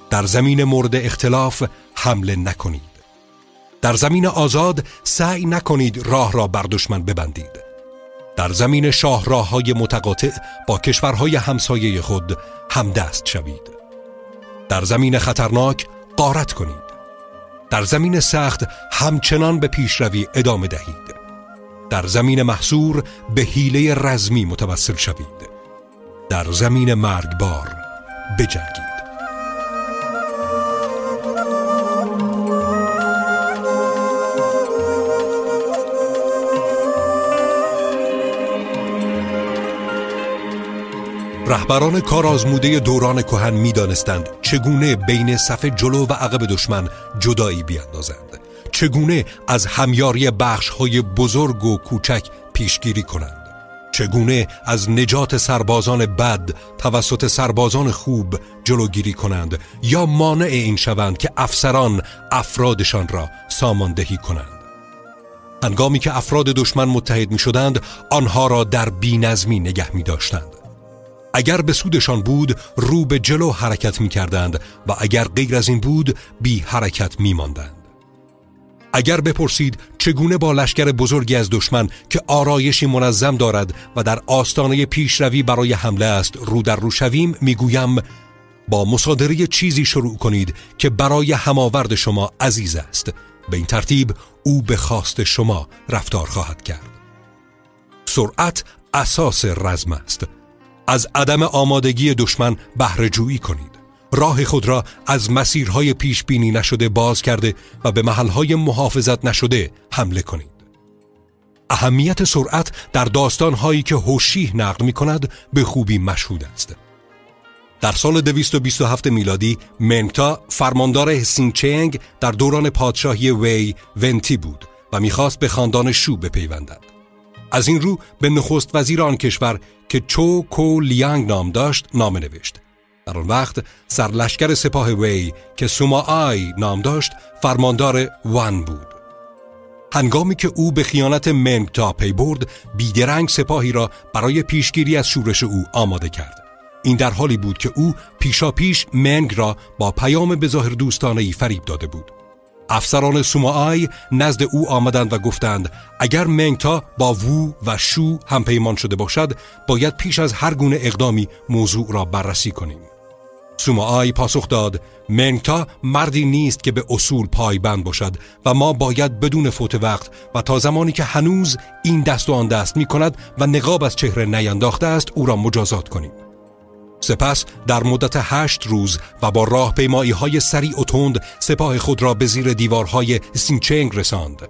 در زمین مورد اختلاف حمله نکنید. در زمین آزاد سعی نکنید راه را بر دشمن ببندید. در زمین شاه های متقاطع با کشورهای همسایه خود همدست شوید. در زمین خطرناک قارت کنید. در زمین سخت همچنان به پیشروی ادامه دهید. در زمین محصور به حیله رزمی متوسل شوید. در زمین مرگبار بجنگید. رهبران کارآزموده دوران کهن می‌دانستند چگونه بین صف جلو و عقب دشمن جدایی بیاندازند چگونه از همیاری بخش های بزرگ و کوچک پیشگیری کنند. چگونه از نجات سربازان بد توسط سربازان خوب جلوگیری کنند یا مانع این شوند که افسران افرادشان را ساماندهی کنند هنگامی که افراد دشمن متحد می شدند آنها را در بینظمی نگه می داشتند اگر به سودشان بود رو به جلو حرکت می کردند و اگر غیر از این بود بی حرکت می ماندند. اگر بپرسید چگونه با لشکر بزرگی از دشمن که آرایشی منظم دارد و در آستانه پیشروی برای حمله است رو در رو شویم می‌گویم با مصادره چیزی شروع کنید که برای هماورد شما عزیز است. به این ترتیب او به خواست شما رفتار خواهد کرد. سرعت اساس رزم است. از عدم آمادگی دشمن بهره جویی کنید. راه خود را از مسیرهای پیش بینی نشده باز کرده و به محلهای محافظت نشده حمله کنید اهمیت سرعت در داستانهایی که هوشیه نقل می کند به خوبی مشهود است در سال 227 میلادی منگتا فرماندار هسینچنگ در دوران پادشاهی وی ونتی بود و می‌خواست به خاندان شو بپیوندد. از این رو به نخست وزیر آن کشور که چو کو لیانگ نام داشت نامه نوشت. در آن وقت سرلشکر سپاه وی که سوما آی نام داشت فرماندار وان بود. هنگامی که او به خیانت منگتا پی برد بیدرنگ سپاهی را برای پیشگیری از شورش او آماده کرد. این در حالی بود که او پیشا پیش منگ را با پیام بظاهر دوستانه فریب داده بود افسران سوماای نزد او آمدند و گفتند اگر منگتا با وو و شو هم پیمان شده باشد باید پیش از هر گونه اقدامی موضوع را بررسی کنیم سوماای پاسخ داد منگتا مردی نیست که به اصول پایبند باشد و ما باید بدون فوت وقت و تا زمانی که هنوز این دست و آن دست می کند و نقاب از چهره نینداخته است او را مجازات کنیم سپس در مدت هشت روز و با راهپیمایی های سریع و تند سپاه خود را به زیر دیوارهای سینچنگ رساند.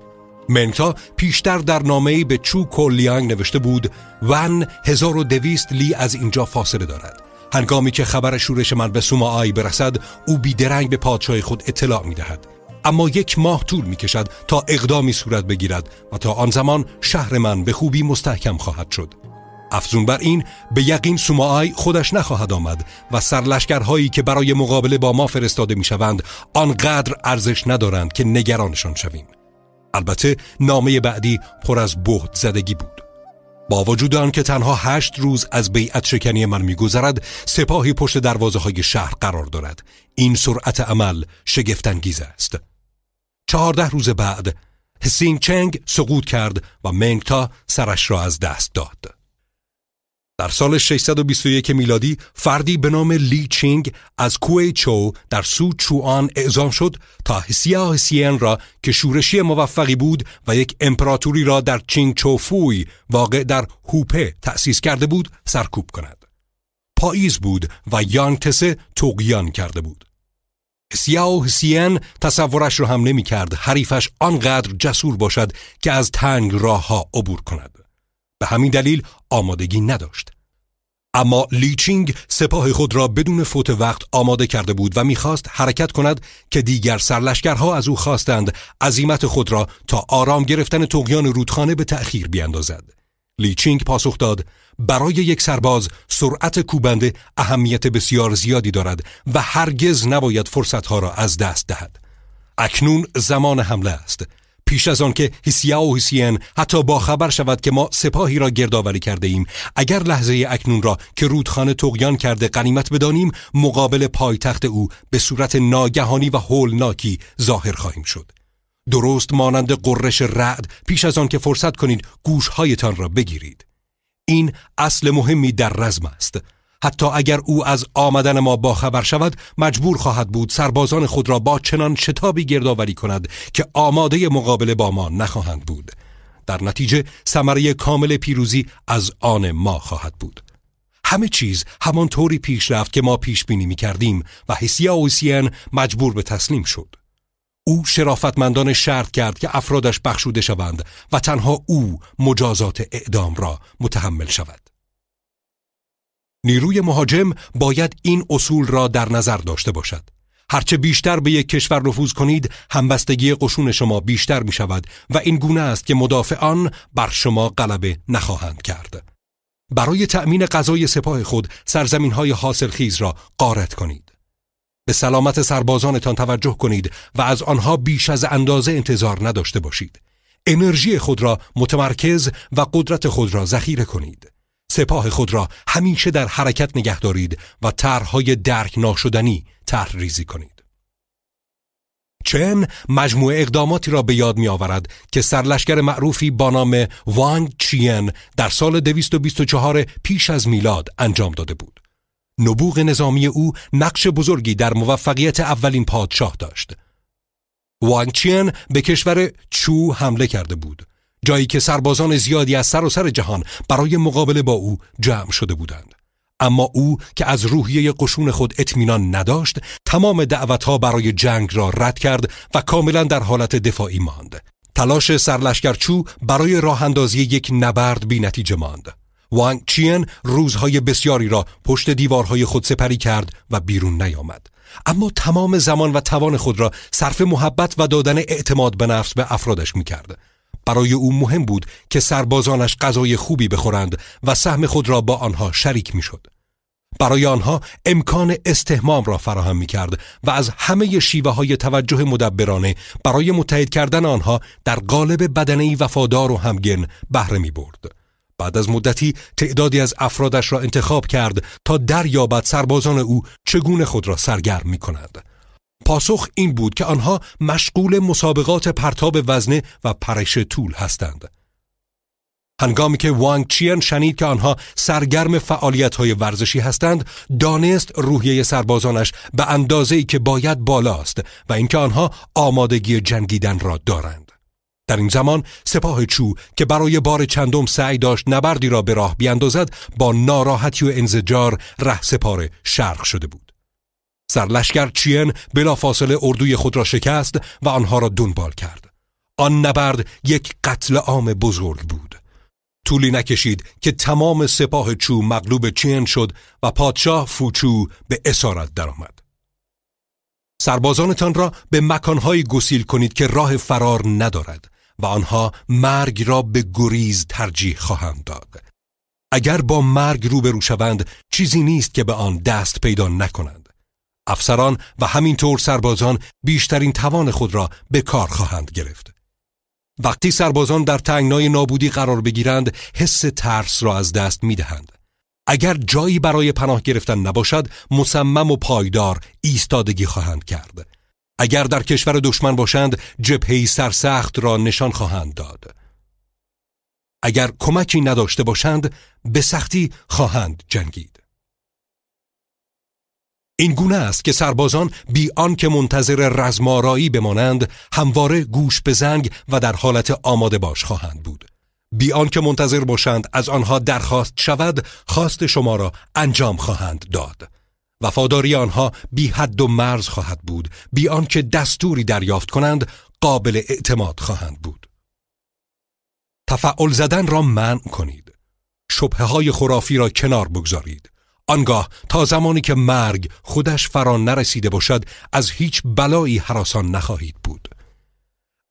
منتا پیشتر در نامه‌ای به چو کولیانگ نوشته بود ون 1200 لی از اینجا فاصله دارد. هنگامی که خبر شورش من به سوما آی برسد او بیدرنگ به پادشاه خود اطلاع می دهد. اما یک ماه طول می کشد تا اقدامی صورت بگیرد و تا آن زمان شهر من به خوبی مستحکم خواهد شد. افزون بر این به یقین سوماای خودش نخواهد آمد و سرلشکرهایی که برای مقابله با ما فرستاده می‌شوند آنقدر ارزش ندارند که نگرانشان شویم البته نامه بعدی پر از بهت زدگی بود با وجود آنکه تنها هشت روز از بیعت شکنی من میگذرد سپاهی پشت دروازه های شهر قرار دارد. این سرعت عمل شگفتانگیز است. چهارده روز بعد هسینگ چنگ سقوط کرد و منگتا سرش را از دست داد. در سال 621 میلادی فردی به نام لی چینگ از کوی چو در سو چوان اعزام شد تا هسیا هسین را که شورشی موفقی بود و یک امپراتوری را در چینگ چو فوی واقع در هوپه تأسیس کرده بود سرکوب کند. پاییز بود و یانگ تسه طغیان کرده بود. و هسین تصورش را هم نمی کرد حریفش آنقدر جسور باشد که از تنگ راه ها عبور کند. به همین دلیل آمادگی نداشت. اما لیچینگ سپاه خود را بدون فوت وقت آماده کرده بود و می‌خواست حرکت کند که دیگر سرلشکرها از او خواستند عظیمت خود را تا آرام گرفتن تقیان رودخانه به تأخیر بیاندازد. لیچینگ پاسخ داد برای یک سرباز سرعت کوبنده اهمیت بسیار زیادی دارد و هرگز نباید فرصتها را از دست دهد. اکنون زمان حمله است. پیش از آن که هیسیا و هیسین حتی با خبر شود که ما سپاهی را گردآوری کرده ایم اگر لحظه اکنون را که رودخانه تقیان کرده قنیمت بدانیم مقابل پایتخت او به صورت ناگهانی و هولناکی ظاهر خواهیم شد. درست مانند قررش رعد پیش از آن که فرصت کنید گوشهایتان را بگیرید. این اصل مهمی در رزم است. حتی اگر او از آمدن ما باخبر شود مجبور خواهد بود سربازان خود را با چنان شتابی گردآوری کند که آماده مقابله با ما نخواهند بود. در نتیجه ثمره کامل پیروزی از آن ما خواهد بود. همه چیز همان طوری پیش رفت که ما پیش بینی می کردیم و حسیا اوسین مجبور به تسلیم شد. او شرافتمندان شرط کرد که افرادش بخشوده شوند و تنها او مجازات اعدام را متحمل شود. نیروی مهاجم باید این اصول را در نظر داشته باشد. هرچه بیشتر به یک کشور نفوذ کنید همبستگی قشون شما بیشتر می شود و این گونه است که مدافعان بر شما غلبه نخواهند کرد. برای تأمین غذای سپاه خود سرزمین های حاصل خیز را قارت کنید. به سلامت سربازانتان توجه کنید و از آنها بیش از اندازه انتظار نداشته باشید. انرژی خود را متمرکز و قدرت خود را ذخیره کنید. سپاه خود را همیشه در حرکت نگه دارید و طرحهای درک ناشدنی طرح ریزی کنید. چن مجموعه اقداماتی را به یاد می آورد که سرلشکر معروفی با نام وانگ چین در سال 224 پیش از میلاد انجام داده بود. نبوغ نظامی او نقش بزرگی در موفقیت اولین پادشاه داشت. وانگ چین به کشور چو حمله کرده بود. جایی که سربازان زیادی از سر و سر جهان برای مقابله با او جمع شده بودند. اما او که از روحیه قشون خود اطمینان نداشت تمام دعوتها برای جنگ را رد کرد و کاملا در حالت دفاعی ماند تلاش سرلشکرچو برای راه اندازی یک نبرد بی نتیجه ماند وانگ چین روزهای بسیاری را پشت دیوارهای خود سپری کرد و بیرون نیامد اما تمام زمان و توان خود را صرف محبت و دادن اعتماد به نفس به افرادش می کرد. برای او مهم بود که سربازانش غذای خوبی بخورند و سهم خود را با آنها شریک می شد. برای آنها امکان استهمام را فراهم می کرد و از همه شیوه های توجه مدبرانه برای متحد کردن آنها در قالب بدنی وفادار و همگن بهره می برد. بعد از مدتی تعدادی از افرادش را انتخاب کرد تا دریابد سربازان او چگونه خود را سرگرم می کند. پاسخ این بود که آنها مشغول مسابقات پرتاب وزنه و پرش طول هستند. هنگامی که وانگ چین شنید که آنها سرگرم فعالیت های ورزشی هستند دانست روحیه سربازانش به اندازه که باید بالاست و اینکه آنها آمادگی جنگیدن را دارند در این زمان سپاه چو که برای بار چندم سعی داشت نبردی را به راه بیاندازد با ناراحتی و انزجار ره سپار شرق شده بود سرلشکر چین بلافاصله اردوی خود را شکست و آنها را دنبال کرد آن نبرد یک قتل عام بزرگ بود طولی نکشید که تمام سپاه چو مغلوب چین شد و پادشاه فوچو به اسارت درآمد. سربازانتان را به مکانهایی گسیل کنید که راه فرار ندارد و آنها مرگ را به گریز ترجیح خواهند داد. اگر با مرگ روبرو شوند چیزی نیست که به آن دست پیدا نکنند. افسران و همینطور سربازان بیشترین توان خود را به کار خواهند گرفت. وقتی سربازان در تنگنای نابودی قرار بگیرند حس ترس را از دست می دهند. اگر جایی برای پناه گرفتن نباشد مصمم و پایدار ایستادگی خواهند کرد اگر در کشور دشمن باشند جبهی سرسخت را نشان خواهند داد اگر کمکی نداشته باشند به سختی خواهند جنگید این گونه است که سربازان بی که منتظر رزمارایی بمانند همواره گوش به زنگ و در حالت آماده باش خواهند بود. بی که منتظر باشند از آنها درخواست شود خواست شما را انجام خواهند داد. وفاداری آنها بی حد و مرز خواهد بود. بی که دستوری دریافت کنند قابل اعتماد خواهند بود. تفعل زدن را منع کنید. شبه های خرافی را کنار بگذارید. آنگاه تا زمانی که مرگ خودش فران نرسیده باشد از هیچ بلایی حراسان نخواهید بود.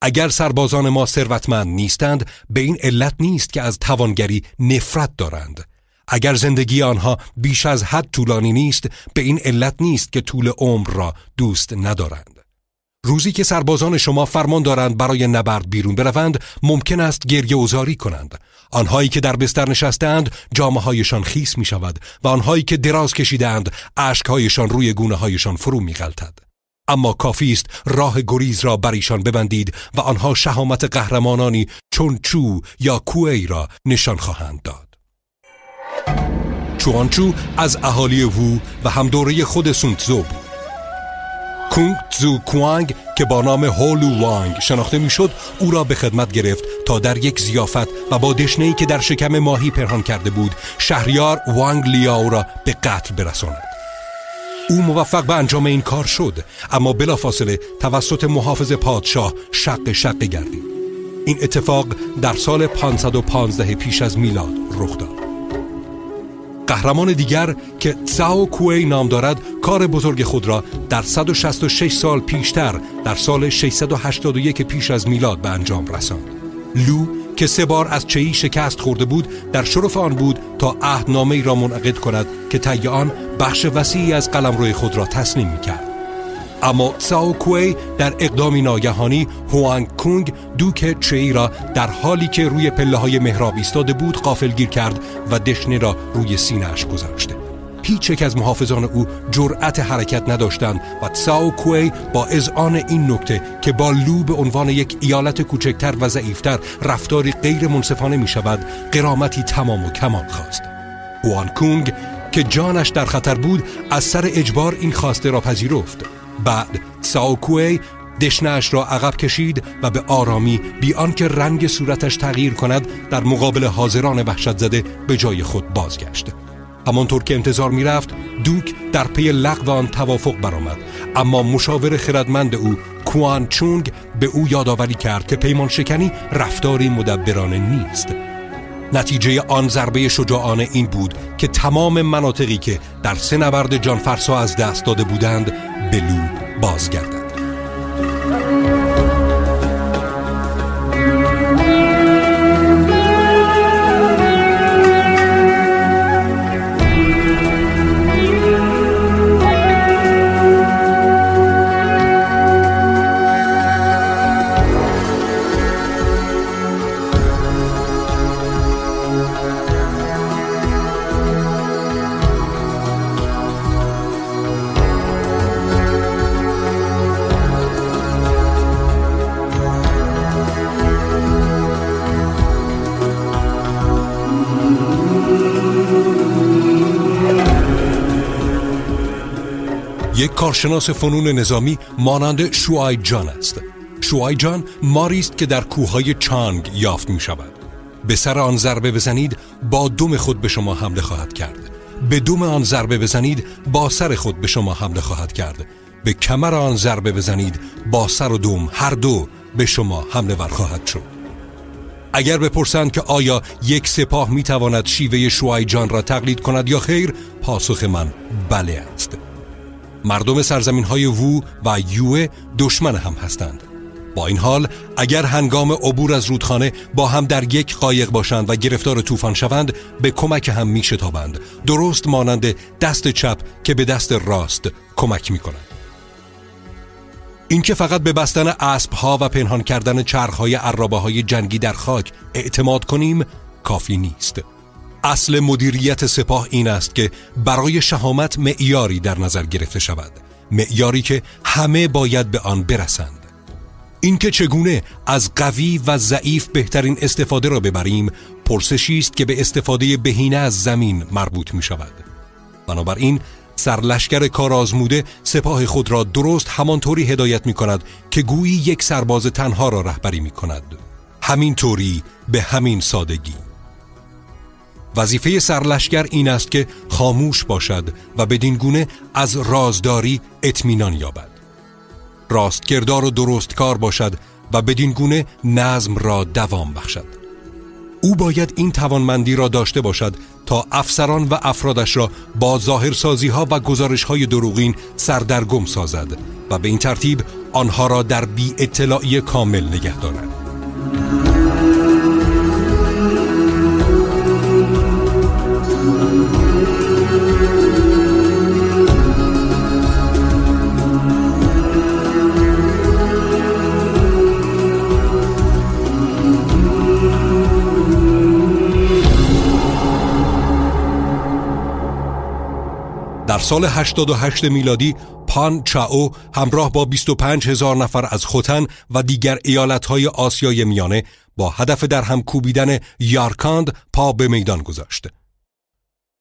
اگر سربازان ما ثروتمند نیستند به این علت نیست که از توانگری نفرت دارند. اگر زندگی آنها بیش از حد طولانی نیست به این علت نیست که طول عمر را دوست ندارند. روزی که سربازان شما فرمان دارند برای نبرد بیرون بروند ممکن است گریه اوزاری کنند. آنهایی که در بستر نشستند جامعه هایشان خیس می شود و آنهایی که دراز کشیدند هایشان روی گونه هایشان فرو می غلطد. اما کافی است راه گریز را بر ایشان ببندید و آنها شهامت قهرمانانی چون چو یا کوی را نشان خواهند داد چوانچو از اهالی وو و هم دوره خود سونتزو بود کونگ زو کوانگ که با نام هولو وانگ شناخته می‌شد او را به خدمت گرفت تا در یک زیافت و با دشنهی که در شکم ماهی پنهان کرده بود شهریار وانگ لیاو را به قتل برساند. او موفق به انجام این کار شد اما بلافاصله توسط محافظ پادشاه شق شق گردید. این اتفاق در سال 515 پیش از میلاد رخ داد. قهرمان دیگر که تساو کوی نام دارد کار بزرگ خود را در 166 سال پیشتر در سال 681 پیش از میلاد به انجام رساند. لو که سه بار از چهی شکست خورده بود در شرف آن بود تا عهدنامه را منعقد کند که طی آن بخش وسیعی از قلمرو خود را تسلیم می‌کرد اما ساو کوی در اقدامی ناگهانی هوانگ کونگ دوک چی را در حالی که روی پله های محراب ایستاده بود گیر کرد و دشنه را روی سینهش گذاشته هیچ یک از محافظان او جرأت حرکت نداشتند و تساو کوی با اذعان این نکته که با لو به عنوان یک ایالت کوچکتر و ضعیفتر رفتاری غیر منصفانه می شود قرامتی تمام و کمال خواست. وان کونگ که جانش در خطر بود از سر اجبار این خواسته را پذیرفت. بعد ساوکوی دشنش را عقب کشید و به آرامی بی آنکه رنگ صورتش تغییر کند در مقابل حاضران وحشت زده به جای خود بازگشت. همانطور که انتظار می‌رفت دوک در پی لغو آن توافق برآمد. اما مشاور خردمند او کوان چونگ به او یادآوری کرد که پیمان شکنی رفتاری مدبرانه نیست. نتیجه آن ضربه شجاعانه این بود که تمام مناطقی که در سه نبرد جانفرسا از دست داده بودند به لو یک کارشناس فنون نظامی مانند شوای جان است. شوای جان ماری است که در کوههای چانگ یافت می شود به سر آن ضربه بزنید با دوم خود به شما حمله خواهد کرد. به دوم آن ضربه بزنید با سر خود به شما حمله خواهد کرد. به کمر آن ضربه بزنید با سر و دوم هر دو به شما حمله ور خواهد شد. اگر بپرسند که آیا یک سپاه می تواند شیوه شوای جان را تقلید کند یا خیر پاسخ من بله است. مردم سرزمین های وو و یوه دشمن هم هستند. با این حال اگر هنگام عبور از رودخانه با هم در یک قایق باشند و گرفتار طوفان شوند به کمک هم می شتابند درست مانند دست چپ که به دست راست کمک می کنند اینکه فقط به بستن اسب ها و پنهان کردن چرخ های های جنگی در خاک اعتماد کنیم کافی نیست. اصل مدیریت سپاه این است که برای شهامت معیاری در نظر گرفته شود معیاری که همه باید به آن برسند. اینکه چگونه از قوی و ضعیف بهترین استفاده را ببریم پرسشی است که به استفاده بهینه از زمین مربوط می شود بنابراین سرلشکر کار آزموده سپاه خود را درست همانطوری هدایت می کند که گویی یک سرباز تنها را رهبری می کند همین طوری به همین سادگی. وظیفه سرلشکر این است که خاموش باشد و بدین گونه از رازداری اطمینان یابد. راستگردار و درستکار باشد و بدین گونه نظم را دوام بخشد. او باید این توانمندی را داشته باشد تا افسران و افرادش را با ظاهرسازی ها و گزارش های دروغین سردرگم سازد و به این ترتیب آنها را در بی اطلاعی کامل نگه دارد. در سال 88 میلادی پان چاو همراه با 25 هزار نفر از خوتن و دیگر ایالتهای آسیای میانه با هدف در هم کوبیدن یارکاند پا به میدان گذاشت.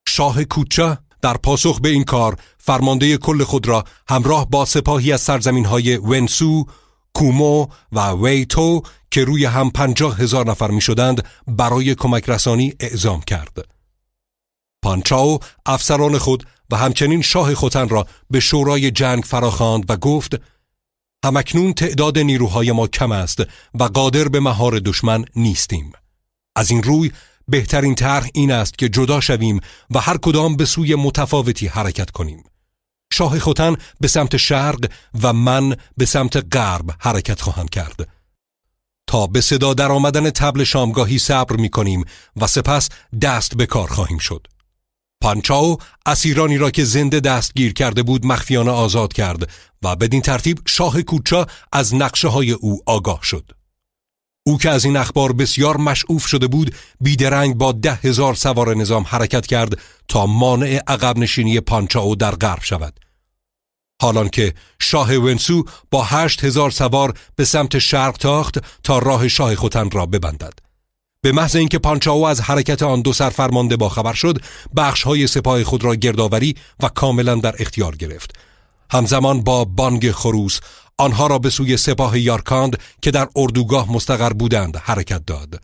شاه کوچا در پاسخ به این کار فرمانده کل خود را همراه با سپاهی از سرزمین های ونسو، کومو و ویتو که روی هم پنجاه هزار نفر می شدند برای کمک رسانی اعزام کرد. پانچاو افسران خود و همچنین شاه خوتن را به شورای جنگ فراخواند و گفت همکنون تعداد نیروهای ما کم است و قادر به مهار دشمن نیستیم. از این روی بهترین طرح این است که جدا شویم و هر کدام به سوی متفاوتی حرکت کنیم. شاه خوتن به سمت شرق و من به سمت غرب حرکت خواهم کرد. تا به صدا در آمدن تبل شامگاهی صبر می کنیم و سپس دست به کار خواهیم شد. پانچاو اسیرانی را که زنده دستگیر کرده بود مخفیانه آزاد کرد و بدین ترتیب شاه کوچا از نقشه های او آگاه شد. او که از این اخبار بسیار مشعوف شده بود بیدرنگ با ده هزار سوار نظام حرکت کرد تا مانع عقب نشینی پانچاو در غرب شود. حالان که شاه ونسو با هشت هزار سوار به سمت شرق تاخت تا راه شاه خوتن را ببندد. به محض اینکه پانچاو از حرکت آن دو سرفرمانده باخبر شد بخش های سپاه خود را گردآوری و کاملا در اختیار گرفت. همزمان با بانگ خروس آنها را به سوی سپاه یارکاند که در اردوگاه مستقر بودند حرکت داد.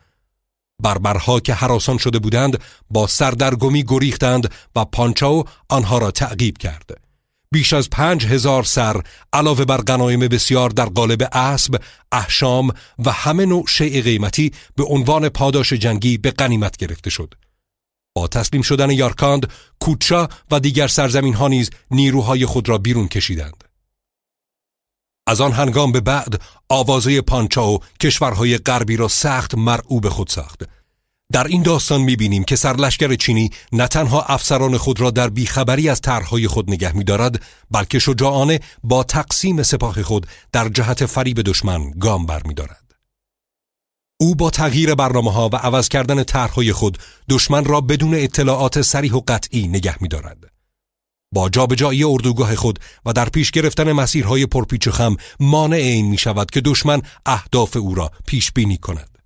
بربرها که حراسان شده بودند با سردرگمی گریختند و پانچاو آنها را تعقیب کرد. بیش از پنج هزار سر علاوه بر غنایم بسیار در قالب اسب، احشام و همه نوع شیء قیمتی به عنوان پاداش جنگی به غنیمت گرفته شد. با تسلیم شدن یارکاند، کوچا و دیگر سرزمین ها نیز نیروهای خود را بیرون کشیدند. از آن هنگام به بعد آوازه پانچاو کشورهای غربی را سخت مرعوب خود ساخت در این داستان می‌بینیم که سرلشکر چینی نه تنها افسران خود را در بیخبری از طرحهای خود نگه میدارد بلکه شجاعانه با تقسیم سپاه خود در جهت فریب دشمن گام برمیدارد او با تغییر برنامه ها و عوض کردن طرحهای خود دشمن را بدون اطلاعات سریح و قطعی نگه میدارد. با جابجایی اردوگاه خود و در پیش گرفتن مسیرهای پرپیچ خم مانع این می شود که دشمن اهداف او را پیش بینی کند.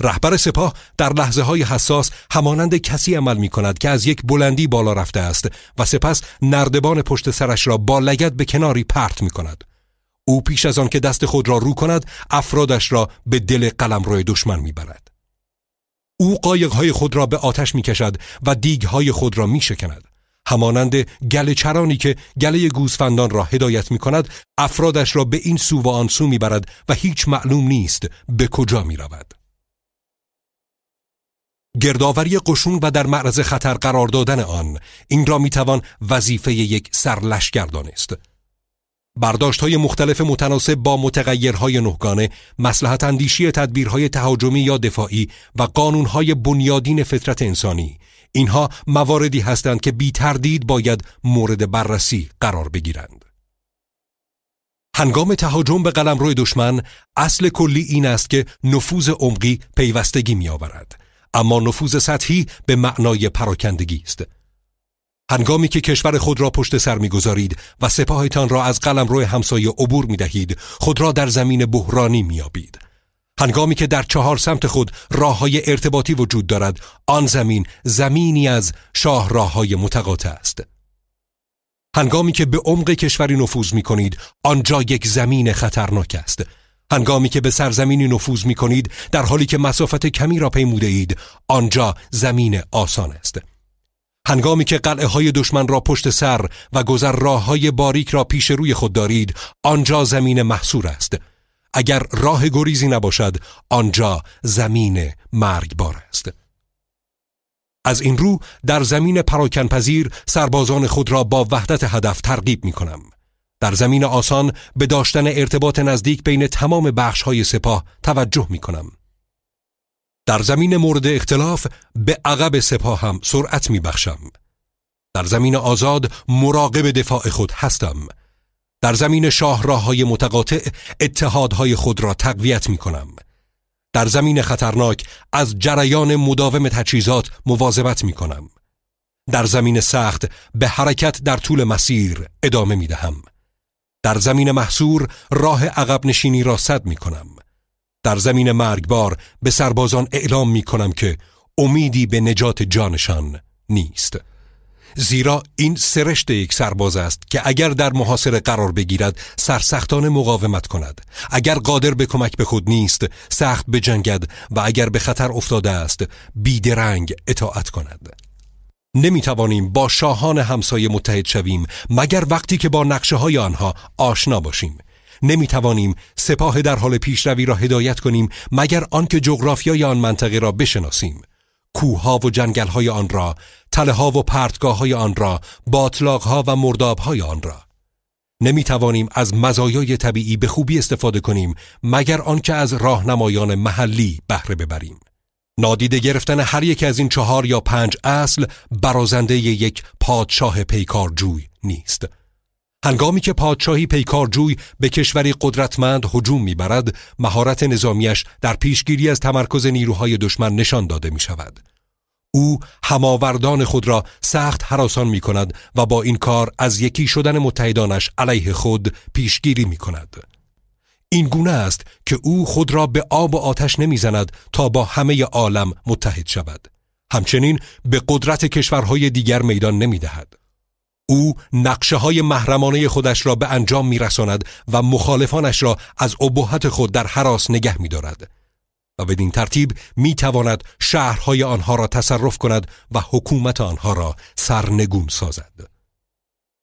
رهبر سپاه در لحظه های حساس همانند کسی عمل می کند که از یک بلندی بالا رفته است و سپس نردبان پشت سرش را با لگت به کناری پرت می کند. او پیش از آن که دست خود را رو کند افرادش را به دل قلم روی دشمن می برد. او های خود را به آتش می کشد و های خود را می شکند. همانند گل چرانی که گله گوسفندان را هدایت می کند افرادش را به این سو و آن سو می برد و هیچ معلوم نیست به کجا می رود. گردآوری قشون و در معرض خطر قرار دادن آن این را می‌توان وظیفه یک سرلشکر دانست برداشت های مختلف متناسب با متغیرهای نهگانه مسلحت اندیشی تدبیرهای تهاجمی یا دفاعی و قانونهای بنیادین فطرت انسانی اینها مواردی هستند که بی تردید باید مورد بررسی قرار بگیرند. هنگام تهاجم به قلمرو دشمن اصل کلی این است که نفوذ عمقی پیوستگی می آورد اما نفوذ سطحی به معنای پراکندگی است. هنگامی که کشور خود را پشت سر می‌گذارید و سپاهتان را از قلم روی همسایه عبور می دهید خود را در زمین بحرانی میابید هنگامی که در چهار سمت خود راه های ارتباطی وجود دارد آن زمین زمینی از شاه راه های متقاطع است. هنگامی که به عمق کشوری نفوذ می کنید آنجا یک زمین خطرناک است. هنگامی که به سرزمینی نفوذ می کنید در حالی که مسافت کمی را پیموده اید آنجا زمین آسان است. هنگامی که قلعه های دشمن را پشت سر و گذر راه های باریک را پیش روی خود دارید آنجا زمین محصور است. اگر راه گریزی نباشد آنجا زمین مرگبار است. از این رو در زمین پراکنپذیر سربازان خود را با وحدت هدف ترغیب می کنم در زمین آسان به داشتن ارتباط نزدیک بین تمام بخش های سپاه توجه می کنم. در زمین مورد اختلاف به عقب سپاه هم سرعت می بخشم. در زمین آزاد مراقب دفاع خود هستم. در زمین شاهراه های متقاطع اتحادهای خود را تقویت می کنم. در زمین خطرناک از جریان مداوم تجهیزات مواظبت می کنم. در زمین سخت به حرکت در طول مسیر ادامه می دهم. در زمین محصور راه عقب نشینی را صد می کنم. در زمین مرگبار به سربازان اعلام می کنم که امیدی به نجات جانشان نیست. زیرا این سرشت یک سرباز است که اگر در محاصره قرار بگیرد سرسختانه مقاومت کند. اگر قادر به کمک به خود نیست سخت بجنگد و اگر به خطر افتاده است بیدرنگ اطاعت کند. نمی توانیم با شاهان همسایه متحد شویم مگر وقتی که با نقشه های آنها آشنا باشیم. نمی توانیم سپاه در حال پیشروی را هدایت کنیم مگر آنکه جغرافیای آن منطقه را بشناسیم. کوها و جنگل های آن را تله ها و پرتگاه های آن را باطلاق ها و مرداب های آن را. نمی توانیم از مزایای طبیعی به خوبی استفاده کنیم مگر آنکه از راهنمایان محلی بهره ببریم. نادیده گرفتن هر یک از این چهار یا پنج اصل برازنده یک پادشاه پیکارجوی نیست هنگامی که پادشاهی پیکارجوی به کشوری قدرتمند هجوم می‌برد مهارت نظامیش در پیشگیری از تمرکز نیروهای دشمن نشان داده می شود او هماوردان خود را سخت حراسان می کند و با این کار از یکی شدن متحدانش علیه خود پیشگیری می کند. این گونه است که او خود را به آب و آتش نمی‌زند تا با همه عالم متحد شود. همچنین به قدرت کشورهای دیگر میدان نمی دهد. او نقشه های محرمانه خودش را به انجام می رساند و مخالفانش را از ابهت خود در حراس نگه می دارد. و بدین ترتیب می تواند شهرهای آنها را تصرف کند و حکومت آنها را سرنگون سازد.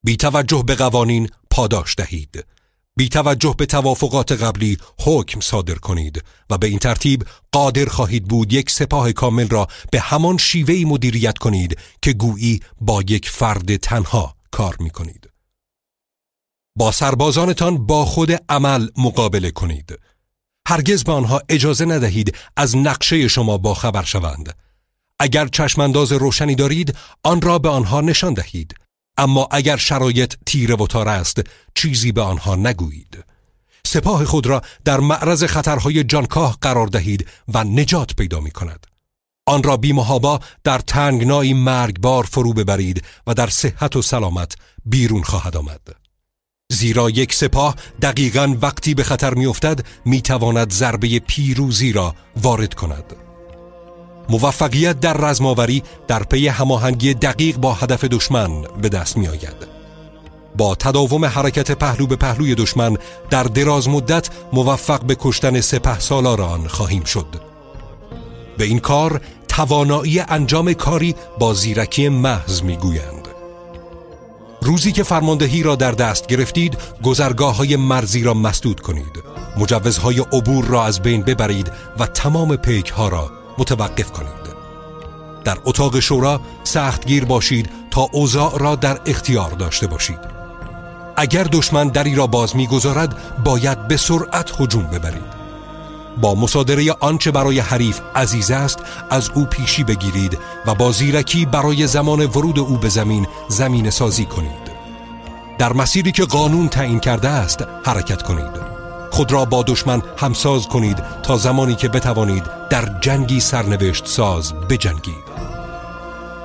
بی توجه به قوانین پاداش دهید. بی توجه به توافقات قبلی حکم صادر کنید و به این ترتیب قادر خواهید بود یک سپاه کامل را به همان شیوهی مدیریت کنید که گویی با یک فرد تنها کار می کنید. با سربازانتان با خود عمل مقابله کنید. هرگز به آنها اجازه ندهید از نقشه شما با خبر شوند. اگر چشمانداز روشنی دارید آن را به آنها نشان دهید اما اگر شرایط تیره و تار است چیزی به آنها نگویید. سپاه خود را در معرض خطرهای جانکاه قرار دهید و نجات پیدا می کند. آن را بیمهابا در تنگنایی مرگبار فرو ببرید و در صحت و سلامت بیرون خواهد آمد. زیرا یک سپاه دقیقا وقتی به خطر میافتد می‌تواند ضربه پیروزی را وارد کند. موفقیت در رزماوری در پی هماهنگی دقیق با هدف دشمن به دست می آید. با تداوم حرکت پهلو به پهلوی دشمن در دراز مدت موفق به کشتن سپه سالاران خواهیم شد. به این کار توانایی انجام کاری با زیرکی محض می‌گویند. روزی که فرماندهی را در دست گرفتید گذرگاه های مرزی را مسدود کنید. مجوزهای عبور را از بین ببرید و تمام پیک ها را متوقف کنید. در اتاق شورا سختگیر باشید تا اوضاع را در اختیار داشته باشید. اگر دشمن دری را باز می‌گذارد باید به سرعت هجوم ببرید. با مصادره آنچه برای حریف عزیز است از او پیشی بگیرید و با زیرکی برای زمان ورود او به زمین زمین سازی کنید. در مسیری که قانون تعیین کرده است حرکت کنید. خود را با دشمن همساز کنید تا زمانی که بتوانید در جنگی سرنوشت ساز بجنگید.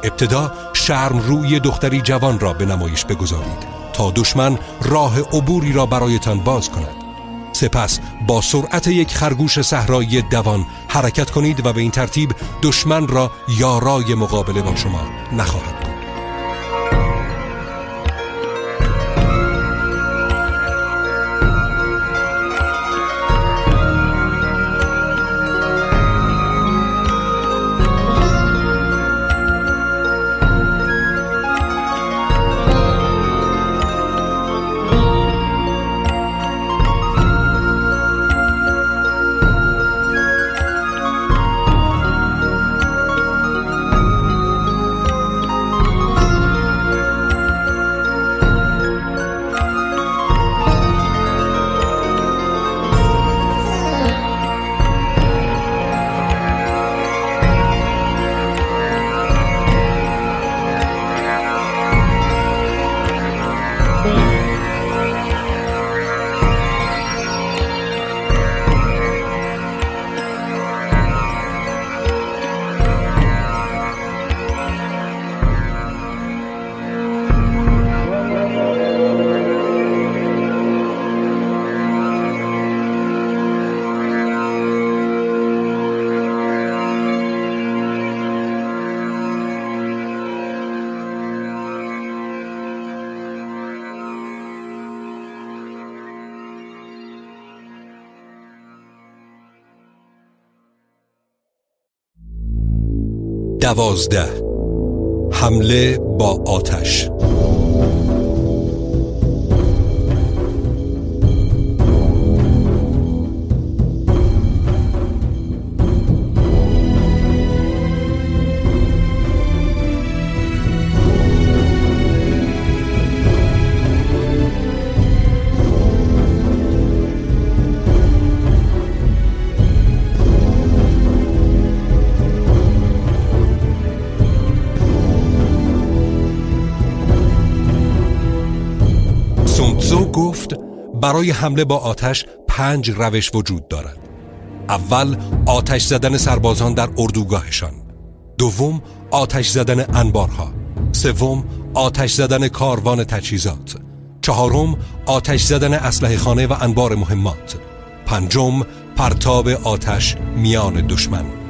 ابتدا شرم روی دختری جوان را به نمایش بگذارید تا دشمن راه عبوری را برایتان باز کند. سپس با سرعت یک خرگوش صحرایی دوان حرکت کنید و به این ترتیب دشمن را یارای مقابله با شما نخواهد بود. دوازده. حمله با آتش. برای حمله با آتش پنج روش وجود دارد. اول آتش زدن سربازان در اردوگاهشان. دوم آتش زدن انبارها. سوم آتش زدن کاروان تجهیزات. چهارم آتش زدن اسلحه خانه و انبار مهمات. پنجم پرتاب آتش میان دشمن.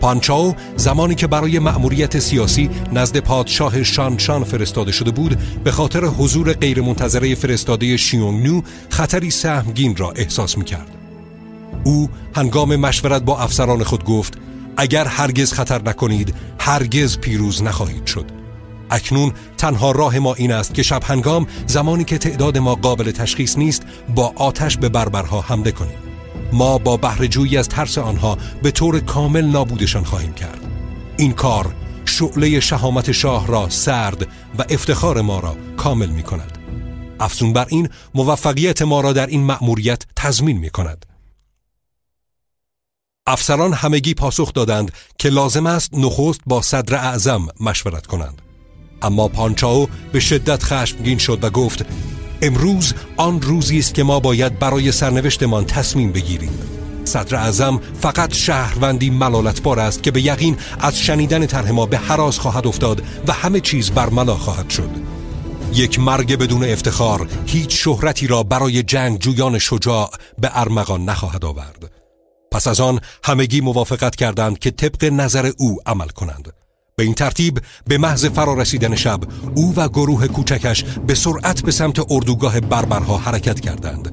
پانچاو زمانی که برای مأموریت سیاسی نزد پادشاه شانشان فرستاده شده بود به خاطر حضور غیرمنتظره فرستاده شیونگنو خطری سهمگین را احساس می کرد. او هنگام مشورت با افسران خود گفت اگر هرگز خطر نکنید هرگز پیروز نخواهید شد اکنون تنها راه ما این است که شب هنگام زمانی که تعداد ما قابل تشخیص نیست با آتش به بربرها حمله کنیم ما با بهرهجویی از ترس آنها به طور کامل نابودشان خواهیم کرد. این کار شعله شهامت شاه را سرد و افتخار ما را کامل می کند افزون بر این موفقیت ما را در این مأموریت تضمین می کند افسران همگی پاسخ دادند که لازم است نخست با صدر اعظم مشورت کنند. اما پانچاو به شدت خشمگین شد و گفت امروز آن روزی است که ما باید برای سرنوشتمان تصمیم بگیریم. صدر اعظم فقط شهروندی ملالتبار است که به یقین از شنیدن طرح ما به حراز خواهد افتاد و همه چیز برملا خواهد شد. یک مرگ بدون افتخار هیچ شهرتی را برای جنگ جویان شجاع به ارمغان نخواهد آورد. پس از آن همگی موافقت کردند که طبق نظر او عمل کنند. به این ترتیب به محض فرارسیدن شب او و گروه کوچکش به سرعت به سمت اردوگاه بربرها حرکت کردند.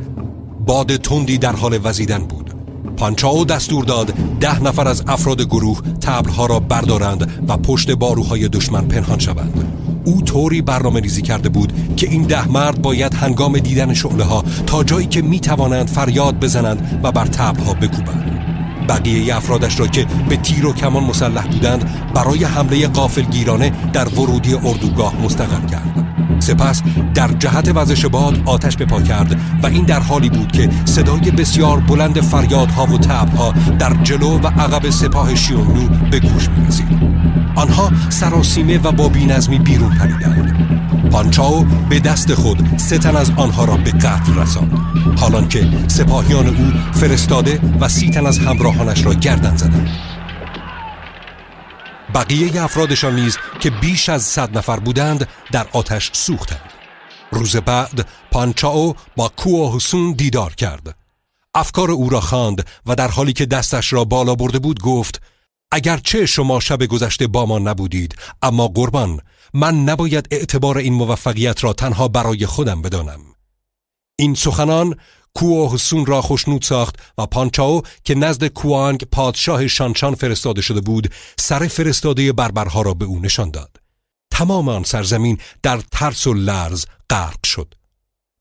باد تندی در حال وزیدن بود. پانچاو دستور داد ده نفر از افراد گروه تبلها را بردارند و پشت باروهای دشمن پنهان شوند. او طوری برنامه ریزی کرده بود که این ده مرد باید هنگام دیدن شعله ها تا جایی که می توانند فریاد بزنند و بر تبلها بکوبند. بقیه افرادش را که به تیر و کمان مسلح بودند برای حمله قافلگیرانه در ورودی اردوگاه مستقر کرد. سپس در جهت وزش باد آتش به پا کرد و این در حالی بود که صدای بسیار بلند فریادها و تبها در جلو و عقب سپاه شیونلو به گوش می‌رسید. آنها سراسیمه و با بینظمی بیرون پریدند. پانچاو به دست خود سه تن از آنها را به قتل رساند. حالان که سپاهیان او فرستاده و سی تن از همراهانش را گردن زدند. بقیه افرادشان نیز که بیش از صد نفر بودند در آتش سوختند. روز بعد پانچاو با کوه حسون دیدار کرد. افکار او را خواند و در حالی که دستش را بالا برده بود گفت اگرچه شما شب گذشته با ما نبودید اما قربان من نباید اعتبار این موفقیت را تنها برای خودم بدانم. این سخنان کوه حسون را خوشنود ساخت و پانچاو که نزد کوانگ پادشاه شانشان فرستاده شده بود سر فرستاده بربرها را به او نشان داد. تمام آن سرزمین در ترس و لرز غرق شد.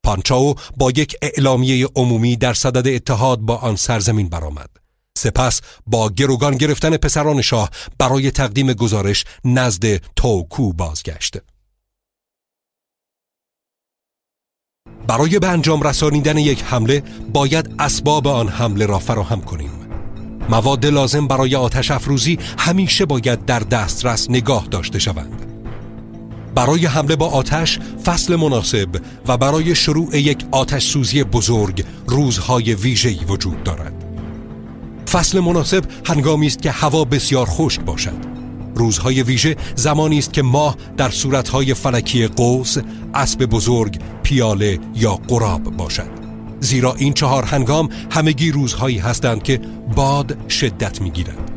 پانچاو با یک اعلامیه عمومی در صدد اتحاد با آن سرزمین برآمد. سپس با گروگان گرفتن پسران شاه برای تقدیم گزارش نزد توکو بازگشت. برای به انجام رسانیدن یک حمله باید اسباب آن حمله را فراهم کنیم. مواد لازم برای آتش افروزی همیشه باید در دسترس نگاه داشته شوند. برای حمله با آتش فصل مناسب و برای شروع یک آتش سوزی بزرگ روزهای ویژه‌ای وجود دارد. فصل مناسب هنگامی است که هوا بسیار خشک باشد. روزهای ویژه زمانی است که ماه در صورتهای فلکی قوس اسب بزرگ پیاله یا قراب باشد. زیرا این چهار هنگام همگی روزهایی هستند که باد شدت می‌گیرد.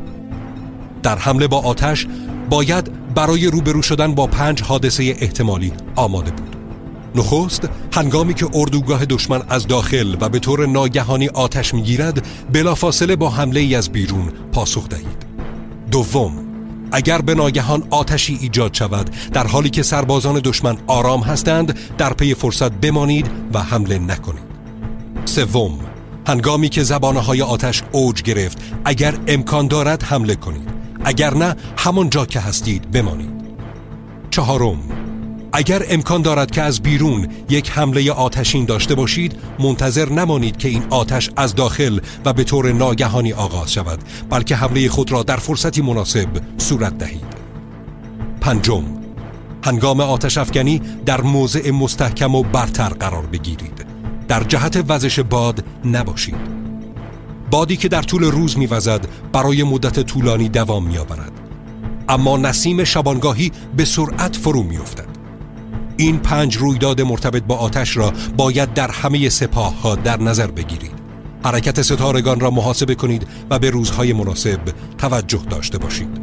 در حمله با آتش باید برای روبرو شدن با پنج حادثه احتمالی آماده بود. نخست هنگامی که اردوگاه دشمن از داخل و به طور ناگهانی آتش می‌گیرد بلافاصله با حمله ای از بیرون پاسخ دهید. دوم اگر به ناگهان آتشی ایجاد شود در حالی که سربازان دشمن آرام هستند در پی فرصت بمانید و حمله نکنید. سوم هنگامی که زبانه های آتش اوج گرفت اگر امکان دارد حمله کنید. اگر نه همان جا که هستید بمانید. چهارم اگر امکان دارد که از بیرون یک حمله آتشین داشته باشید منتظر نمانید که این آتش از داخل و به طور ناگهانی آغاز شود بلکه حمله خود را در فرصتی مناسب صورت دهید. پنجم هنگام آتش افکنی در موضع مستحکم و برتر قرار بگیرید. در جهت وزش باد نباشید. بادی که در طول روز میوزد برای مدت طولانی دوام میآورد. اما نسیم شبانگاهی به سرعت فرو میافتد. این پنج رویداد مرتبط با آتش را باید در همه سپاه ها در نظر بگیرید حرکت ستارگان را محاسبه کنید و به روزهای مناسب توجه داشته باشید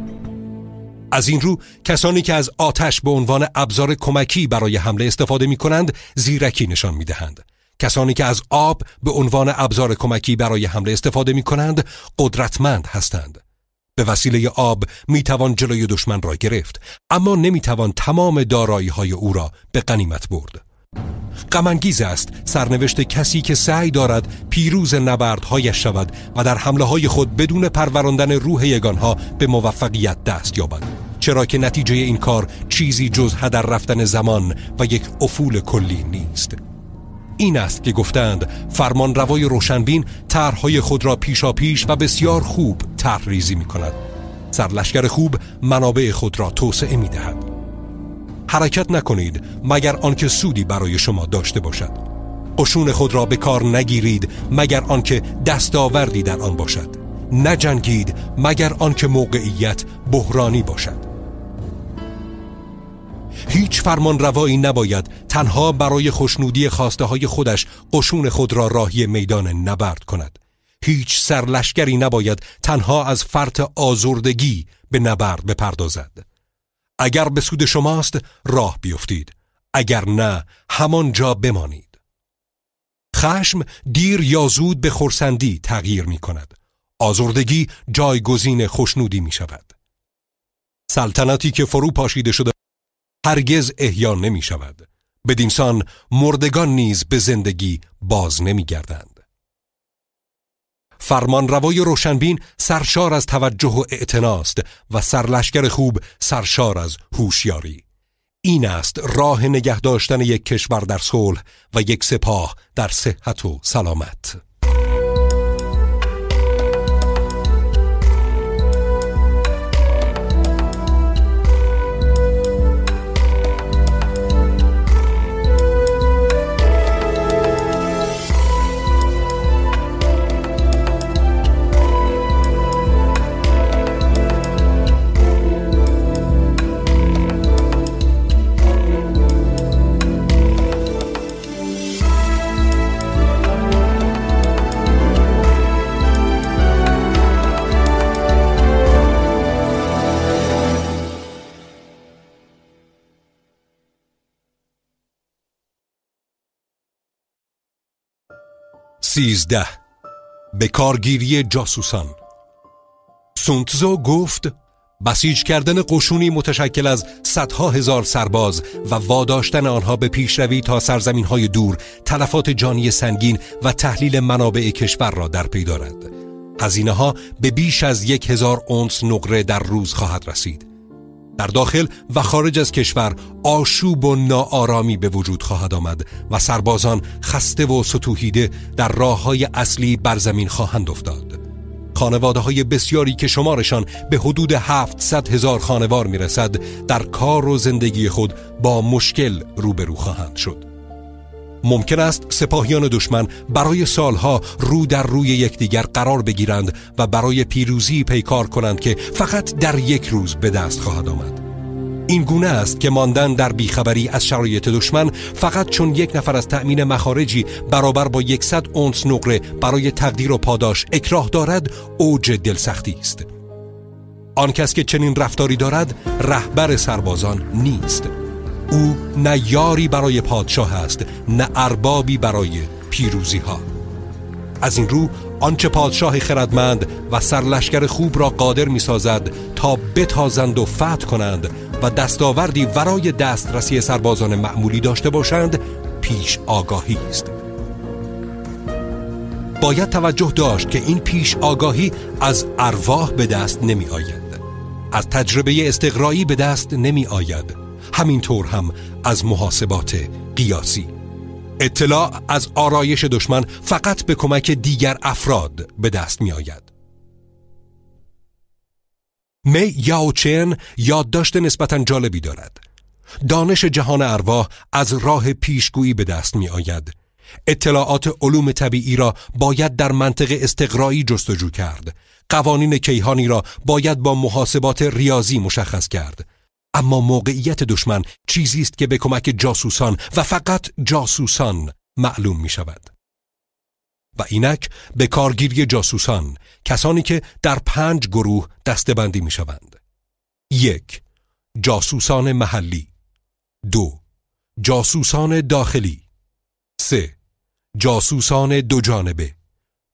از این رو کسانی که از آتش به عنوان ابزار کمکی برای حمله استفاده می کنند زیرکی نشان می دهند. کسانی که از آب به عنوان ابزار کمکی برای حمله استفاده می کنند قدرتمند هستند. به وسیله آب می توان جلوی دشمن را گرفت اما نمی توان تمام دارایی های او را به غنیمت برد. غمانگیز است سرنوشت کسی که سعی دارد پیروز نبردهایش شود و در حمله های خود بدون پروراندن روح یگانها به موفقیت دست یابد چرا که نتیجه این کار چیزی جز هدر رفتن زمان و یک افول کلی نیست این است که گفتند فرمان روای روشنبین طرحهای خود را پیشا پیش و بسیار خوب طرح ریزی می کند سرلشکر خوب منابع خود را توسعه می دهد حرکت نکنید مگر آنکه سودی برای شما داشته باشد. قشون خود را به کار نگیرید مگر آنکه دستاوردی در آن باشد. نجنگید مگر آنکه موقعیت بحرانی باشد. هیچ فرمان روایی نباید تنها برای خوشنودی خواسته های خودش قشون خود را راهی میدان نبرد کند. هیچ سرلشگری نباید تنها از فرط آزردگی به نبرد بپردازد. اگر به سود شماست راه بیفتید. اگر نه همان جا بمانید. خشم دیر یا زود به خورسندی تغییر می کند آزردگی جایگزین خوشنودی می شود سلطنتی که فرو پاشیده شده هرگز احیا نمی شود. بدینسان مردگان نیز به زندگی باز نمی گردند. فرمان روای روشنبین سرشار از توجه و اعتناست و سرلشکر خوب سرشار از هوشیاری. این است راه نگه داشتن یک کشور در صلح و یک سپاه در صحت و سلامت. سیزده. به کارگیری جاسوسان. سونتزو گفت بسیج کردن قشونی متشکل از صدها هزار سرباز و واداشتن آنها به پیشروی تا سرزمین های دور تلفات جانی سنگین و تحلیل منابع کشور را در پی دارد. هزینه ها به بیش از یک هزار اونس نقره در روز خواهد رسید. در داخل و خارج از کشور آشوب و ناآرامی به وجود خواهد آمد و سربازان خسته و ستوهیده در راه های اصلی بر زمین خواهند افتاد. خانواده های بسیاری که شمارشان به حدود 700 هزار خانوار می رسد در کار و زندگی خود با مشکل روبرو خواهند شد. ممکن است سپاهیان دشمن برای سالها رو در روی یکدیگر قرار بگیرند و برای پیروزی پیکار کنند که فقط در یک روز به دست خواهد آمد. این گونه است که ماندن در بیخبری از شرایط دشمن فقط چون یک نفر از تأمین مخارجی برابر با یکصد اونس نقره برای تقدیر و پاداش اکراه دارد اوج دلسختی است. آن کس که چنین رفتاری دارد رهبر سربازان نیست. او نه یاری برای پادشاه است نه اربابی برای پیروزی ها از این رو آنچه پادشاه خردمند و سرلشکر خوب را قادر می سازد تا بتازند و فتح کنند و دستاوردی ورای دسترسی سربازان معمولی داشته باشند پیش آگاهی است. باید توجه داشت که این پیش آگاهی از ارواح به دست نمی آید از تجربه استقرایی به دست نمی آید همینطور هم از محاسبات قیاسی. اطلاع از آرایش دشمن فقط به کمک دیگر افراد به دست می آید. می یاوچن یادداشت نسبتا جالبی دارد. دانش جهان ارواح از راه پیشگویی به دست می آید اطلاعات علوم طبیعی را باید در منطق استقرایی جستجو کرد. قوانین کیهانی را باید با محاسبات ریاضی مشخص کرد. اما موقعیت دشمن چیزی است که به کمک جاسوسان و فقط جاسوسان معلوم می شود و اینک به کارگیری جاسوسان کسانی که در پنج گروه دستبندی می شوند یک جاسوسان محلی. دو جاسوسان داخلی. سه جاسوسان دو جانبه.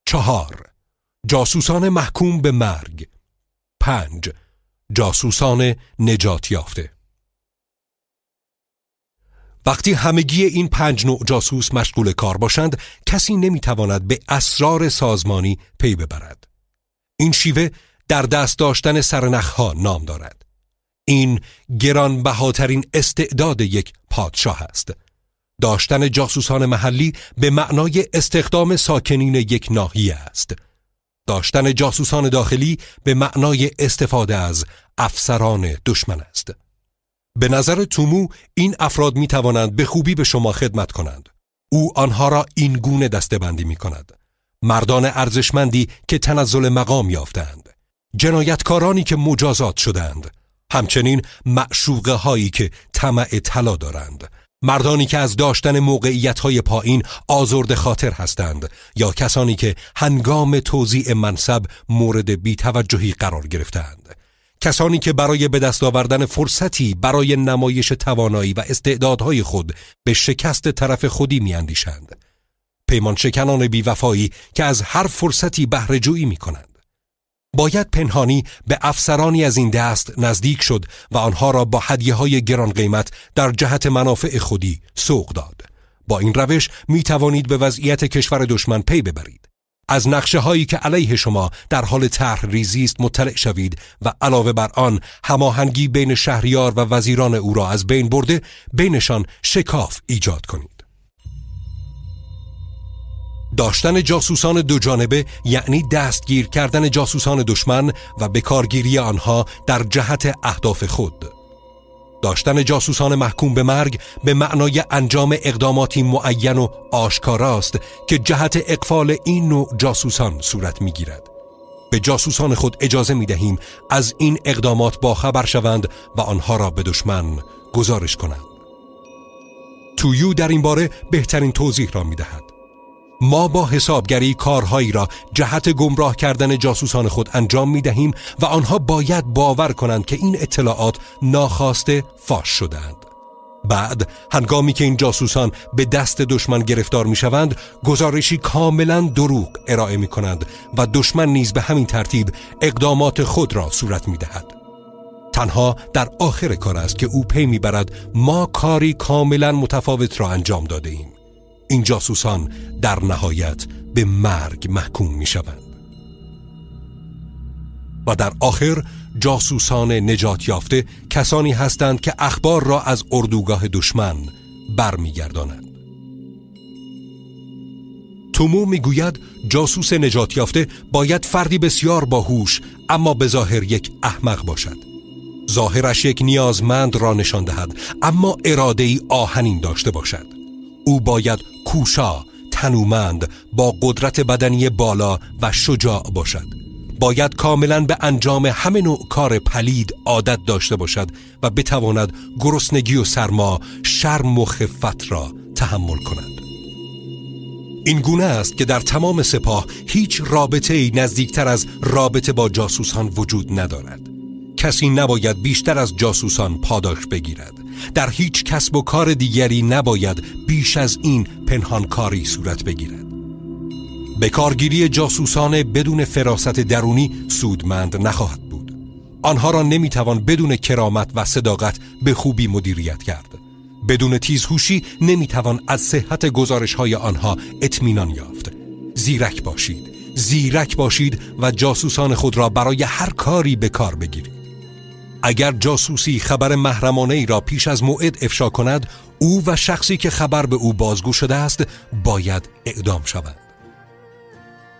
چهار جاسوسان محکوم به مرگ. پنج جاسوسان نجات یافته. وقتی همگی این پنج نوع جاسوس مشغول کار باشند کسی نمی‌تواند به اسرار سازمانی پی ببرد. این شیوه در دست داشتن سرنخها نام دارد. این گرانبهاترین استعداد یک پادشاه است. داشتن جاسوسان محلی به معنای استخدام ساکنین یک ناحیه است. داشتن جاسوسان داخلی به معنای استفاده از افسران دشمن است. به نظر تومو این افراد می توانند به خوبی به شما خدمت کنند. او آنها را این گونه دستبندی می کند مردان ارزشمندی که تنزل مقام یافتند جنایتکارانی که مجازات شدند همچنین معشوقه هایی که طمع طلا دارند. مردانی که از داشتن موقعیت های پایین آزرد خاطر هستند یا کسانی که هنگام توزیع منصب مورد بیتوجهی قرار گرفتند کسانی که برای به دست آوردن فرصتی برای نمایش توانایی و استعدادهای خود به شکست طرف خودی میاندیشند پیمان شکنان بیوفایی که از هر فرصتی بهره جویی می کنند باید پنهانی به افسرانی از این دست نزدیک شد و آنها را با هدیه های گران قیمت در جهت منافع خودی سوق داد. با این روش می توانید به وضعیت کشور دشمن پی ببرید. از نقشه هایی که علیه شما در حال طرح ریزی است مطلع شوید و علاوه بر آن هماهنگی بین شهریار و وزیران او را از بین برده بینشان شکاف ایجاد کنید. داشتن جاسوسان دو جانبه یعنی دستگیر کردن جاسوسان دشمن و بکارگیری آنها در جهت اهداف خود داشتن جاسوسان محکوم به مرگ به معنای انجام اقداماتی معین و آشکاراست که جهت اقفال این نوع جاسوسان صورت می‌گیرد. به جاسوسان خود اجازه می دهیم از این اقدامات باخبر شوند و آنها را به دشمن گزارش کنند. تویو در این باره بهترین توضیح را می دهد ما با حسابگری کارهایی را جهت گمراه کردن جاسوسان خود انجام می دهیم و آنها باید باور کنند که این اطلاعات ناخواسته فاش شدند. بعد هنگامی که این جاسوسان به دست دشمن گرفتار می شوند گزارشی کاملا دروغ ارائه می کنند و دشمن نیز به همین ترتیب اقدامات خود را صورت می دهد. تنها در آخر کار است که او پی می برد ما کاری کاملا متفاوت را انجام داده ایم. این جاسوسان در نهایت به مرگ محکوم می شوند و در آخر جاسوسان نجات یافته کسانی هستند که اخبار را از اردوگاه دشمن برمیگردانند. تومو می‌گوید جاسوس نجات یافته باید فردی بسیار باهوش اما به ظاهر یک احمق باشد. ظاهرش یک نیازمند را نشان دهد اما اراده ای آهنین داشته باشد. او باید کوشا، تنومند، با قدرت بدنی بالا و شجاع باشد. باید کاملا به انجام همه نوع کار پلید عادت داشته باشد و بتواند گرسنگی و سرما شرم و خفت را تحمل کند. این گونه است که در تمام سپاه هیچ رابطه ای نزدیکتر از رابطه با جاسوسان وجود ندارد. کسی نباید بیشتر از جاسوسان پاداش بگیرد. در هیچ کسب و کار دیگری نباید بیش از این پنهانکاری صورت بگیرد. به کارگیری جاسوسان بدون فراست درونی سودمند نخواهد بود. آنها را نمی‌توان بدون کرامت و صداقت به خوبی مدیریت کرد. بدون تیزهوشی نمی‌توان از صحت گزارش های آنها اطمینان یافت. زیرک باشید زیرک باشید و جاسوسان خود را برای هر کاری به کار بگیرید. اگر جاسوسی خبر محرمانه ای را پیش از موعد افشا کند او و شخصی که خبر به او بازگو شده است باید اعدام شوند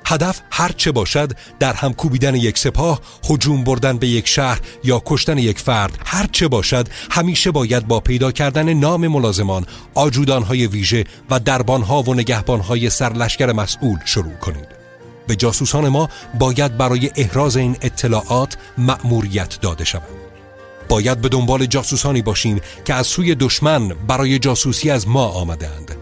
هدف هر چه باشد در هم کوبیدن یک سپاه، هجوم بردن به یک شهر یا کشتن یک فرد هر چه باشد همیشه باید با پیدا کردن نام ملازمان، آجودانهای ویژه و دربانها و نگهبانهای سرلشکر مسئول شروع کنید. به جاسوسان ما باید برای احراز این اطلاعات مأموریت داده شود. باید به دنبال جاسوسانی باشیم که از سوی دشمن برای جاسوسی از ما آمدند.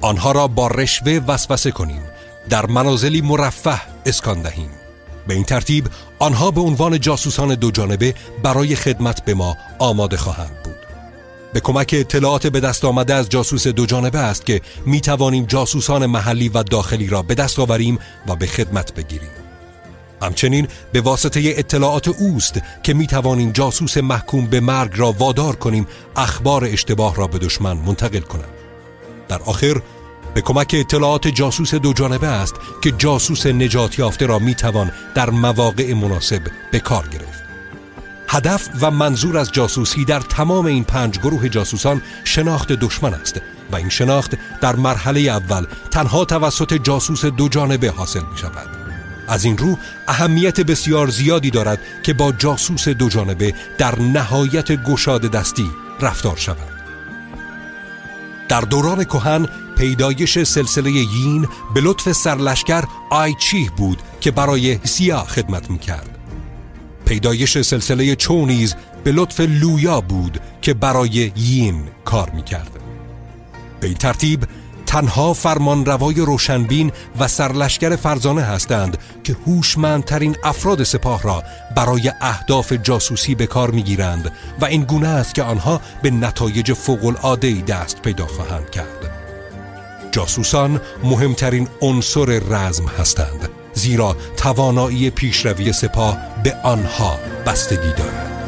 آنها را با رشوه وسوسه کنیم. در منازلی مرفه اسکان دهیم. به این ترتیب آنها به عنوان جاسوسان دو جانبه برای خدمت به ما آماده خواهند بود. به کمک اطلاعات به دست آمده از جاسوس دو جانبه است که می توانیم جاسوسان محلی و داخلی را به دست آوریم و به خدمت بگیریم. همچنین به واسطه اطلاعات اوست که می توانیم جاسوس محکوم به مرگ را وادار کنیم اخبار اشتباه را به دشمن منتقل کنند. در آخر به کمک اطلاعات جاسوس دو جانبه است که جاسوس نجات یافته را می‌توان در مواقع مناسب به کار گرفت. هدف و منظور از جاسوسی در تمام این پنج گروه جاسوسان شناخت دشمن است و این شناخت در مرحله اول تنها توسط جاسوس دو جانبه حاصل می شود از این رو اهمیت بسیار زیادی دارد که با جاسوس دو جانبه در نهایت گشاد دستی رفتار شود. در دوران کهن پیدایش سلسله یین به لطف سرلشکر آیچیه بود که برای سیا خدمت می‌کرد. پیدایش سلسله چونیز به لطف لویا بود که برای یین کار می‌کرد. به این ترتیب تنها فرمان روای روشنبین و سرلشکر فرزانه هستند که هوشمندترین افراد سپاه را برای اهداف جاسوسی به کار می‌گیرند و این گونه است که آنها به نتایج فوق العاده دست پیدا خواهند کرد. جاسوسان مهمترین عنصر رزم هستند زیرا توانایی پیشروی سپاه به آنها بستگی دارد